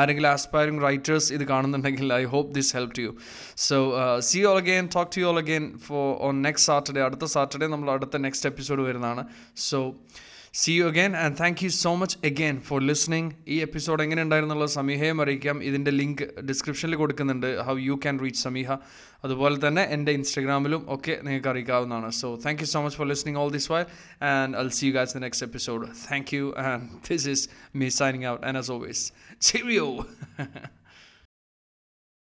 ആരെങ്കിലും ആസ്പയറിംഗ് റൈറ്റേഴ്സ് ഇത് കാണുന്നുണ്ടെങ്കിൽ I hope this help to you so see you all again talk to you all again for on next Saturday അടുത്ത Saturday നമ്മൾ അടുത്ത next episode വരുന്നതാണ്. So see you again and thank you so much again for listening ഈ episode എങ്ങനെ ഉണ്ടായിരുന്നുള്ള സമീഹയും അറിയിക്കാം. ഇതിന്റെ ലിങ്ക് ഡിസ്ക്രിപ്ഷനിൽ കൊടുക്കുന്നുണ്ട് how you can reach Sameeha. അതുപോലെ തന്നെ എന്റെ ഇൻസ്റ്റഗ്രാമിലും ഒക്കെ നിങ്ങൾക്ക് അറിയിക്കാവുന്നതാണ്. So thank you so much for listening all this why and I'll see you guys the next episode thank you and this is me signing out and as always cheerio